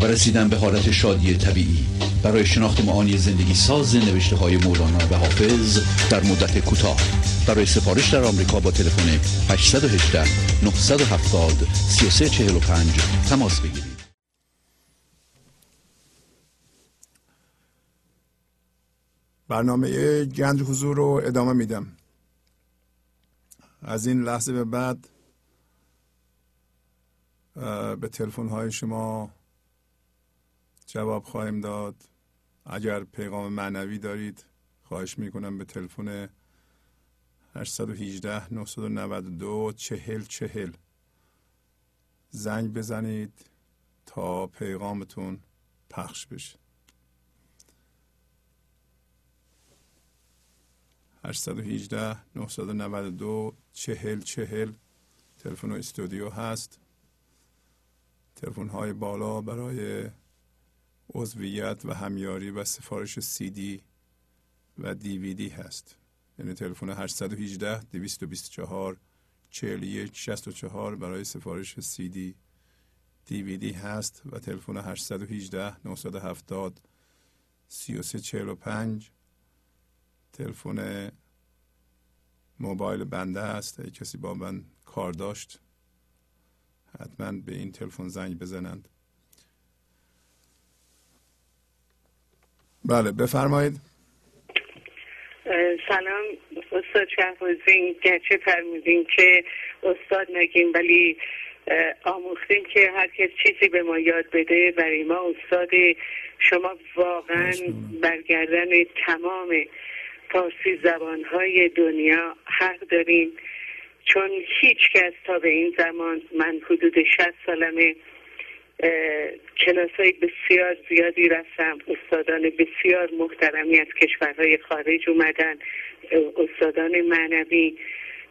و رسیدن به حالت شادی طبیعی. برای شناخت معانی زندگی ساز نوشته های مولانا و حافظ در مدت کوتاه. برای سفارش در آمریکا با تلفن 818 970 3345 تماس بگیرید.
برنامه گنج حضور رو ادامه میدم. از این لحظه به بعد به تلفن های شما جواب خواهیم داد. اگر پیغام معنوی دارید خواهش می‌کنم به تلفن 818 992 چهل چهل. زنگ بزنید تا پیغامتون پخش بشه. 818 992 چهل چهل. تلفن استودیو هست. تلفن های بالا برای عضویت و همیاری و سفارش سی دی و دیویدی هست. یعنی تلفن 818 224 41 64 برای سفارش سی دی دیویدی هست و تلفن 818 970 3345 تلفن موبایل بنده است. اگه کسی با من کار داشت حتما به این تلفن زنگ بزنند. بله بفرمایید.
سلام استاد شهبازین. گرچه فرمودین که استاد نگیم ولی آموختیم که هر کس چیزی به ما یاد بده. برای ما استاد شما واقعا برگردن تمام فارسی زبانهای دنیا حق دارین. چون هیچ کس تا به این زمان من حدود 60 سالمه کلاس های بسیار زیادی رفتم. استادان بسیار محترمی از کشورهای خارج اومدن. استادان معنوی.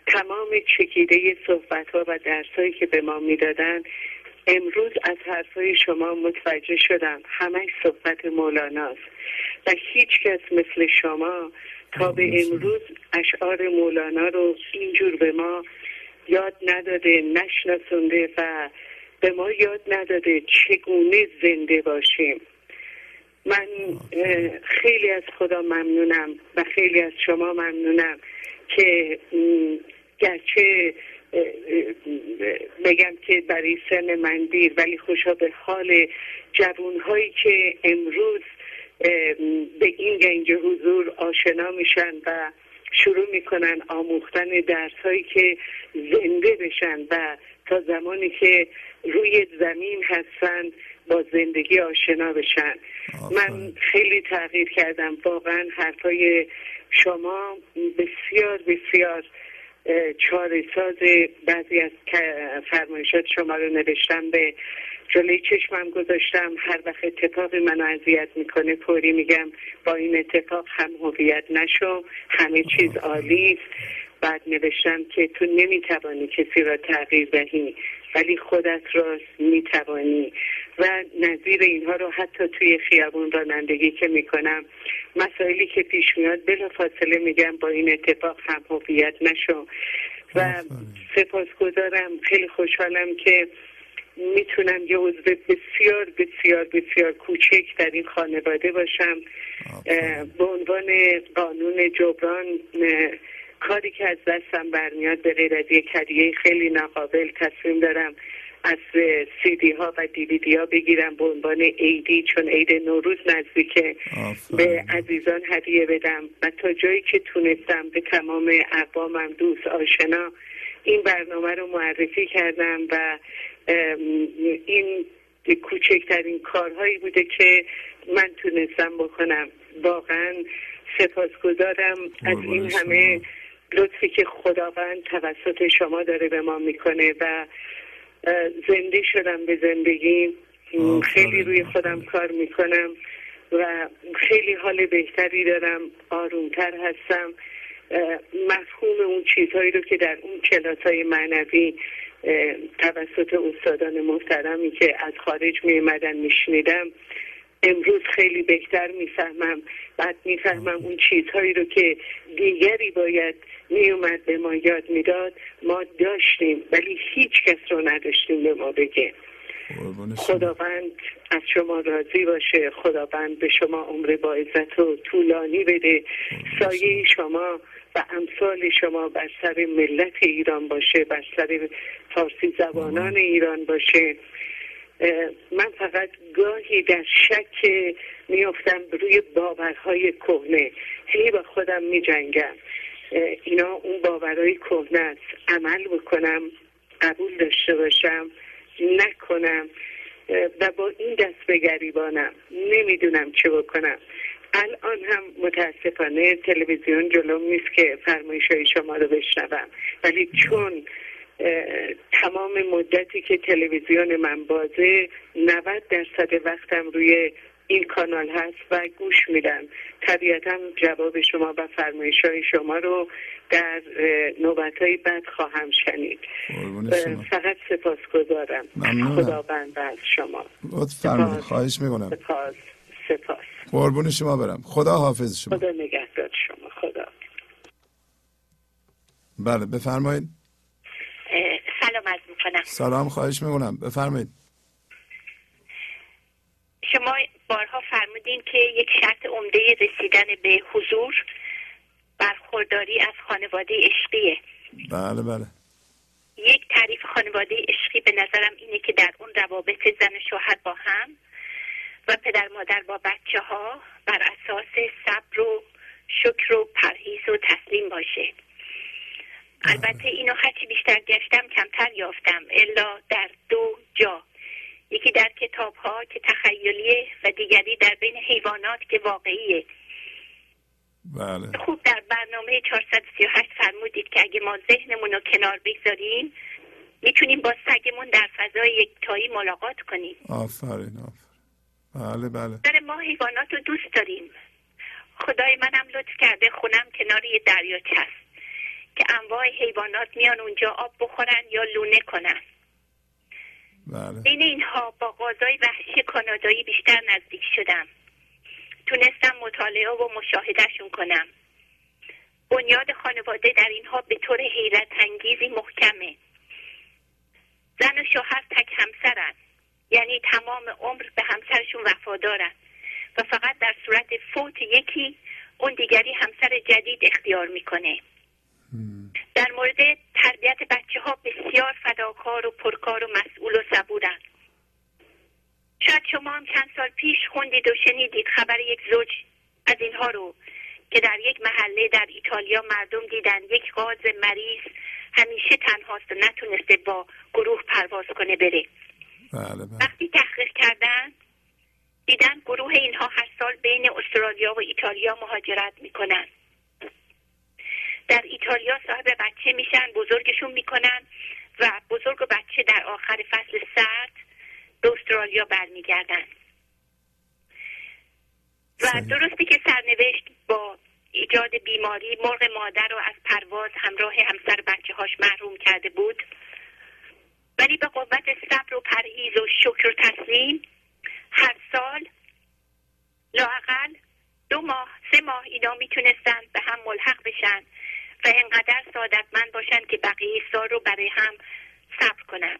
تمام چکیده صحبت ها و درس هایی که به ما می‌دادن امروز از حرفهای شما متوجه شدم. همه صحبت مولاناست. و هیچ کس مثل شما تا به امروز اشعار مولانا رو اینجور به ما یاد نداده نشناسونده و به ما یاد نداده چگونه زنده باشیم. من خیلی از خدا ممنونم و خیلی از شما ممنونم که گرچه بگم که برای سن من دیر ولی خوشا به حال جوانهایی که امروز به این گنج حضور آشنا میشن و شروع می‌کنن آموختن درس هایی که زنده بشن و تا زمانی که روی زمین هستن با زندگی آشنا بشن. من خیلی تغییر کردم. واقعا حرفای شما بسیار بسیار چاره ساز بعضی از فرمایشات شما رو نوشتم به جلوی چشمم گذاشتم هر وقت اتفاقی منو اذیت می‌کنه پوری میگم با این اتفاق هم هویت نشو همه چیز عالی بعد نوشتم که تو نمی‌توانی کسی را تغییر دهی ولی خودت را می‌توانی. و نظیر اینها رو حتی توی خیابون رانندگی که می‌کنم مسائلی که پیش میاد بلا فاصله میگم با این اتفاق هم هویت نشو. و سپاسگزارم. خیلی خوشحالم که می‌تونم یه عضو بسیار بسیار بسیار کوچک در این خانواده باشم. به عنوان قانون جبران کاری که از دستم برمیاد به غیر از یک کدیه خیلی ناقابل تصمیم دارم از سیدی ها و دیویدی ها بگیرم به عنوان عیدی چون عید نوروز نزدیکه به عزیزان هدیه بدم. و تا جایی که تونستم به تمام اقوامم دوست آشنا این برنامه رو معرفی کردم و این کوچکترین کارهایی بوده که من تونستم بکنم. واقعا سپاسگزارم. از این همه لطفی که خداوند توسط شما داره به ما می‌کنه و زنده شدم به زندگی. خیلی روی خودم کار می‌کنم و خیلی حال بهتری دارم. آرومتر هستم. مفهوم اون چیزهایی رو که در اون کلاس های معنوی توسط استادان محترمی که از خارج می اومدن میشنیدم. امروز خیلی بهتر می‌فهمم. بعد می‌فهمم اون چیزهایی رو که دیگری باید میومد به ما یاد می‌داد ما داشتیم ولی هیچ کس رو نداشتیم به ما بگه. خداوند از شما راضی باشه. خداوند به شما عمر با عزت و طولانی بده. سایه شما و امثال شما بر سر ملت ایران باشه بر سر فارسی زبانان ایران باشه. من فقط گاهی در شک میافتم روی باورهای کهنه. هی با خودم می جنگم اینا اون باورهای کهنه است. عمل بکنم قبول داشته باشم نکنم. و با این دست به گریبانم. نمی‌دونم چه بکنم. الان هم متاسفانه تلویزیون جلوم نیست که فرمایش های شما رو بشنوم. ولی چون تمام مدتی که تلویزیون من بازه 90 درصد وقتم روی این کانال هست و گوش میدم. طبیعتا جواب شما و فرمایش های شما رو در نوبت های بعد خواهم شنید. فقط سپاس گذارم. خداوند از شما.
خواهش می‌کنم.
سپاس. سپاس.
قربون شما برم. خدا حافظ شما.
خدا نگهدار شما. خدا.
بله بفرمایید.
سلام عرض می‌کنم.
سلام خواهش می‌کنم. بفرمایید.
شما بارها فرمودین که یک شرط عمده رسیدن به حضور برخورداری از خانواده عشقیه.
بله بله.
یک تعریف خانواده عشقی به نظرم اینه که در اون روابط زن و شوهر با هم و پدر مادر با بچه ها بر اساس صبر و شکر و پرهیز و تسلیم باشه. البته اینو هرچی بیشتر گشتم کمتر یافتم. الا در دو جا. یکی در کتاب ها که تخیلیه و دیگری در بین حیوانات که واقعیه.
بله.
خوب در برنامه 438 فرمودید که اگه ما ذهنمون رو کنار بگذاریم می‌تونیم با سگمون در فضای یکتایی ملاقات کنیم.
آفرین آفرین. بله بله.
در ما حیوانات رو دوست داریم. خدای منم لطف کرده خونم کنار یه دریاچه است که انواع حیوانات میان اونجا آب بخورن یا لونه کنن.
بله.
بین اینها با غازای وحشی کانادایی بیشتر نزدیک شدم. تونستم مطالعه و مشاهدهشون کنم. بنیاد خانواده در اینها به طور حیرت انگیزی محکمه. زن و شوهر تک همسرن. یعنی تمام عمر به همسرشون وفادارن و فقط در صورت فوت یکی اون دیگری همسر جدید اختیار می‌کنه. در مورد تربیت بچه ها بسیار فداکار و پرکار و مسئول و صبورن شاید شما هم چند سال پیش خوندید و شنیدید خبر یک زوج از اینها رو که در یک محله در ایتالیا مردم دیدن. یک غاز مریض همیشه تنهاست و نتونسته با گروه پرواز کنه بره.
بله بله.
وقتی تحقیق کردن دیدن گروه اینها هر سال بین استرالیا و ایتالیا مهاجرت می‌کنن. در ایتالیا صاحب بچه میشن بزرگشون می‌کنن و بزرگ و بچه در آخر فصل سرد به استرالیا برمیگردن. و. درسته که سرنوشت با ایجاد بیماری مرغ مادر رو از پرواز همراه همسر بچه هاش محروم کرده بود ولی به قوت صبر و پرهیز و شکر و تسلیم هر سال لاقل دو ماه سه ماه اینا می‌تونستن به هم ملحق بشن و انقدر سعادتمند باشن که بقیه سال رو برای هم صبر کنن.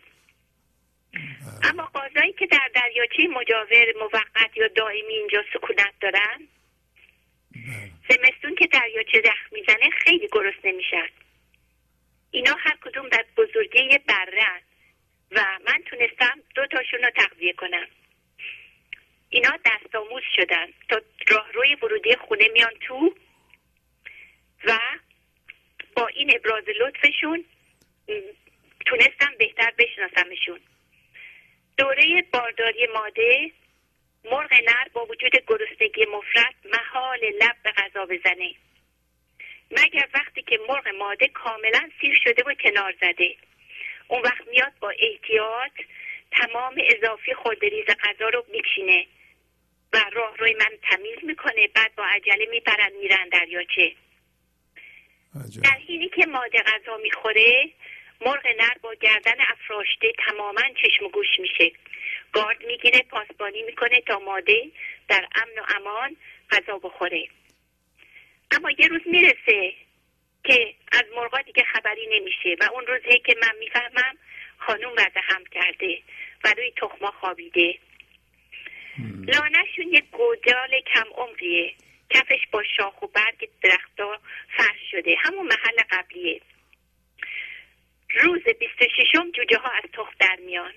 اما قاضایی که در دریاچه مجاور موقت یا دائمی اینجا سکونت دارن زمستون که دریاچه زخم می‌زنه خیلی گرسنه میشن. اینا هر کدوم در بزرگی یه و من تونستم دو تاشون رو تغذیه کنم. اینا دست آموز شدن. تا راهروی ورودی خونه میان تو و با این ابراز لطفشون تونستم بهتر بشناسمشون. دوره بارداری ماده مرغ نر با وجود گرسنگی مفرد محال لب به غذا بزنه. مگر وقتی که مرغ ماده کاملا سیر شده و کنار زده. اون وقت میاد با احتیاط تمام اضافی خورده غذا رو میچینه و راه روی من تمیز می‌کنه. بعد با عجله می‌برن میرن دریاچه.
عجب.
در حینی که ماده غذا می‌خوره مرغ نر با گردن افراشته تماما چشم و گوش میشه. گارد می‌گیره پاسبانی می‌کنه تا ماده در امن و امان غذا بخوره. اما یه روز می‌رسه که از مرغا دیگه خبری نمیشه و اون روزی که من می‌فهمم خانوم وضع هم کرده و روی تخما خوابیده. لانهشون یک گودال کم عمقیه کفش با شاخ و برگ درختها فرش شده. همون محل قبلیه. روز 26 جوجه ها از تخم در میان.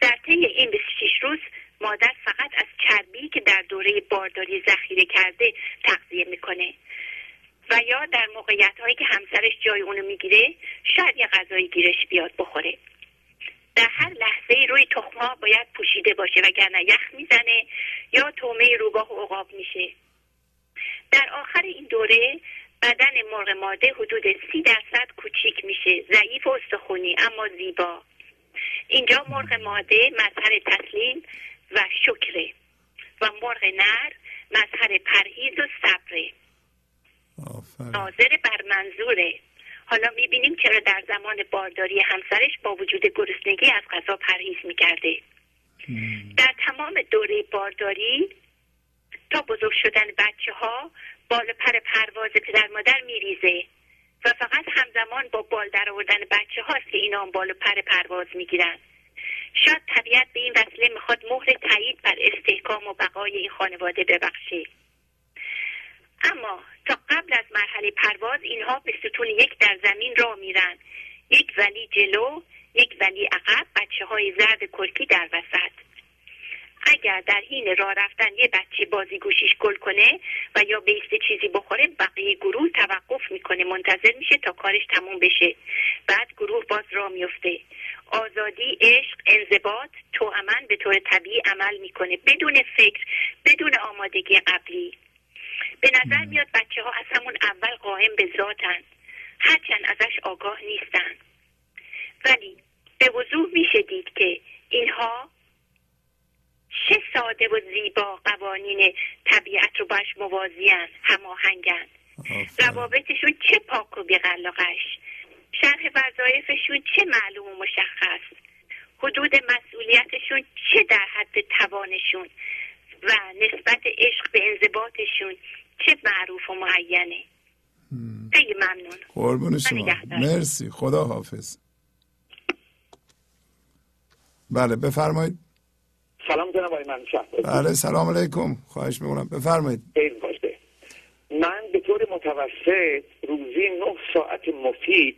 در طی این 26 روز مادر فقط از چربی که در دوره بارداری ذخیره کرده تغذیه می‌کنه. و یا در موقعیت هایی که همسرش جای اونو می‌گیره شاید یه غذایی گیرش بیاد بخوره. در هر لحظه روی تخمها باید پوشیده باشه وگرنه یخ می‌زنه یا تومه روباه و عقاب میشه. در آخر این دوره بدن مرغ ماده حدود سی درصد کوچیک میشه ضعیف و استخونی اما زیبا. اینجا مرغ ماده مظهر تسلیم و شکره و مرغ نر مظهر پرهیز و صبره. ناظر بر منظوره حالا می‌بینیم چرا در زمان بارداری همسرش با وجود گرسنگی از غذا پرهیز می‌کرده. در تمام دوره بارداری تا بزرگ شدن بچه ها بال پر پرواز پدر مادر میریزه و فقط همزمان با بال در آوردن بچه هاست که اینا هم بال و پر پرواز می‌گیرن. شاید طبیعت به این وسیله می‌خواد مهر تایید بر استحکام و بقای این خانواده ببخشه. اما تا قبل از مرحله پرواز اینها به ستون یک در زمین را میرن. یک ولی جلو یک ولی عقب بچه های زرد کرکی در وسط. اگر در حین راه رفتن یه بچه بازی گوشیش گل کنه و یا بیسته چیزی بخوره بقیه گروه توقف می‌کنه. منتظر میشه تا کارش تموم بشه. بعد گروه باز راه میفته آزادی عشق انضباط توأمن به طور طبیعی عمل می‌کنه. بدون فکر بدون آمادگی قبلی. به نظر میاد بچه ها از همون اول قائم به ذاتن. هرچند ازش آگاه نیستن. ولی به وضوح میشه دید که اینها چه ساده و زیبا قوانین طبیعت رو باش موازیان هماهنگن. روابطشون چه پاک و بیقلقش شرح وظایفشون چه معلوم و مشخص. حدود مسئولیتشون چه در حد توانشون. و نسبت عشق به انضباطشون چه معروف و معینه. خیلی ممنون.
قربون شما. مرسی. خدا حافظ. بله بفرمایید.
سلام جناب آقای منشا
بله سلام علیکم. خواهش می‌کنم. بفرمایید.
من به طور متوسط روزی نه ساعت مفید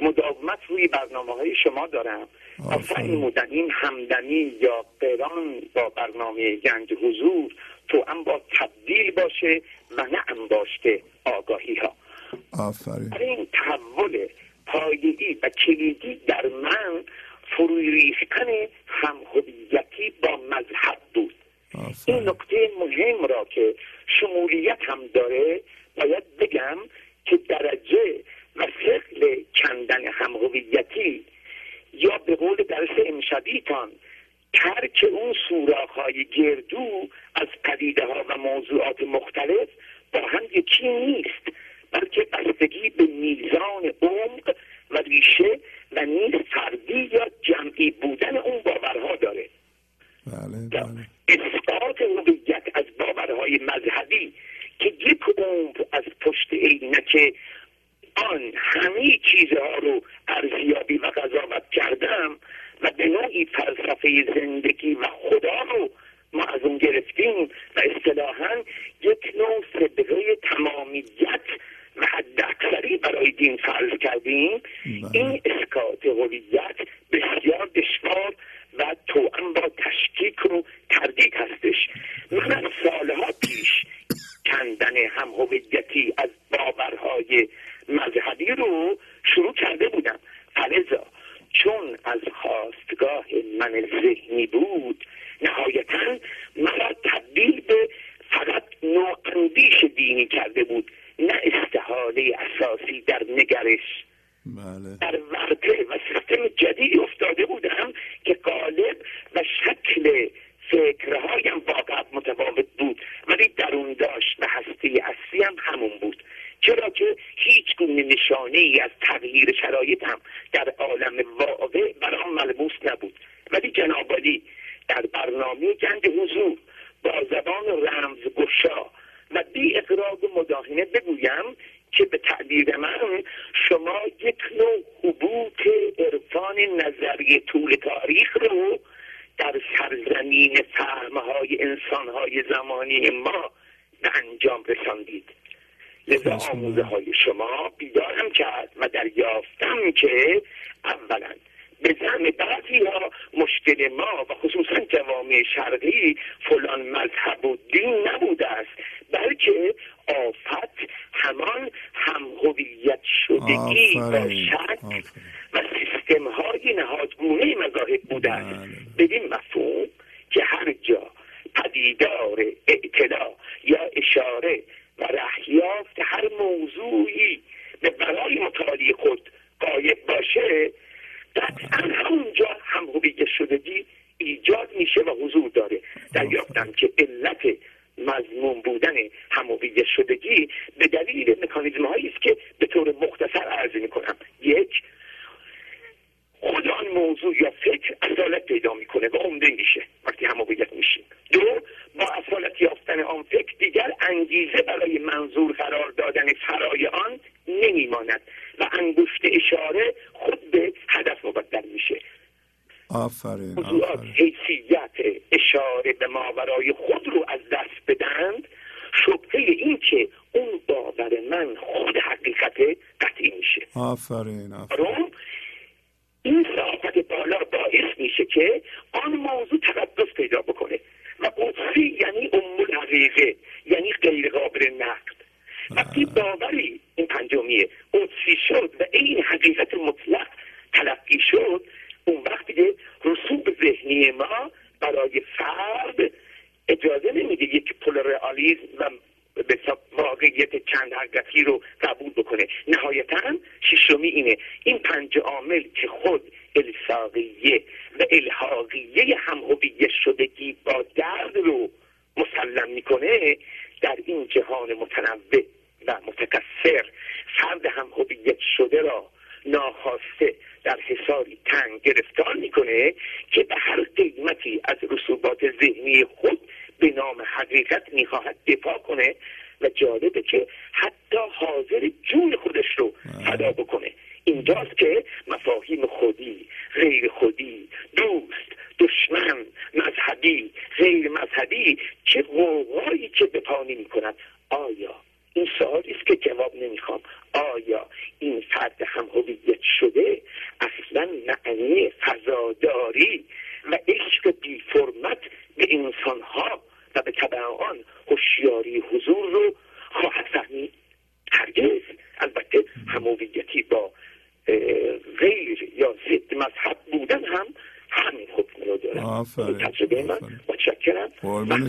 مداومت روی برنامه های شما دارم.
آفرین.
سعی نمودنیم همدمی یا قران با برنامه گنج حضور تو هم با تبدیل باشه و نه انباشته آگاهی ها
آفرین
این تحول پایه‌ای و کلیدی در من فروی ریختن همهویتی با مذهب بود. این
آفرین
نکته مهم را که شمولیت هم داره باید بگم که درجه و ثقل کندن همهویتی یا به قول درس امشبیتان ترک اون سوراخ‌های گردو از پدیده ها و موضوعات مختلف با هم یکی نیست بلکه بستگی به میزان عمق و ریشه و نیز فردی یا جمعی بودن اون باورها داره.
بله بله.
اثبات هویت از باورهای مذهبی که یک عمر از پشت عینک آن همه چیزها رو ارزیابی و قضاوت کردم و به نوعی فلسفه زندگی و خدا رو ما از اون گرفتیم و اصطلاحا یک نوع صدقه تمامیت و حداکثری برای دین فرض کردیم
بله.
این اسکات هویت بسیار دشوار و توأم با تشکیک و تردید هستش من از سالها پیش کندن هم هویتی از باورهای مذهبی رو شروع کرده بودم. فلزا چون از خواستگاه من ذهنی بود نهایتا مرا تبدیل به فقط نواندیش دینی کرده بود نه استحاله اساسی در نگرش.
بله.
در ورطه و سیستم جدیدی افتاده بودم که قالب و شکل فکرهایم واقعا متفاوت بود ولی درون داشت و هستی اصلی همون بود. چرا که هیچ گونه نشانه ای از تغییر شرایط هم در عالم واقع بر آن ملموس نبود. ولی جناب در برنامه گنج حضور با زبان رمزگشا و بی اقراق مداهنه بگویم که به تعبیر من شما یک نوع حبوط عرفان نظری طول تاریخ رو در سرزمین فهمهای انسانهای زمانی ما به انجام رساندید. لذا آموزه های شما بیدارم کرد و دریافتم که اولا به زن بعضی ها مشکل ما و خصوصا جوامع شرقی فلان مذهب و دین نبوده است بلکه آفت همان همهویت شدگی
و
شک و سیستم های نهادگونه مذاهب بوده است بدین مفهوم که هر جا پدیدار اعتلا یا اشاره
fair
enough.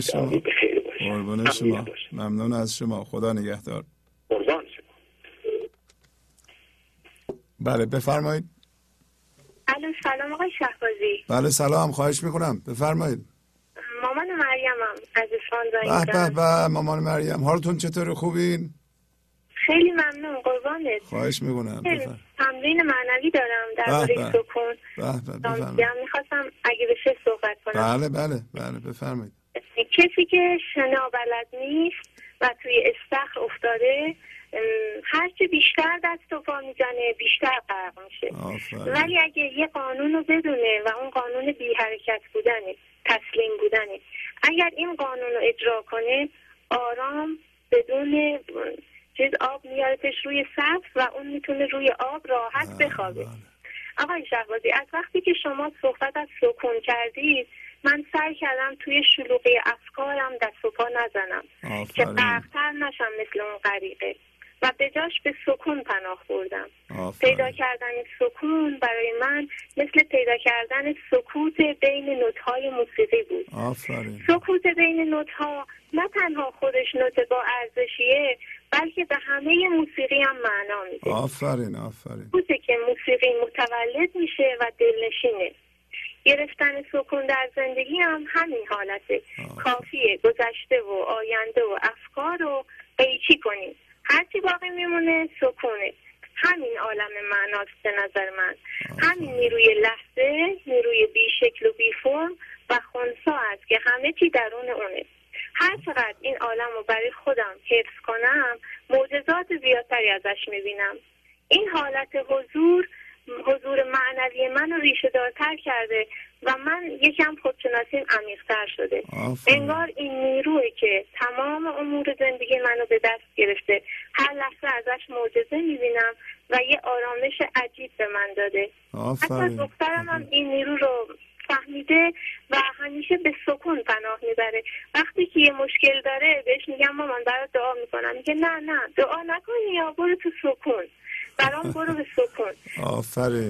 قربان شما. قربان شما. ممنون از شما. خدا نگهدار.
قربان شما.
بله بفرمایید.
الو سلام آقای شهبازی.
بله سلام. خواهش می‌کنم. بفرمایید.
مامان مریمم از اصفهان
به به مامان مریم. حالتون چطور؟ خوبین؟
خیلی ممنون. قربانت.
خواهش می‌کنم.
تمرین معنوی دارم در
باره
سکون. می‌خواستم اگه بشه صحبت کنم.
بله بله بله. بفرمایید.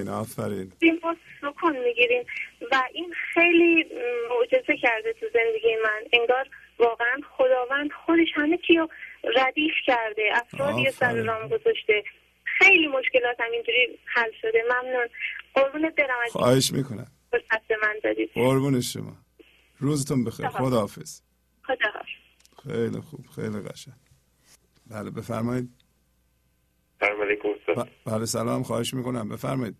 آفرین آفرین.
این ما سکون می‌گیریم. و این خیلی معجزه کرده تو زندگی من. انگار واقعا خداوند خودش همه چی رو ردیف کرده افرادی سر. رام گذاشته. خیلی مشکلات هم اینجوری حل شده. ممنون. قربونت برم از
خواهش می‌کنم.
فرصت من دادید.
قربون شما. روزتون بخیر.
خدا.
خداحافظ.
خدا حافظ.
خیلی خوب خیلی قشنگ. بله بفرمایید.
سلام علیکم
بله سلام. خواهش می‌کنم. بفرمایید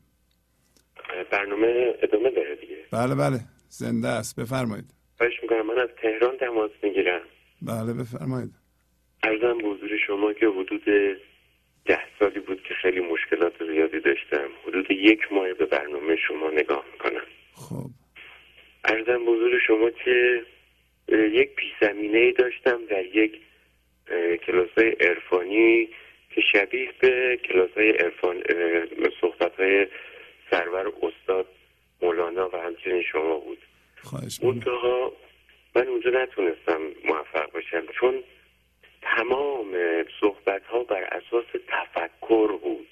برنامه ادامه داره دیگه
بله بله. زنده است. بفرمایید.
خواهش می‌کنم. من از تهران تماس می‌گیرم.
بله بفرمایید
ارزم به حضور شما که حدود ده سالی بود که خیلی مشکلات زیادی داشتم حدود یک ماه به برنامه شما نگاه می‌کنم
خب
ارزم به حضور شما که اه، یک پیش زمینه داشتم در یک کلاس های عرفانی که شبیه به کلاس های عرفان صحبت های سرور استاد مولانا و همچنین شما بود
خواهش می‌کنم
منتها من اونجا نتونستم موفق باشم چون تمام صحبت ها بر اساس تفکر بود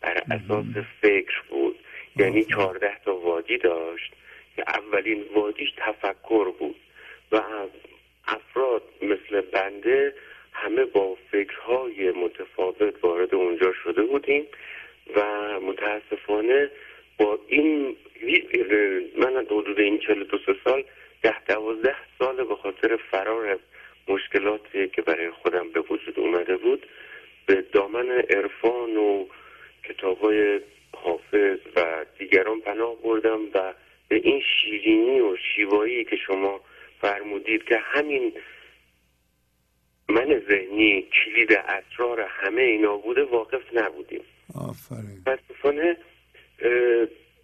بر اساس فکر بود یعنی چهارده تا وادی داشت که اولین وادیش تفکر بود و افراد مثل بنده همه با فکرهای متفاوت وارد اونجا شده بودیم و متاسفانه با این من از حدود این 42 سال ده دوازده سال به خاطر فرار از مشکلاتی که برای خودم به وجود اومده بود به دامن عرفان و کتابای حافظ و دیگران پناه بردم و به این و شیوایی که شما فرمودید که همین من ذهنی کلید اسرار همه اینا بوده واقف نبودیم.
آفرین.
متاسفانه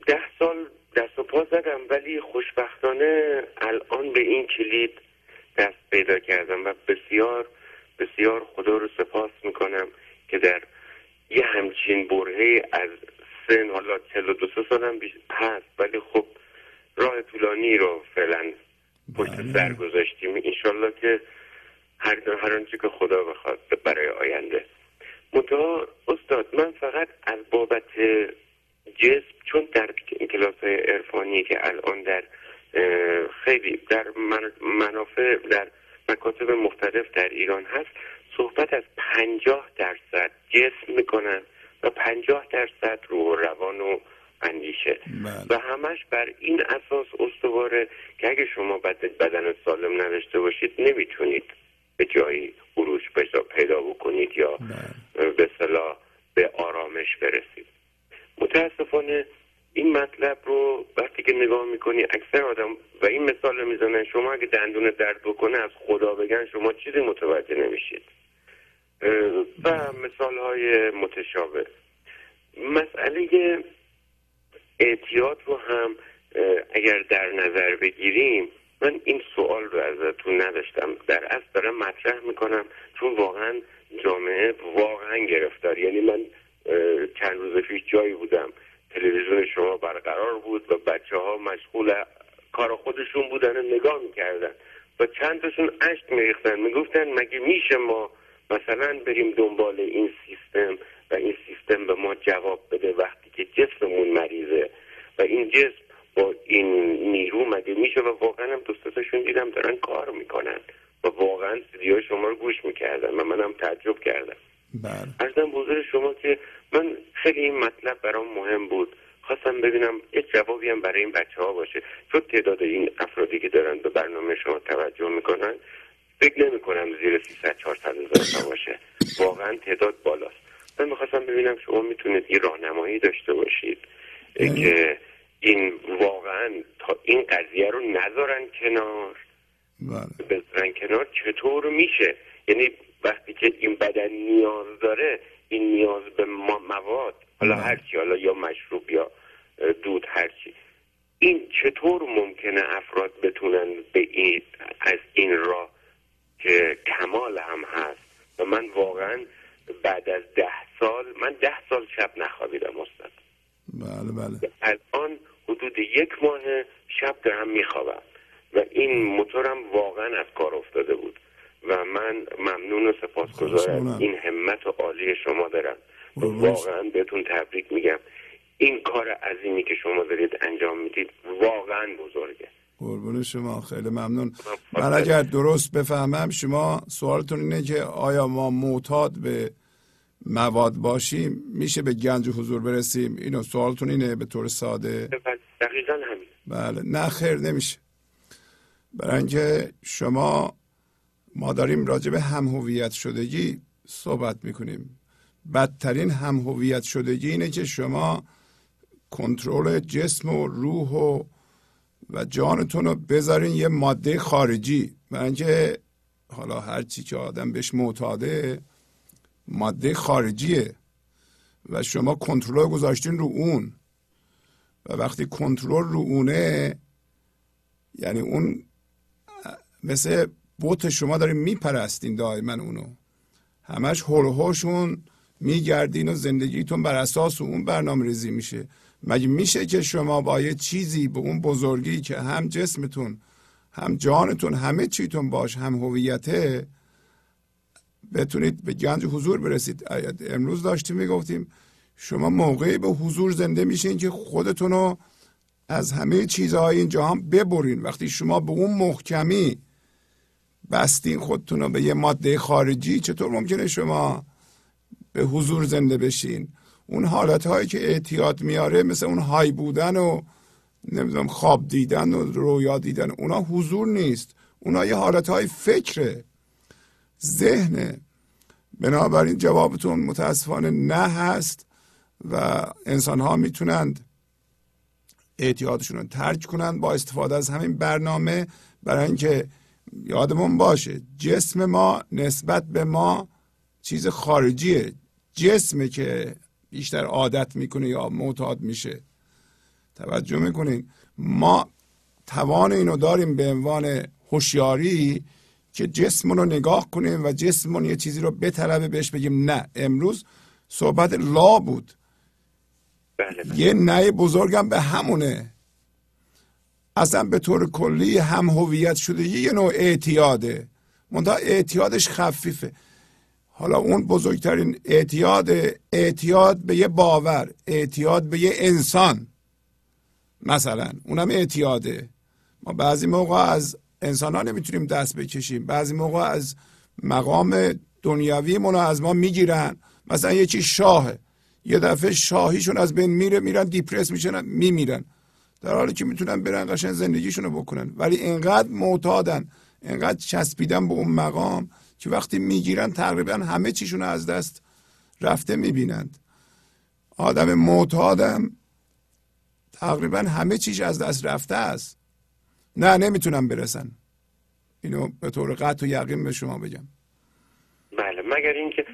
ده سال دست و پا زدم ولی خوشبختانه الان به این کلید دست پیدا کردم و بسیار بسیار خدا رو سپاس می‌کنم که در یه همچین برهه از سن حالا 42 سالم بیش- هست. ولی خب راه طولانی رو فعلا پشت
بله.
سر گذاشتیم انشالله که هر هر آنچه که خدا بخواد برای آینده منتها استاد من فقط از بابت جسم چون در کلاس های عرفانی که الان در خیلی در من- منافع در مکاتب مختلف در ایران هست صحبت از پنجاه درصد جسم می‌کنن و پنجاه درصد روح و روان و اندیشه.
بله.
و همش بر این اساس استواره که اگه شما بد- بدن سالم نداشته باشید نمی‌تونید به جایی عروج پیدا- بکنید یا
بله.
به صلاح به آرامش برسید. متاسفانه این مطلب رو وقتی که نگاه می‌کنی اکثر آدم و این مثال رو می‌زنن شما اگه دندون درد بکنه از خدا بگن شما چیزی متوجه نمیشید. و مثال های متشابه. مسئله اعتیاد رو هم اگر در نظر بگیریم من این سوال رو ازتون نداشتم. در اصل دارم مطرح می‌کنم چون واقعا جامعه واقعا گرفتار. یعنی من چند روز پیش جایی بودم. تلویزیون شما برقرار بود و بچه ها مشغول کار خودشون بودن و نگاه می‌کردن. و چند تاشون اشک میریختن. می‌گفتن مگه میشه ما مثلا بریم دنبال این سیستم و این سیستم به ما جواب بده وقتی که جسممون مریضه. و این جسم با این نیرو مگه میشه؟ و واقعا هم دوستاتشون دیدم دارن کار می‌کنن. و واقعا سیدی شما رو گوش می‌کردن و منم تعجب کردم.
بله.
ارزم بزرگ شما که من خیلی این مطلب برام مهم بود. خواستم ببینم یه جوابی هم برای این بچه ها باشه. چون تعداد این افرادی که دارن به برنامه شما توجه می‌کنن فکر نمی کنم زیر 300 400 هزار باشه. واقعا تعداد بالاست. من می‌خواستم ببینم شما می‌تونید یه راهنمایی داشته باشید که این واقعا تا این قضیه رو نذارن کنار.
بله.
بذارن کنار چطور میشه؟ یعنی وقتی که این بدن نیاز داره این نیاز به مواد حالا
بله.
هرچی حالا یا مشروب یا دود هرچی. این چطور ممکنه افراد بتونن به این از این راه که کمال هم هست؟ و من واقعا بعد از ده سال من ده سال شب نخوابیدم استاد.
بله بله.
الان حدود یک ماه شب دارم میخوابم و این موتورم واقعا از کار افتاده بود و من ممنون و سپاسگزار
ممنونم.
از این همت و عالی شما دارم. واقعا بهتون تبریک میگم. این کار عظیمی که شما دارید انجام می‌دید واقعا بزرگه.
قربون شما خیلی ممنون. من اگر درست بفهمم شما سوالتون اینه که آیا ما معتاد به مواد باشیم؟ میشه به گنج حضور برسیم؟ اینو سوالتون اینه به طور ساده؟
دقیقا همین.
بله نه خیر نمیشه. برای اینکه شما ما داریم راجع به هم هویت شدگی صحبت می‌کنیم. بدترین هم هویت شدگی اینه که شما کنترل جسم و روح و و جانتون رو بذارین یه ماده خارجی. برای اینکه حالا هر چی که آدم بهش معتاده ماده خارجیه. و شما کنترل گذاشتین رو اون. و وقتی کنترل رو اونه یعنی اون مثل بوت شما دارین میپرستین دائما اونو. همش هلوهاشون میگردین و زندگیتون بر اساس اون برنامه ریزی میشه. مگه میشه که شما با یه چیزی به اون بزرگی که هم جسمتون هم جانتون همه چیتون باش هم هویته بتونید به گنج حضور برسید. امروز داشتیم می‌گفتیم شما موقعی به حضور زنده میشین که خودتون رو از همه چیزهای این جهان ببرین. وقتی شما به اون محکمی بستین خودتون رو به یه ماده خارجی چطور ممکنه شما به حضور زنده بشین؟ اون حالت هایی که اعتیاد میاره مثل اون های بودن و نمی‌دونم خواب دیدن و رویا دیدن اونا حضور نیست. اونا یه حالت های فکره. ذهنه. بنابراین جوابتون متاسفانه نه هست و انسان ها می‌تونند اعتیادشون رو ترک کنند با استفاده از همین برنامه. برای اینکه یادمون باشه جسم ما نسبت به ما چیز خارجیه. جسمه که بیشتر عادت می‌کنه یا معتاد میشه. توجه می‌کنین. ما توان اینو داریم به عنوان هوشیاری که جسممون رو نگاه کنیم و جسممون یه چیزی رو بطلبه بهش بگیم نه. امروز صحبت لا بود.
بله بله.
یه نه بزرگم به همونه. اصلا به طور کلی هم هویت شده یه نوع اعتیاده. منتها اعتیادش خفیفه. حالا اون بزرگترین اعتیاد اعتیاد به یه باور اعتیاد به یه انسان. مثلا اونم اعتیاده. ما بعضی موقع از انسان ها نمی‌تونیم دست بکشیم. بعضی موقع از مقام دنیاوی رو از ما می‌گیرن. مثلا یه چی شاهه. یه دفعه شاهیشون از بین میره میرن دیپرس میشن میمیرن. در حالی که می‌تونن برن قشن زندگیشون رو بکنن. ولی انقدر معتادن انقدر چسبیدن به اون مقام که وقتی می‌گیرن تقریبا همه چیشون از دست رفته می‌بینند. آدم معتادم تقریبا همه چیش از دست رفته است. نه نمی‌تونن برسن. اینو به طور قطع و یقین به شما بگم.
بله مگر اینکه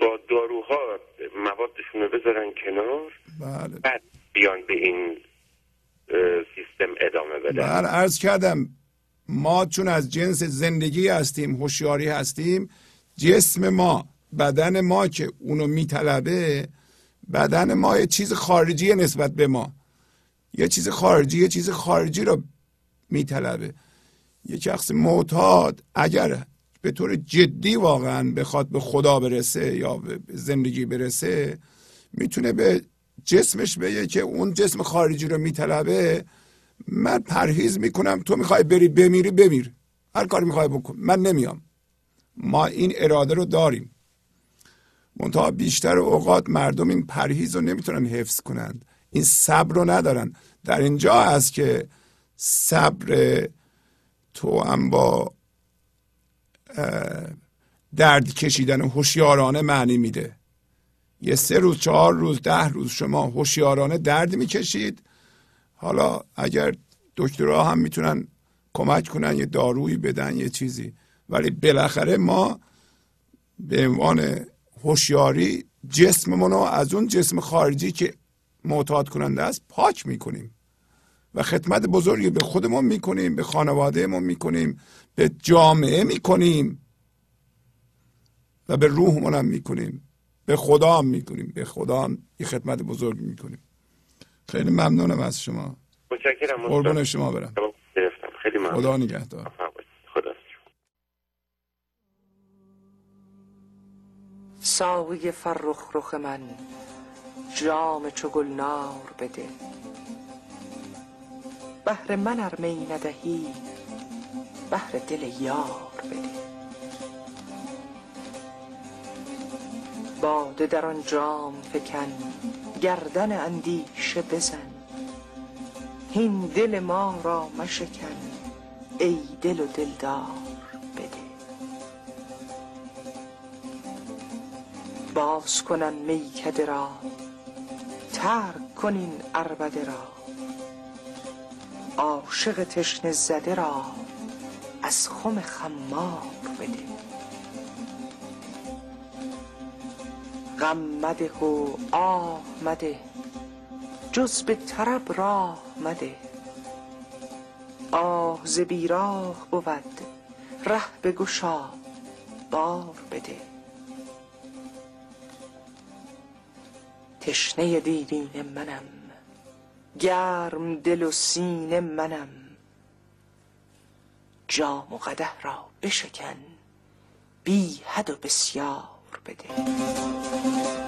با داروها موادشون رو بذارن کنار؟
بله.
بعد بیان به این سیستم ادامه بدن.
بله عرض کردم ما چون از جنس زندگی هستیم هوشیاری هستیم جسم ما بدن ما که اونو میطلبه بدن ما یه چیز خارجی نسبت به ما. یه چیز خارجی یه چیز خارجی رو میطلبه. یک شخص معتاد اگر به طور جدی واقعا بخواد به خدا برسه یا به زندگی برسه می‌تونه به جسمش بگه که اون جسم خارجی رو میطلبه. من پرهیز می‌کنم تو می‌خوای بری بمیری بمیر. هر کاری می‌خوای بکن. من نمیام. ما این اراده رو داریم. منتها بیشتر اوقات مردم این پرهیز رو نمی‌تونن حفظ کنند. این صبر رو ندارن. در اینجا هست که صبر تو هم با درد کشیدن هوشیارانه معنی میده. یه سه روز چهار روز ده روز شما هوشیارانه درد می‌کشید. حالا اگر دکترها هم می‌تونن کمک کنن یه دارویی بدن یه چیزی. ولی بالاخره ما به عنوان هوشیاری جسممون رو از اون جسم خارجی که معتاد کننده است پاک می‌کنیم. و خدمت بزرگی به خودمون می‌کنیم به خانوادهمون می‌کنیم به جامعه می‌کنیم و به روحمون هم می‌کنیم. به خدا هم می‌کنیم به خدا هم یه خدمت بزرگ می‌کنیم. خیلی ممنونم از شما.
متشکرم.
قربون شما برم.
گرفتم. خیلی ممنون.
خدا نگهدار.
ساقی فرخ رخ من جام چو گلنار بده. بهر من ار می ندهی بهر دل یار بده. باده در آن جام فکن گردن اندیشه بزن. هین دل ما را مشکن ای دل و دلدار بده. باز کنن میکده را ترک کنین اربده را. عاشق تشنه زده را از خم خمار بده. غم مده و آه مده جز به طرب راه مده. آه ز بیراه بود. ره بگشا بار بده. تشنه دیرین منم. گرم دل و سینه منم. جام و قده را بشکن. بی حد و بسیار. بده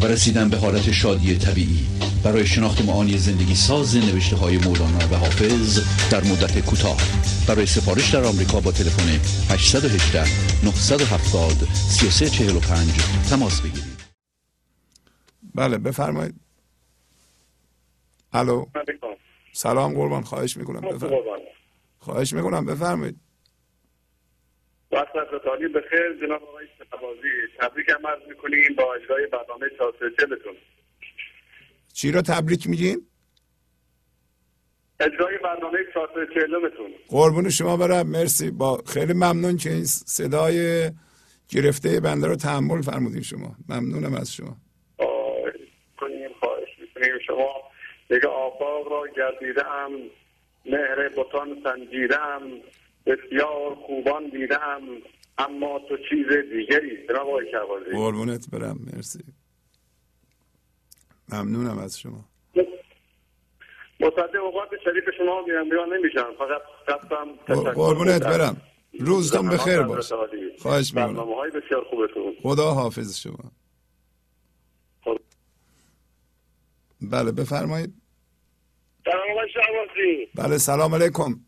و رسیدن به حالت شادی طبیعی. برای شناخت معانی زندگی ساز نوشته های مولانا و حافظ در مدت کوتاه. برای سفارش در آمریکا با تلفن 818 970 3345 تماس بگیرید.
بله بفرمایید. الو؟ سلام قربان خواهش می‌کنم. بفرمایید خواهش می‌کنم بفرمایید.
وقت از تالی به خیر جناب آقای شهبازی. تبریک هم عرض می‌کنیم با اجرای برنامه چهارسلسلتون
چی رو تبریک میگین؟
اجرای برنامه چهارسلسلتون
قربون شما برم مرسی. با خیلی ممنون که این صدای گرفته بنده رو تحمل فرمودین شما. ممنونم از شما.
کنیم خواهش می‌کنیم. شما دیگه آفاق را گردیدم مهر بطان سنجیدم بسیار خوبان دیدم اما تو چیز دیگری آقای شهبازی
قربونت برم مرسی. ممنونم از شما.
مصدق اوقات شریف شما میرم بیان نمیشم فقط قصدم
قربونت. برم. روزتون بخیر باش. خواهش می‌کنم.
برنامه های بسیار خوبتون.
خدا حافظ شما.
خدا.
بله بفرمایید.
سلام آقای
بله سلام علیکم.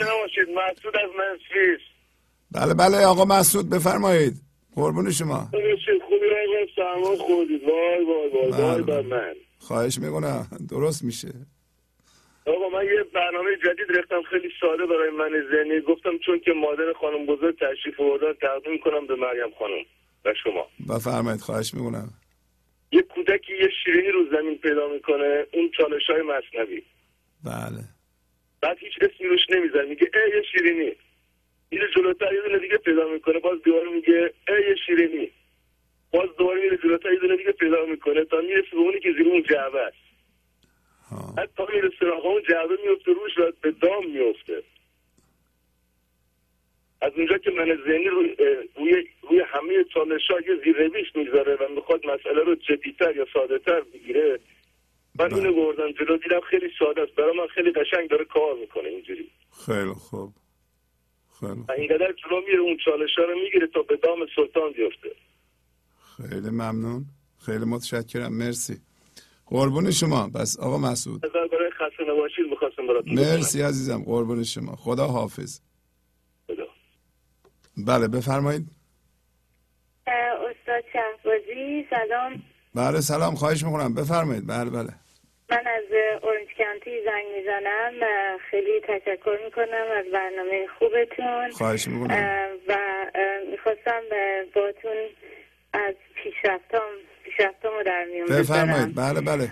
نباشید مسعود از منفیس
بله بله آقا مسعود بفرمایید. قربون شما.
خوبی آقا؟ سلمان خوردید وای وای وای وای
بله.
بر من.
خواهش می‌کنم. درست میشه.
آقا من یه برنامه جدید رفتم. خیلی ساده برای من ذهنی. گفتم چون که مادر خانم بزرگ تشریف آوردن تقدیم کنم به مریم خانم و شما.
بفرمایید خواهش می‌کنم.
یه کودکی یه شیرینی رو زمین پیدا می‌کنه اون چالش های مصنوی.
بله.
بعد هیچ اسمی روش نمیزن میگه ای یه شیرینی. میره جلوتر یه دونه دیگه پیدا می‌کنه. باز دوباره میگه ای یه شیرینی. باز دوباره میره جلوتر یه دونه دیگه پیدا می‌کنه. تا می‌رسه به اونی که زیر اون جعبه است. تا می‌رسه سراغ اون جعبه میفته روش و به دام میفته از اونجا که من ذهنی روی, روی, روی همه چالش ها یه زیرنویس می‌ذاره و می‌خواد مسئله رو جدیتر یا ساده تر بگیره من
بله.
اینو بردم جلو دیدم خیلی ساده است. برای من خیلی قشنگ داره کار می‌کنه اینجوری.
خیلی خوب. خیلی
اینقدر جلو میره اون چالش ها رو می‌گیره تا به دام سلطان بیفته.
خیلی ممنون. خیلی متشکرم. مرسی. قربون شما. بس آقا مسعود.
برای خسته نباشید می‌خواستم براتون
مرسی عزیزم. قربون شما. خدا حافظ.
خدا.
بله بفرمایید.
استاد شهبازی سلام.
بله سلام خواهش می‌کنم. بفرمایید. بله بله.
من از اورنج کانتی زنگ می‌زنم. خیلی تشکر می‌کنم از برنامه خوبتون.
خواهش می‌کنم.
و می‌خواستم باتون از پیشرفتام پیشرفتام رو در میون
بفرمایید. بله بله.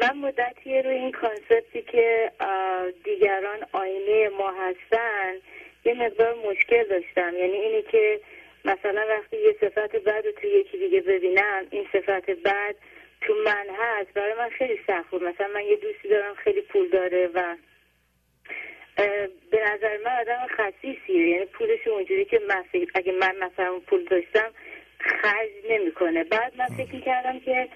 من مدتی روی این کانسپتی که دیگران آینه ما هستن یه مقدار مشکل داشتم. یعنی اینی که مثلا وقتی یه صفت بد رو توی یکی دیگه ببینم این صفت بد تو من هست برای من خیلی سخت بود. مثلا من یه دوستی دارم خیلی پول داره و به نظر من آدم خصیصیه. یعنی پولش اونجوری که من اگه من مثلا اون پول داشتم خرج نمی‌کنه. بعد من فکر می‌کردم که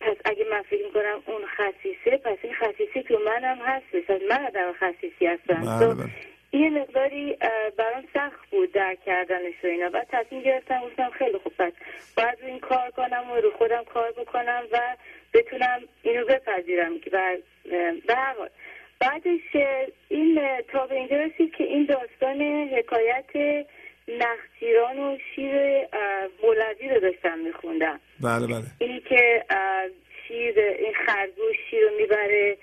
پس اگه من فکر می‌کنم اون خصیصه پس این خصیصی تو منم هست. پس من آدم خصیصی هستم.
بله
تو
بله.
یه مقداری برام سخت بود درک کردنش و اینا. بعد تصمیم گرفتم گفتم خیلی خوب پس باید رو این کار کنم و رو خودم کار بکنم و بتونم اینو بپذیرم. که به هر حال. بعدش این تا به اینجا رسید که این داستان حکایت نخجیران و شیر مولوی رو داشتم میخوندم.
بله بله.
اینی که شیر این خرگوش شیر رو می‌بره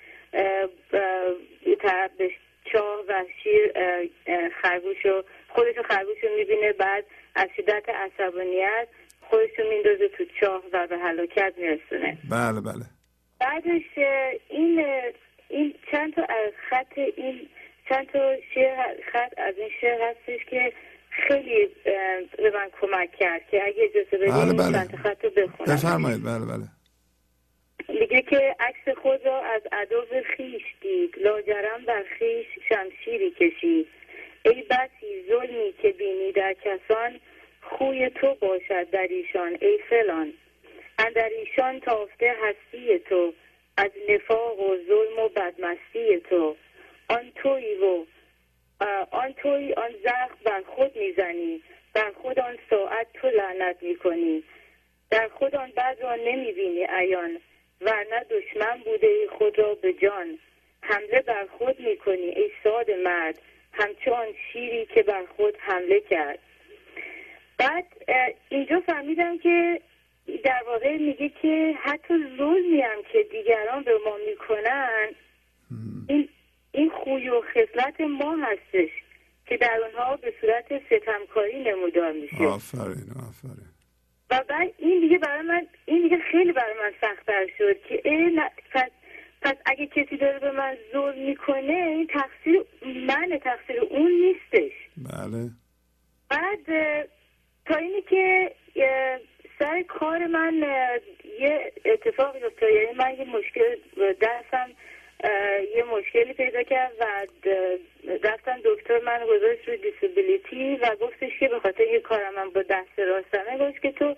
طرف چاه و شیر خرگوش رو خودش خرگوش رو می‌بینه بعد از شدت عصبانیت خودش رو میندازه تو چاه و به هلاکت میرسونه.
بله بله.
بعدش این این چند تا از خط این چند تا شعر خط از این شعر هستش که خیلی به من کمک کرد که اگه اجازه بدین
بله،
این
بله.
چند خط رو بخونم.
بفرمایید. بله بله.
میگه که عکس خود را از عدو خیش دید. لاجرم بر خیش شمشیری کشید. ای بسی ظلمی که بینی در کسان خوی تو باشد در ایشان ای فلان. اندر ایشان تافته هستی تو از نفاق و ظلم و بدمستی تو. آن توی و آن توی آن زخم بر خود می‌زنی. بر خود آن ساعت تو لعنت می‌کنی. در خود آن بد را نمی‌بینی عیان. ورنه دشمن بوده ای خود را به جان. حمله بر خود می‌کنی ای ساد مرد. همچون شیری که بر خود حمله کرد. بعد اینجا فهمیدم که در واقع میگه که حتی ظلمی هم که دیگران به ما می‌کنن این این خوی و خصلت ما هستش که در اونها به صورت ستمکاری نمودار میشه.
آفرین آفرین.
و بعد این دیگه برای من این دیگه خیلی برای من سختتر شد که نه، پس, پس اگه کسی داره به من ظلم می‌کنه این تقصیر من تقصیر اون نیستش.
بله.
بعد تا اینی که سر کار من یه اتفاقی افتاد یعنی من یه مشکل دستم یه مشکلی پیدا کرد و رفتم دکتر من گذاشت روی disability و گفتش که به خاطر یه کارم من با دست راستمه گفت که تو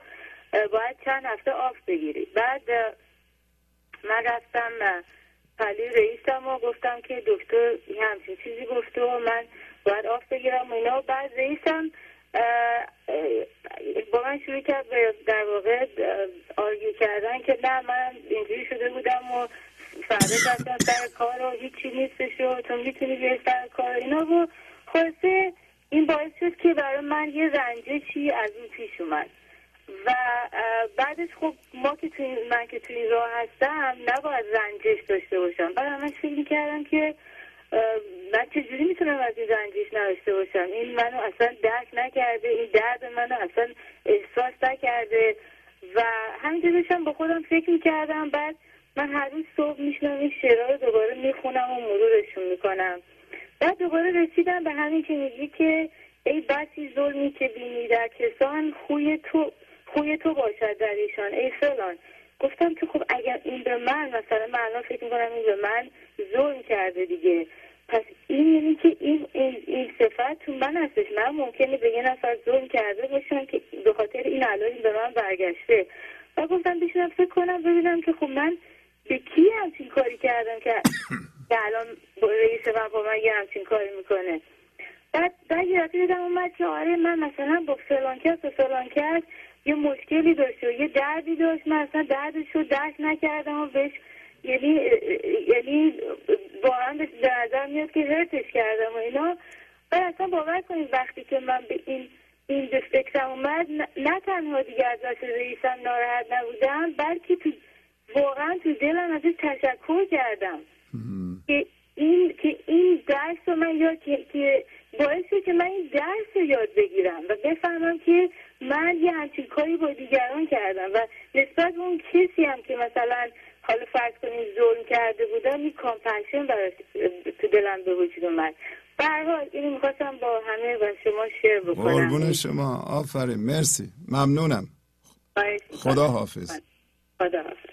باید چند هفته off بگیری. بعد من رفتم پهلوی رئیسم و گفتم که دکتر یه همچین چیزی گفته و من باید off بگیرم و اینا. بعد رئیسم با من شروع کرد به در واقع اه، آرگیو کردن که نه من اینجوری شده بودم و فردا رفتم سر کار و هیچی نیستش و تو می‌تونی بیای سر کار اینا. و خلاصه این باعث شد که برای من یه رنجشی از این پیش اومد. و بعدش خب ما که توی من که توی راه هستم نباید رنجش داشته باشم. بعد همش فکر می‌کردم که من چجوری می‌تونم از این رنجش نداشته باشم؟ این منو اصلا درک نکرده این درد منو اصلا احساس نکرده. و همینجور داشتم با خودم فکر می‌کردم. بعد من هر روز صبح میشنم این شعرها رو دوباره می‌خونم و مرورشون می‌کنم. بعد دوباره رسیدم به همین که میگی که ای بسی ظلمی که بینی در کسان خوی تو خوی تو باشد در ایشان. ای فلان. گفتم که خب اگر این به من مثلا الان فکر می‌کنم این به من ظلم کرده دیگه. پس این یعنی که این, این, این صفت تو من هستش. من ممکنه به یه نفر ظلم کرده باشم که به خاطر این این به من برگشته. و گفتم بشینم فکر کنم ببینم که خب من به کی همچین کاری کردم که که الان رئیس من با من یه همچین کاری می‌کنه؟ بعد بعد یه دیدم اومد که آره من مثلا با فلان کس و فلان کس یه مشکلی داشت و یه دردی داشت. من اصلا دردش رو درک نکردم و بهش یعنی یعنی واقعا به نظر میاد که هرتش کردم و اینا. بعد اصلا باور کنید وقتی که من به این این فکرم اومد نه- نه تنها دیگه از رئیسم ناراحت نبودم بلکه تو واقعا تو دلم ازش تشکر کردم. که این که این درس رو من یاد که, که باعث شد که من این درس رو یاد بگیرم و بفهمم که من یه همچین کاری با دیگران کردم و نسبت به اون کسی هم که مثلا حالا فرض کنیم ظلم کرده بودم این کامپنشن براش اه، تو دلم به وجود اومد. به هر حال اینو می‌خواستم با همه و شما شیر بکنم.
قربون شما. آفرین. مرسی. ممنونم. خدا حافظ
خدا حافظ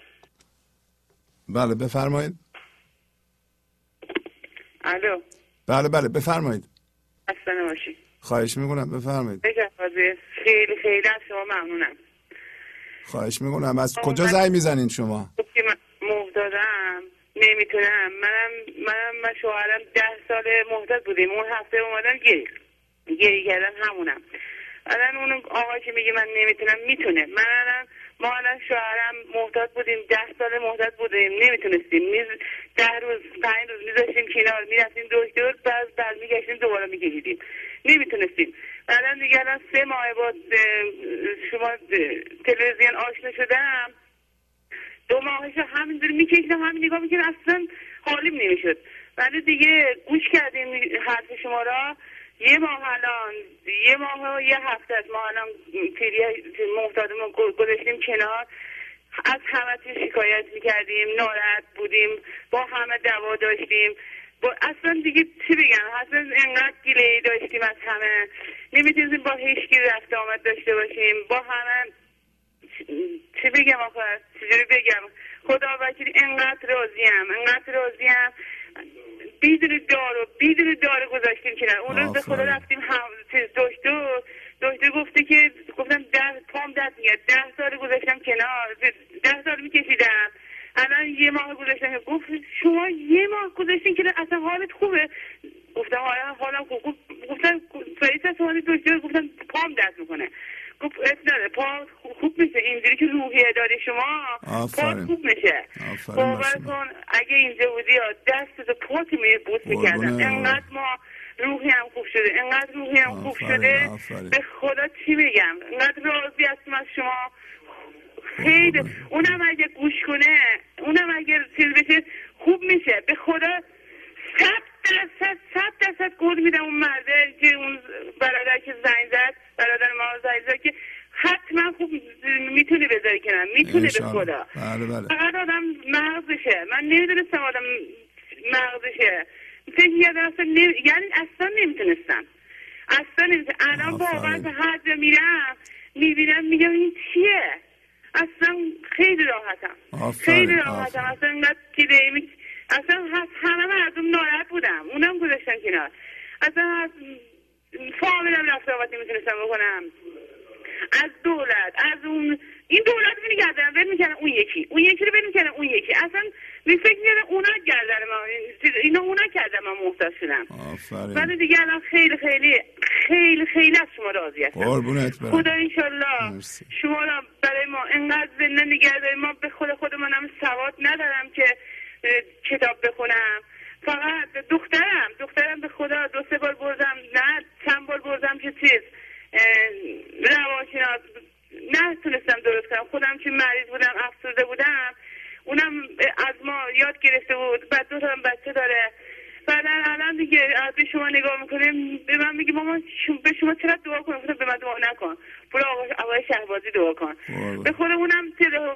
بله بفرمایید.
الو.
بله بله بفرمایید.
اصلا نباشی.
خواهش می‌کنم بفرمایید.
خیلی خیلی از شما ممنونم.
خواهش می‌کنم. از کجا زنگ می‌زنین شما؟
من محتاطم نمی‌تونم. منم منم و شوهرم ده سال محتاط بودیم. اون هفته اومدم گریه گریه کردن همونم. الان اون آقا که میگه من نمی‌تونم می‌تونه. من الان ما الان شوهرم محتاط بودیم ده سال محتاط بودیم نمی‌تونستیم. میز ده روز پنج روز میذاشتیم کنار می‌رفتیم دکتر بعد برمیگشتیم دوباره میکشیدیم. نمی‌تونستیم. الان دیگه الان سه ماه با شما تلویزیون آشنا شدم. دو ماهش همینجوری میکشیدم همین نگاه می‌کردم اصلا حالیم نمی‌شد. ولی دیگه گوش کردیم حرف شما را. یه ماه الان یه ماه و یه هفته از ما الان پیری محتاطمون گذاشتیم کنار. از همه چیز شکایت می‌کردیم ناراحت بودیم با همه دعوا داشتیم. با اصلا دیگه چی بگم؟ اصلا انقدر گیله ای داشتیم از همه. نمی‌تونستیم با هیچکی رفت آمد داشته باشیم. با همه چی بگم آخه؟ چجوری بگم؟ خدا وکیل انقدر راضیم انقدر راضیم. بدون دارو بدون دارو گذاشتیم کنار. اون روز به خدا. رفتیم هم چیز دکتر دکتر گفته که گفتم ده پام دست میاد ده سال گذاشتم کنار. ده سال میکشیدم. الان یه ماه گذاشتم. گفت شما یه ماه گذاشتین که اصلا حالت خوبه. گفتم حالا حالم خوب گفت- گفتم رئیس سوال دکتر گفتم پام دست می‌کنه. اب نداره پا خوب میشه. اینجوری که روحیه داری شما پا
آفرین.
خوب میشه. باور. کن اگه اینجا بودی دست پاک می بوس می‌کردم. انقدر ما روحی هم خوب شده. انقدر روحی هم خوب شده.
آفرین.
به خدا چی بگم؟ انقدر راضی هستم از شما. خیلی اونم اگه گوش کنه اونم اگه چیز بشه خوب میشه. به خدا صد درصد صد درصد گل میدم اون مرده که اون برادر که زنگ زد برادر ما زنگ زد که حتما خوب می‌تونه بذاری کنم می‌تونه به. خدا.
بله بله.
فقط آدم مغزشه. من نمی‌دونستم آدم مغزشه. فکر کردم اصلا نمی... یعنی اصلا نمی‌تونستم. اصلا نمی‌تونستم. الان واقعا. به هر جا میرم می‌بینم میگم این چیه؟ اصلا خیلی راحتم.
آفرین،
خیلی راحتم.
آفرین.
اصلا اینقدر می... اصلا هست همه مردم ناراحت بودم. اونم گذاشتن کنار. اصلا از فامیلم رفت آمد نمی‌تونستم بکنم. از دولت از اون این دولت رو میگردن ول می‌کنن اون یکی. اون یکی رو ول می‌کنن اون یکی. اصلا می فکر می‌کنم اونا گردن ما اینا اونا کردن من محتاج شدم. ولی دیگه الان خیلی خیلی خیلی خیلی از شما راضی هستم.
قربونت برم.
خدا انشالله. شما را برای ما انقدر زنده نگه ما به خود خودمونم سواد ندارم که کتاب بخونم. فقط دخترم دخترم به خدا دو سه بار بردم. نه چند بار بردم که چیز روانشناس نه تونستم درست کنم. خودم که مریض بودم افسرده بودم اونم از ما یاد گرفته بود. بعد دو تا بچه داره. بعدا الان دیگه از به شما نگاه می‌کنه به من میگه مامان شو- به شما چرا دعا کنم به من دعا نکن برو آقای, آقای شهبازی دعا کن. به خودمونم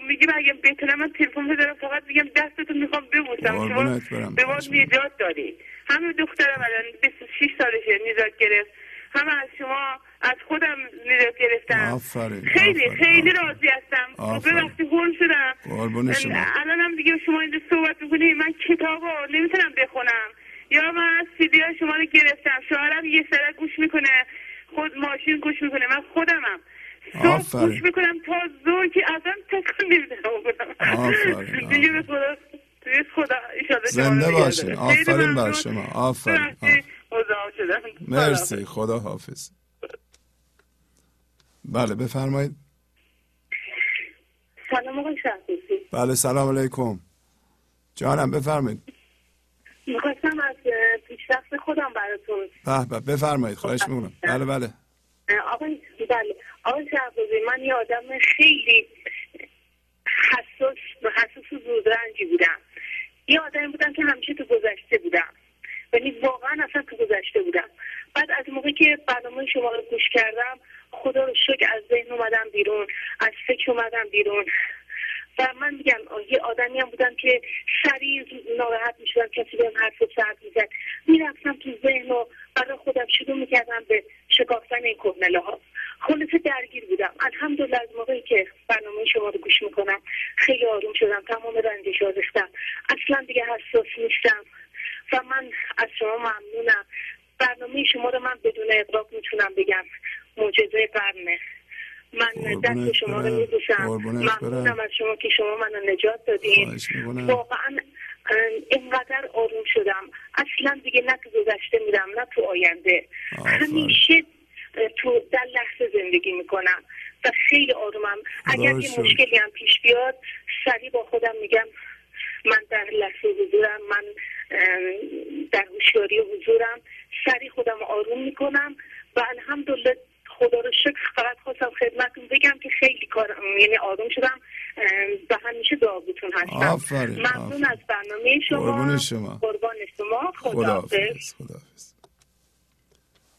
میگه اگه بتونم من تلفن بذارم فقط میگم دستتون می‌خوام ببوسم شما. به ما. نجات دادی همه دخترم الان 26 سالشه نجات گرفت همه از شما از خودم نجات گرفتم
آفرین،
خیلی
آفرین،
خیلی. راضی هستم
آفرین.
ببخشید هول شدم
قربون شما.
الان هم دیگه شما اینجا صحبت می‌کنی من کتاب رو نمی‌تونم بخونم یا من از سیدی ها شما رو گرفتم. شوهرم یه سره گوش می‌کنه. خود ماشین گوش می‌کنه. من خودمم. صبح. گوش می‌کنم تا زور که نمی‌تونم بکنم
آفرین،
دیگه به خدا خدا
زنده باشین.
خیلی
آفرین بر. شما. آفرین. مرسی. خدا حافظ. بله بفرمایید.
سلام آقای
بله سلام علیکم. جانم بفرمایید.
می‌خواستم پیشرفت خودم براتون.
به بفرمایید خواهش می‌کنم. بله بله.
اه، آقای
بله. آقای من یه آدم خیلی حساس حساس و زودرنجی بودم. یه آدمی بودم که همیشه تو گذشته بودم. یعنی واقعا اصلا تو گذشته بودم. بعد از موقعی که برنامه شما رو گوش کردم خدا رو شکر از ذهن اومدم بیرون از فکر اومدم بیرون. و من میگم یه آدمی هم بودم که سریع ناراحت می‌شدم کسی بهم حرف سرد می‌زد. می‌رفتم تو ذهن و برای خودم شروع می‌کردم به شکافتن این کهنله ها خلاصه درگیر بودم. الحمدلله از موقعی که برنامه شما رو گوش می‌کنم خیلی آروم شدم تمام رنجش ریختم اصلا دیگه حساس نیستم و من از شما ممنونم. برنامه شما رو من بدون اقراق می‌تونم بگم. معجزه قرنه. من دست شما رو میبوسم ممنونم از شما که شما منو نجات دادین. واقعا اینقدر آروم شدم. اصلا دیگه نه تو گذشته میرم نه تو آینده. همیشه تو در لحظه زندگی می‌کنم و خیلی آرومم. اگر یه مشکلی هم پیش بیاد سریع با خودم میگم من در لحظه حضورم من در هوشیاری حضورم سریع خودم آروم می‌کنم. و الحمدلله خدا رو شکر. فقط خواستم خدمتتون بگم که خیلی کار یعنی آروم شدم. و همیشه دعاگوتون هستم.
آفرین
ممنون از برنامه شما.
قربون شما.
قربان شما.
خدا
خداحافظ.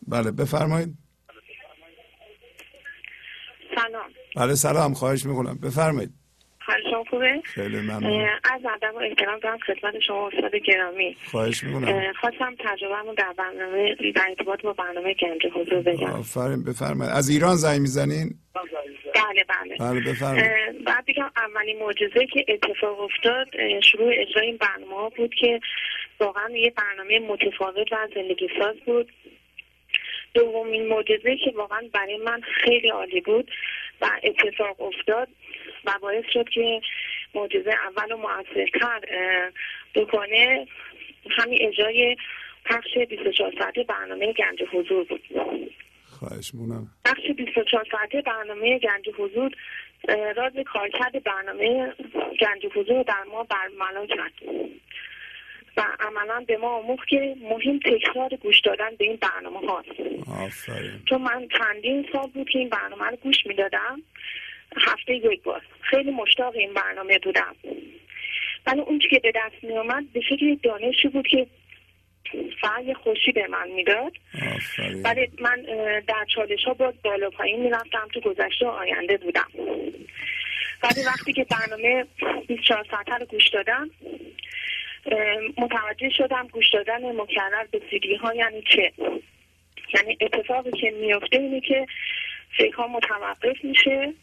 بله بفرمایید.
سلام.
بله سلام. خواهش می‌کنم. بفرمایید.
حال شما خوبه؟
خیلی ممنون.
از ادب و احترام دارم خدمت شما استاد گرامی.
خواهش می‌کنم.
خواستم تجربه در برنامه در ارتباط با برنامه گنج حضور بگم
آفرین بفرمایید. از ایران زنگ می‌زنین؟
بله بله.
بله بفرمایید.
بعد بگم اولین معجزه که اتفاق افتاد شروع اجرای این برنامه ها بود که واقعا یه برنامه متفاوت و زندگی ساز بود. دومین معجزه که واقعا برای من خیلی عالی بود و اتفاق افتاد و باعث شد که معجزه اول و موثرتر بکنه. همین اجرای پخش 24 ساعته برنامه گنج حضور بود.
خواهش مونم
بخش 24 ساعته برنامه گنج حضور راز کارکرد برنامه گنج حضور در ما برملا کرد. و عملا به ما آموخت که مهم تکرار گوش دادن به این برنامه هاست
آفرین.
چون من چندین سال بود که این برنامه رو گوش می‌دادم. هفته یک بار. خیلی مشتاق این برنامه بودم. ولی اون که به دست می آمد به شکل دانشی بود که یه خوشی به من می‌داد. ولی من در چالش ها باز بالا پایین می‌رفتم تو گذشته و آینده بودم. ولی وقتی که برنامه 24 ساعته رو گوش دادم متوجه شدم گوش دادن مکرر به سیدی ها یعنی چه؟ یعنی اتفاقی که میفته اینه که فکرها متوقف میشه.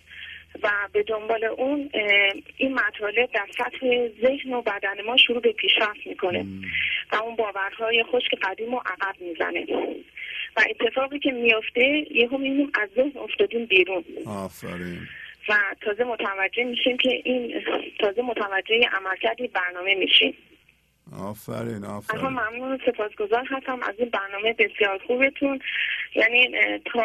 و به دنبال اون این مطالب در سطح ذهن و بدن ما شروع به پیشرفت می‌کنه. و اون باورهای خشک قدیم و عقب می‌زنه. و اتفاقی که میفته یهو می‌بینیم از ذهن افتادیم بیرون.
آفرین.
و تازه متوجه میشیم که این تازه متوجه عملکردی برنامه میشیم.
آفرین آفرین.
ممنون. سپاسگزار هستم. از این برنامه بسیار خوبتون. یعنی تا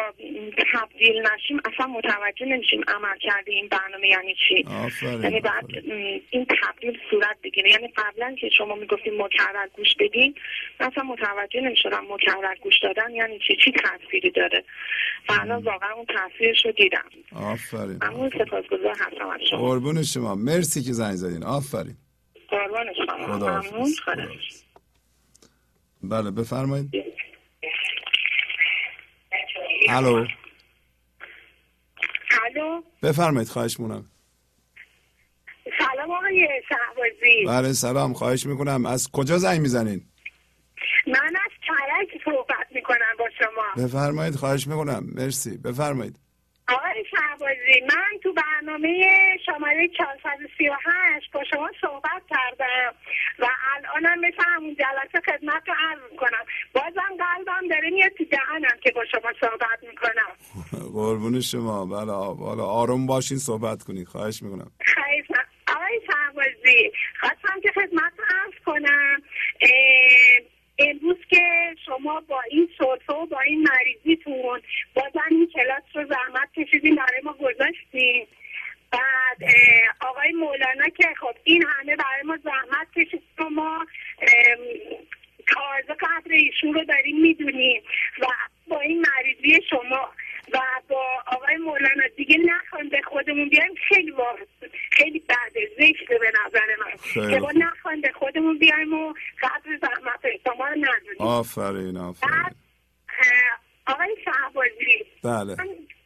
تبدیل نشیم اصلا متوجه نمیشیم عمل کرده این برنامه یعنی چی.
آفرین
یعنی بعد این تبدیل صورت بگیره. یعنی قبلا که شما می‌گفتیم مکرر گوش بدین اصلا متوجه نمی‌شدم مکرر گوش دادن یعنی چی چی تاثیری داره. و الان واقعا اون تاثیرش رو دیدم.
آفرین
ممنون. سپاسگزار هستم از شما.
قربون شما. مرسی که زنگ زدین. آفرین.
قربان شما. ممنون.
بله بفرمایید. الو.
الو.
بفرمایید خواهش مونم
سلام آقای شهبازی.
بله سلام. خواهش می‌کنم. از کجا زنگ می‌زنین؟
من از کرج صحبت می‌کنم با شما.
بفرمایید خواهش می‌کنم. مرسی. بفرمایید.
آقای شهبازی من تو برنامه شماره 438 با شما صحبت کردم و الانم مثل همون جلسه خدمت رو عرض می‌کنم. بازم قلبم داره میاد تو دهنم که با شما صحبت می‌کنم.
قربون شما. بله حالا آروم باشین صحبت کنید خواهش می‌کنم.
خیلی آقای شهبازی خواستم که خدمت رو عرض کنم. اه، امروز که شما با این سرفه با این مریضیتون بازم این کلاس رو زحمت کشیدین برای ما گذاشتین. بعد آقای مولانا که خب این همه برای ما زحمت کشید ما تازه قدر ایشون رو داریم می‌دونیم. و با این مریضی شما و با آقای مولانا دیگه نخوایم به خودمون بیایم خیلی واقع خیلی بده زشته به نظر من. که ما
خوب.
نخوایم به خودمون بیایم و قدر زحمت شما رو ندونیم
آفرین آفرین.
بعد آقای شهبازی
بله.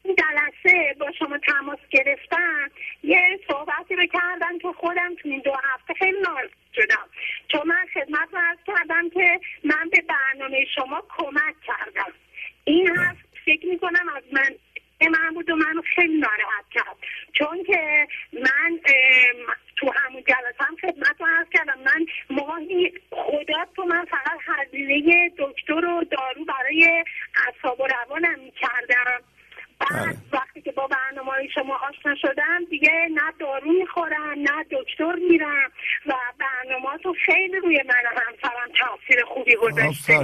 این جلسه با شما تماس گرفتم. یه صحبتی رو کردم که خودم تو این دو هفته خیلی ناراحت شدم. چون من خدمت رو عرض کردم که من به برنامه شما کمک کردم. این حرف فکر می‌کنم از من من بود و منو خیلی ناراحت کرد چون که من تو همون جلسه هم خدمت رو عرض کردم. من ماهی خدا تو من فقط هزینه دکتر و دارو برای اعصاب و روانم می‌کردم. وقتی که با برنامه های شما آشنا شدم دیگه نه دارو می‌خورم نه دکتر میرم و برنامه تو خیلی روی من و همسرم تاثیر خوبی گذاشته.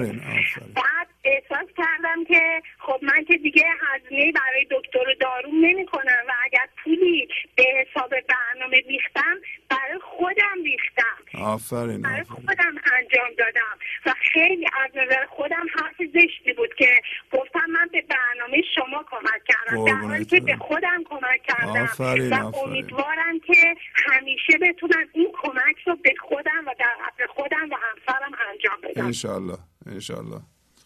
بعد احساس کردم که خب من که دیگه هزینه برای دکتر و داروم نمی کنم و اگر پولی به حساب برنامه ریختم برای خودم ریختم.
آفرین
برای خودم انجام دادم. و خیلی از نظر خودم حرف زشتی بود که گفتم من به برنامه شما کمک کردم در حالی که به. خودم کمک کردم
آفرین،
و
آفرین.
امیدوارم که همیشه بتونم این کمک رو به خودم و در حق خودم و همسرم انجام بدم
انشالله انشالله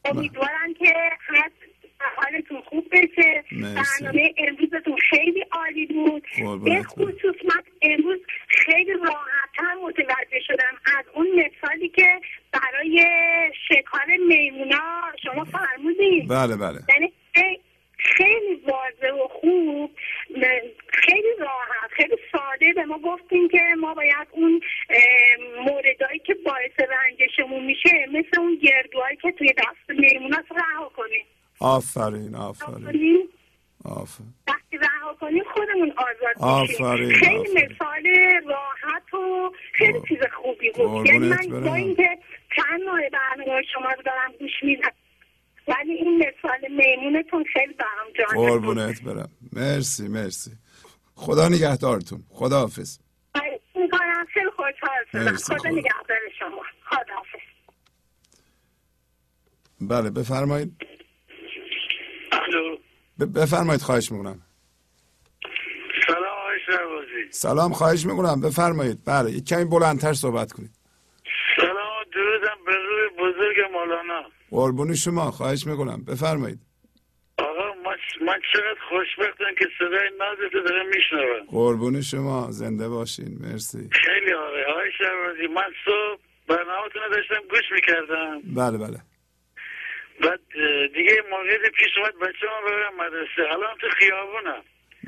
امیدوارم که هر حالتون خوب بشه. برنامه امروزتون خیلی عالی بود به. خصوص من امروز خیلی راحتتر متوجه شدم از اون مثالی که برای شکار میمونا شما فرمودید
بله بله
یعنی خیلی واضح و خوب خیلی راحت خیلی ساده به ما گفتیم که ما باید اون موردهایی که باعث رنجشمون میشه مثل اون گردوهایی که توی دست میموناست رها کنیم.
آفرین آفرین. آفرین.
وقتی رها کنیم خودمون آزاد
آفرین،
خیلی
آفرین.
مثال راحت و خیلی چیز خوبی بود. یعنی من. با اینکه چند ماه برنامه شما رو دارم گوش میدم ولی این مثال میمونتون خیلی برام جالب بود.
قربونت برم. مرسی مرسی. خدا نگهدارتون. خدا حافظ
می‌کنم. خیلی خوشحال شدم.
مرسی،
خدا
خدا.
نگهدار شما. خدا حافظ
بله بفرمایید.
الو.
بفرمایید خواهش می‌کنم.
سلام آقای شهبازی.
سلام خواهش می‌کنم. بفرمایید. بله یک کمی بلندتر صحبت کنید.
سلام درودم به روی بزرگ مولانا.
قربون شما خواهش می‌کنم. بفرمایید.
آقا من, چقدر خوشبختم که صدای نازتو دارم میشنوم.
قربون شما زنده باشین. مرسی.
خیلی آقای آقای شهبازی من صبح برنامهتون داشتم گوش می‌کردم.
بله بله.
بعد دیگه موقعیت پیش اومد بچه ما ببرم مدرسه. الان تو خیابونم.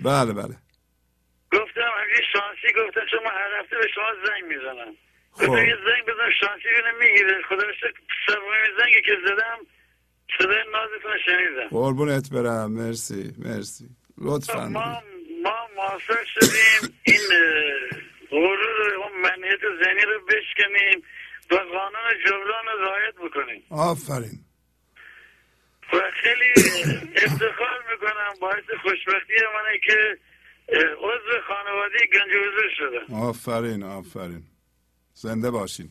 بله بله.
گفتم اگه شانسی گفتم من هر هفته به شما زنگ می‌زنم.
خب.
زنگ بزن شانسی بینه می‌گیره خدا سومین زنگی که زدم صدای نازتون شنیدم.
قربونت برم. مرسی مرسی. لطفا.
ما ما موفق شدیم. این غرور و منیت ذهنی رو بشکنیم و قانون جبران رو رعایت بکنیم.
آفرین.
و خیلی افتخار می‌کنم. باعث خوشبختی منه که عضو خانواده گنج حضور شدم.
آفرین آفرین. زنده باشین.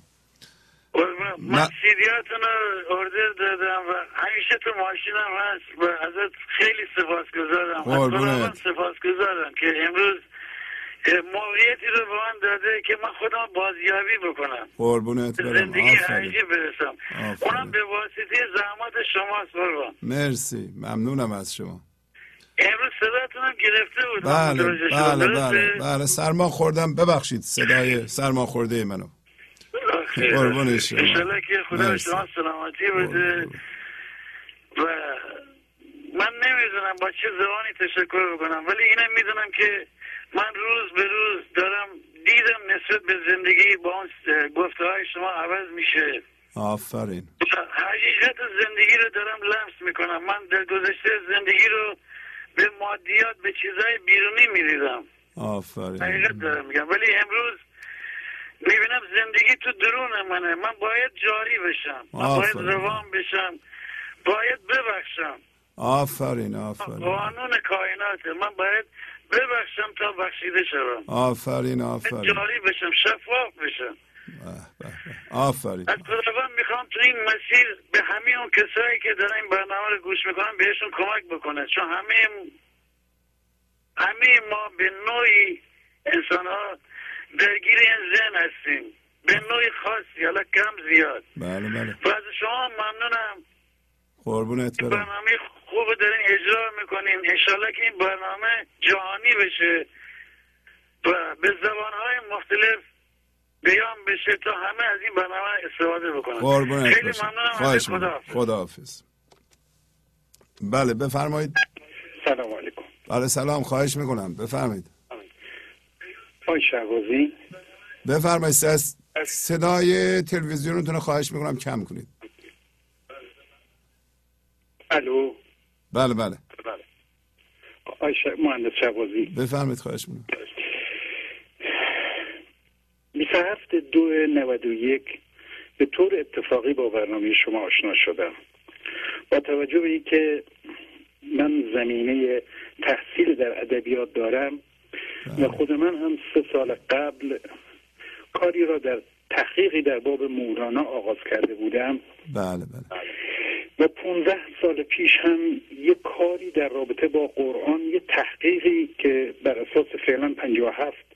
من. سیدیاتون رو اردر دادم و همیشه تو ماشینم هست و ازت خیلی سپاسگزارم از
قربونت.
خداوند سپاسگزارم که امروز موقعیتی رو به من داده که من خودم بازیابی بکنم
قربونت برم
زندگی حقیقی برسم
آفرین.
اونم به واسطه زحمت شماست قربان
مرسی ممنونم از شما
امروز صداتونم گرفته بود
بله. بله؟ بله بله سرما خوردم ببخشید صدای سرما خورده منو
خیلی.
قربون شما.
انشالله که خدا. شما سلامتی بده و من نمی‌دونم با چه زبانی تشکر بکنم ولی اینم می‌دونم که من روز به روز دارم دیدم نسبت به زندگی با اون گفته های شما عوض میشه
آفرین
حقیقت زندگی رو دارم لمس می‌کنم من در گذشته زندگی رو به مادیات به چیزهای بیرونی می‌دیدم
آفرین.
حقیقت دارم میگم. ولی امروز می‌بینم زندگی تو درون منه. من باید جاری بشم. من باید. روان بشم. باید ببخشم.
آفرین آفرین.
قانون کائناته. من باید ببخشم تا بخشیده شوم.
آفرین آفرین.
جاری بشم شفاف بشم.
آفرین.
از خداوند می‌خوام تو این مسیر به همه اون کسایی که دارن این برنامه رو گوش می‌کنن بهشون کمک بکنه. چون همه همه ما به نوعی انسان ها درگیر این ذهن هستیم. به نوعی خاصی حالا کم زیاد.
بله بله.
و از شما ممنونم.
قربونت برم.
برنامه خوب دارین اجرا می‌کنین. انشالله که این برنامه جهانی بشه. و به زبانهای مختلف بیان بشه تا همه از این برنامه استفاده بکنن
قربونت
خیلی ممنونم
خواهش
خدا
خداحافظ. بله بفرمایید.
سلام علیکم.
بله سلام. خواهش می‌کنم. بفرمایید.
آی شهبازی.
بفرمایید. صدای تلویزیونتون رو خواهش می‌کنم کم کنید.
الو.
بله بله.
آی ش... مهندس شهبازی.
بفرمایید. خواهش می‌کنم.
27 دو 91 به طور اتفاقی با برنامه شما آشنا شدم. با توجه به اینکه من زمینه تحصیل در ادبیات دارم و خود من هم سه سال قبل کاری را در تحقیقی در باب مولانا آغاز کرده بودم.
بله بله.
و 15 سال پیش هم یه کاری در رابطه با قرآن یه تحقیقی که بر اساس فعلا 57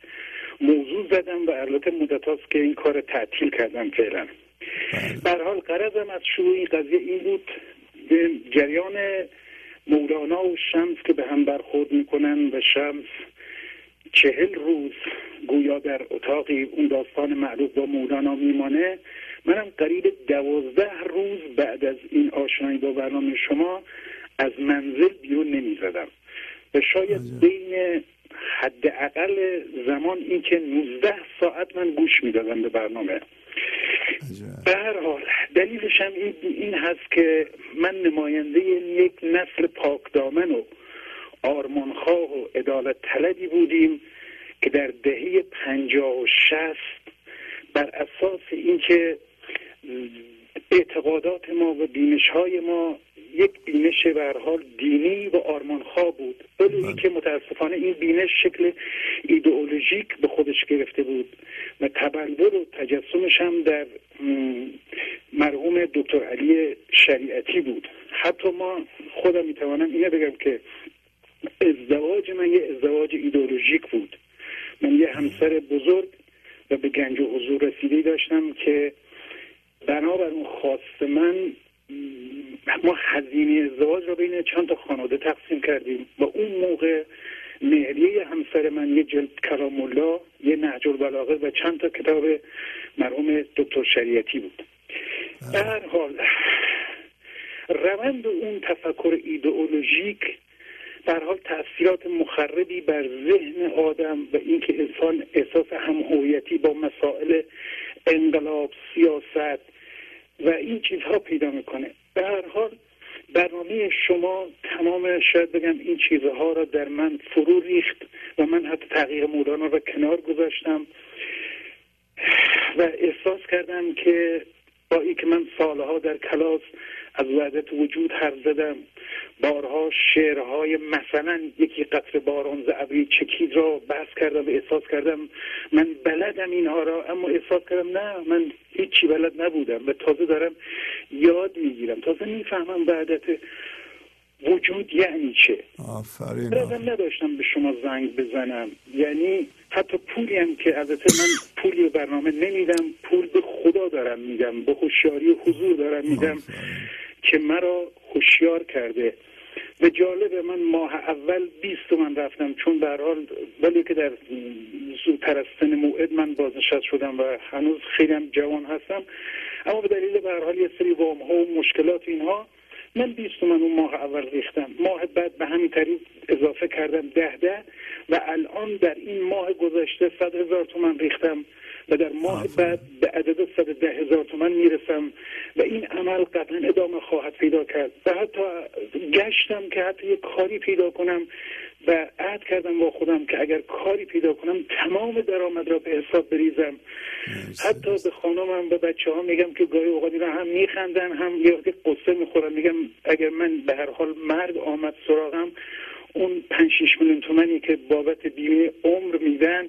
موضوع زدم و البته مدت هاست که این کار تعطیل کردم فعلا. در حال قرضم از شروع این قضیه این بود به جریان مولانا و شمس که به هم برخورد می‌کنن و شمس چهل روز گویا در اتاقی اون داستان معروف با مولانا میمانه. منم قریب دوازده روز بعد از این آشنایی با برنامه شما از منزل بیرون نمی‌زدم. و شاید بین حداقل زمان این که 19 ساعت من گوش می‌دادم به برنامه. به هر حال دلیلش هم این, این هست که من نماینده یک نسل پاکدامن و آرمانخواه و عدالت طلبی بودیم که در دهه پنجاه و شست بر اساس اینکه اعتقادات ما و بینش های ما یک بینش به حال دینی و آرمانخواه بود. ولی که متاسفانه این بینش شکل ایدئولوژیک به خودش گرفته بود و تبلور و تجسمش هم در مرحوم دکتر علی شریعتی بود. حتی ما خودم می‌توانم اینه بگم که ازدواج من یه ازدواج ایدئولوژیک بود. من یه همسر بزرگ و به گنج و حضور رسیده داشتم که بنابر اون خواست من ما هزینه ازدواج رو بین چند تا خانواده تقسیم کردیم. و اون موقع مهریه همسر من یه جلد کلام الله یه نهج البلاغه و چند تا کتاب مرحوم دکتر شریعتی بود. در حال روند اون تفکر ایدئولوژیک در حال تاثیرات مخربی بر ذهن آدم و اینکه انسان احساس همهویتی با مسائل انقلاب سیاست و این چیزها پیدا می‌کنه. به هر حال برنامه شما تمام شاید بگم این چیزها را در من فرو ریخت و من حتی تغییر مولانا را کنار گذاشتم و احساس کردم که با اینکه من سالها در کلاس از وحدت وجود حرف زدم. بارها شعرهای مثلا یکی قطر باران ز ابری چکید را بحث کردم و احساس کردم من بلدم اینها را اما احساس کردم نه من هیچی بلد نبودم و تازه دارم یاد می‌گیرم. تازه می‌فهمم وحدت وجود یعنی چه.
آفرین
نداشتم به شما زنگ بزنم. یعنی حتی پولی هم که البته من پولی برنامه نمیدم پول به خدا دارم میدم به هوشیاری و حضور دارم میدم. که مرا هوشیار کرده و جالبه من ماه اول 20 تومن رفتم چون به حال ولی که در زودتر از سن موعد من بازنشست شدم و هنوز خیلی هم جوان هستم. اما به دلیل به حال یه سری وام ها و مشکلات اینها من 20 تومن اون ماه اول ریختم. ماه بعد به همین طریق اضافه کردم ده ده و الان در این ماه گذشته صد هزار تومن ریختم و در ماه بعد به عدد صد ده هزار تومن می‌رسم و این عمل قطعا ادامه خواهد پیدا کرد. و حتی گشتم که حتی یک کاری پیدا کنم و عهد کردم با خودم که اگر کاری پیدا کنم تمام درآمد را به حساب بریزم. حتی به خانمم به بچه ها میگم که گاهی اوقات اینا هم میخندن هم یه قصه می‌خورم میگم اگر من به هر حال مرگ آمد سراغم اون پنج شیش میلیون تومنی که بابت بیمه عمر میدن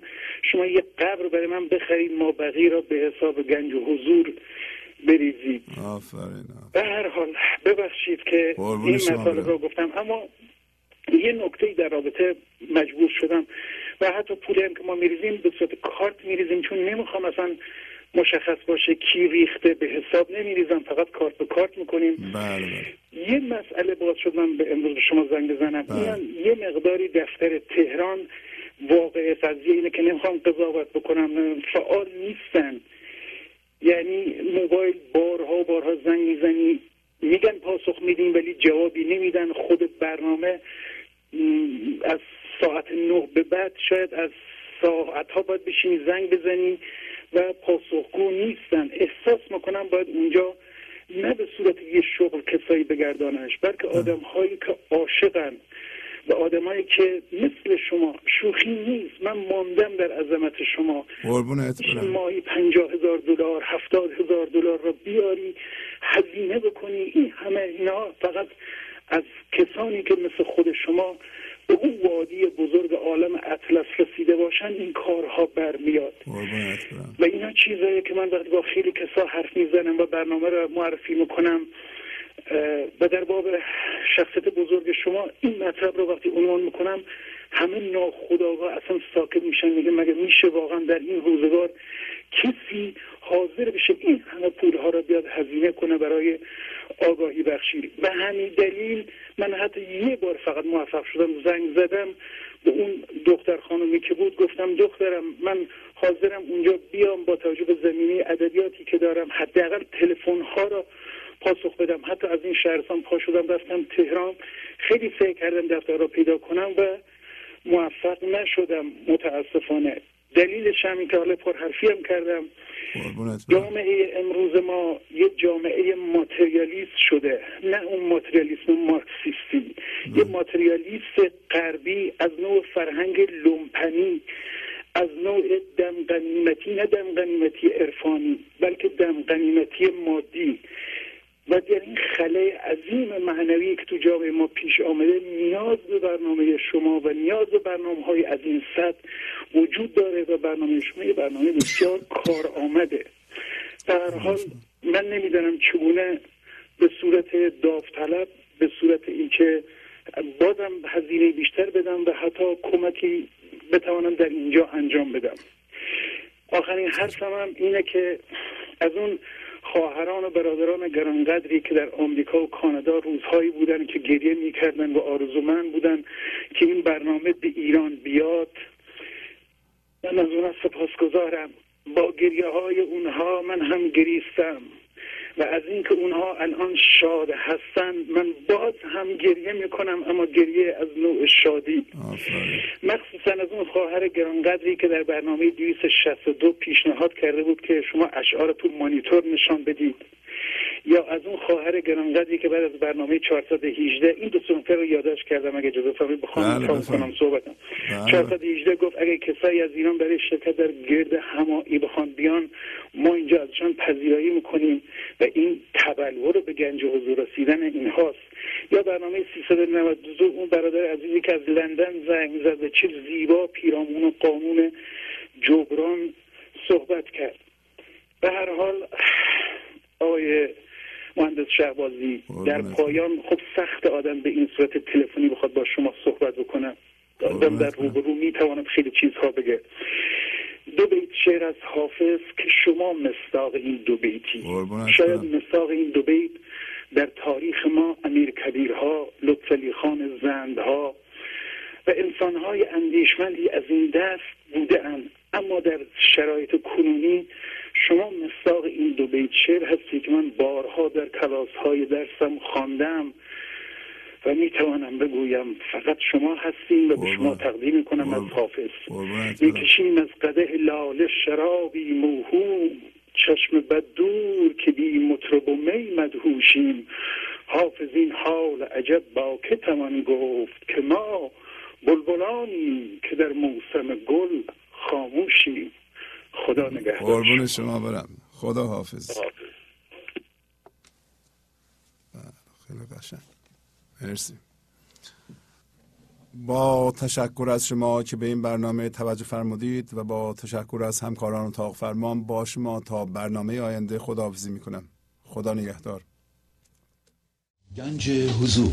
شما یه قبر برای من بخرید ما بقیه را به حساب گنج و حضور بریزید.
آفرین
به هر حال ببخشید که این
برم.
رو گفتم اما یه نکته در رابطه مجبور شدم و حتی پولی هم که ما میریزیم به صورت کارت میریزیم چون نمی‌خوام اصلا مشخص باشه کی ریخته به حساب نمیریزم فقط کارت به کارت می‌کنیم.
بله بله.
یه مسئله باز شد من به امروز به شما زنگ بزنم.
بله.
یه مقداری دفتر تهران واقع قضیه اینه که نمی‌خوام قضاوت بکنم فعال نیستن. یعنی موبایل بارها بارها زنگ می‌زنی میگن پاسخ میدیم ولی جوابی نمیدن خود برنامه از ساعت نه به بعد شاید از ساعت ها باید بشینی زنگ بزنی و پاسخگو نیستن. احساس می‌کنم باید اونجا نه به صورت یه شغل کسایی بگردانش بلکه آدم هایی که عاشقن و آدمایی که مثل شما شوخی نیست. من ماندم در عظمت شما.
قربونت
ماهی پنجاه هزار دلار هفتاد هزار دلار را بیاری هزینه بکنی این همه اینا. فقط از کسانی که مثل خود شما به اون وادی بزرگ عالم اطلس رسیده باشن این کارها برمیاد. و اینا چیزایی که من وقتی با خیلی کسا حرف می‌زنم و برنامه را معرفی می‌کنم و در باب شخصیت بزرگ شما این مطلب رو وقتی عنوان می‌کنم همه ناخداگاه اصلا ساکت میشن میگه مگه میشه واقعا در این روزگار کسی حاضر بشه این همه پولها را بیاد هزینه کنه برای آگاهی بخشی. به همین دلیل من حتی یه بار فقط موفق شدم زنگ زدم به اون دختر خانمی که بود. گفتم دخترم من حاضرم اونجا بیام با توجه به زمینه ادبیاتی که دارم. حداقل تلفن ها را پاسخ بدم. حتی از این شهرستان پا شدم رفتم تهران. خیلی سعی کردم دفتر را پیدا کنم و موفق نشدم متاسفانه. دلیلش هم این که حالا پرحرفی هم کردم. جامعه امروز ما یه جامعه ماتریالیست شده. نه اون ماتریالیسم مارکسیستی. یه ماتریالیست غربی از نوع فرهنگ لومپنی از نوع دم غنیمتی نه دم غنیمتی عرفانی بلکه دم غنیمتی مادی. و در این خلای عظیم معنوی که تو جامعه ما پیش آمده نیاز به برنامه شما و نیاز به برنامه های از این سطح وجود داره و برنامه شما یه برنامه بسیار کار آمده در حال من نمی‌دانم چگونه به صورت داوطلب به صورت اینکه بازم هزینه بیشتر بدم و حتی کمکی بتوانم در اینجا انجام بدم. آخرین حرفم هم اینه که از اون خواهران و برادران گرانقدری که در آمریکا و کانادا روزهایی بودن که گریه می‌کردن و آرزومند بودن که این برنامه به ایران بیاد. من از اونها سپاسگزارم. با گریه های اونها من هم گریستم. و از اینکه اونها الان شاد هستن من باز هم گریه می‌کنم اما گریه از نوع شادی. مخصوصا از اون خواهر گرانقدری که در برنامه 262 پیشنهاد کرده بود که شما اشعار تو مانیتور نشان بدید. یا از اون خواهر گرانقدری که بعد از برنامه 418 این دو صنفه رو یادداشت کردم اگه اجازه فرمایید بخوام
بله،.
کنم صحبتم
بله.
418 گفت اگه کسایی از ایران برای شرکت در گرد همایی بخوان بیان ما اینجا ازشان پذیرایی می‌کنیم و این تبلور رو به گنج حضور رسیدن اینهاست یا برنامه 392 اون برادر عزیزی که از لندن زنگ زد چه زیبا پیرامون و قانون جبران صحبت کرد به هر حال آقای مهندس شهبازی در. پایان خب سخت آدم به این صورت تلفنی بخواد با شما صحبت بکنه آدم در. روبرو می‌تواند خیلی چیزها بگه دو بیت شعر از حافظ که شما مصداق این دو بیتی شاید. مصداق این دو بیت در تاریخ ما امیر کبیرها لطف علی خان زندها و انسانهای اندیشمندی از این دست بوده اما در شرایط کنونی شما مصداق این دو بیت شعر هستی که من بارها در کلاس های درسم خواندم و می توانم بگویم فقط شما هستیم و به شما. تقدیم کنم از. حافظ می‌کشیم از قده لاله شرابی موهوم چشم بد دور که بی مطرب و می مدهوشیم حافظ این حال عجب با که توان گفت که ما بلبلانی که در موسم گل خاموشیم خدا نگهدار
قربون شما برم. خدا حافظ. بله، خیلی قشنگ. مرسی. با تشکر از شما که به این برنامه توجه فرمودید و با تشکر از همکاران اتاق فرمان با شما تا برنامه آینده خداحافظی می‌کنم. خدا نگهدار.
گنج حضور.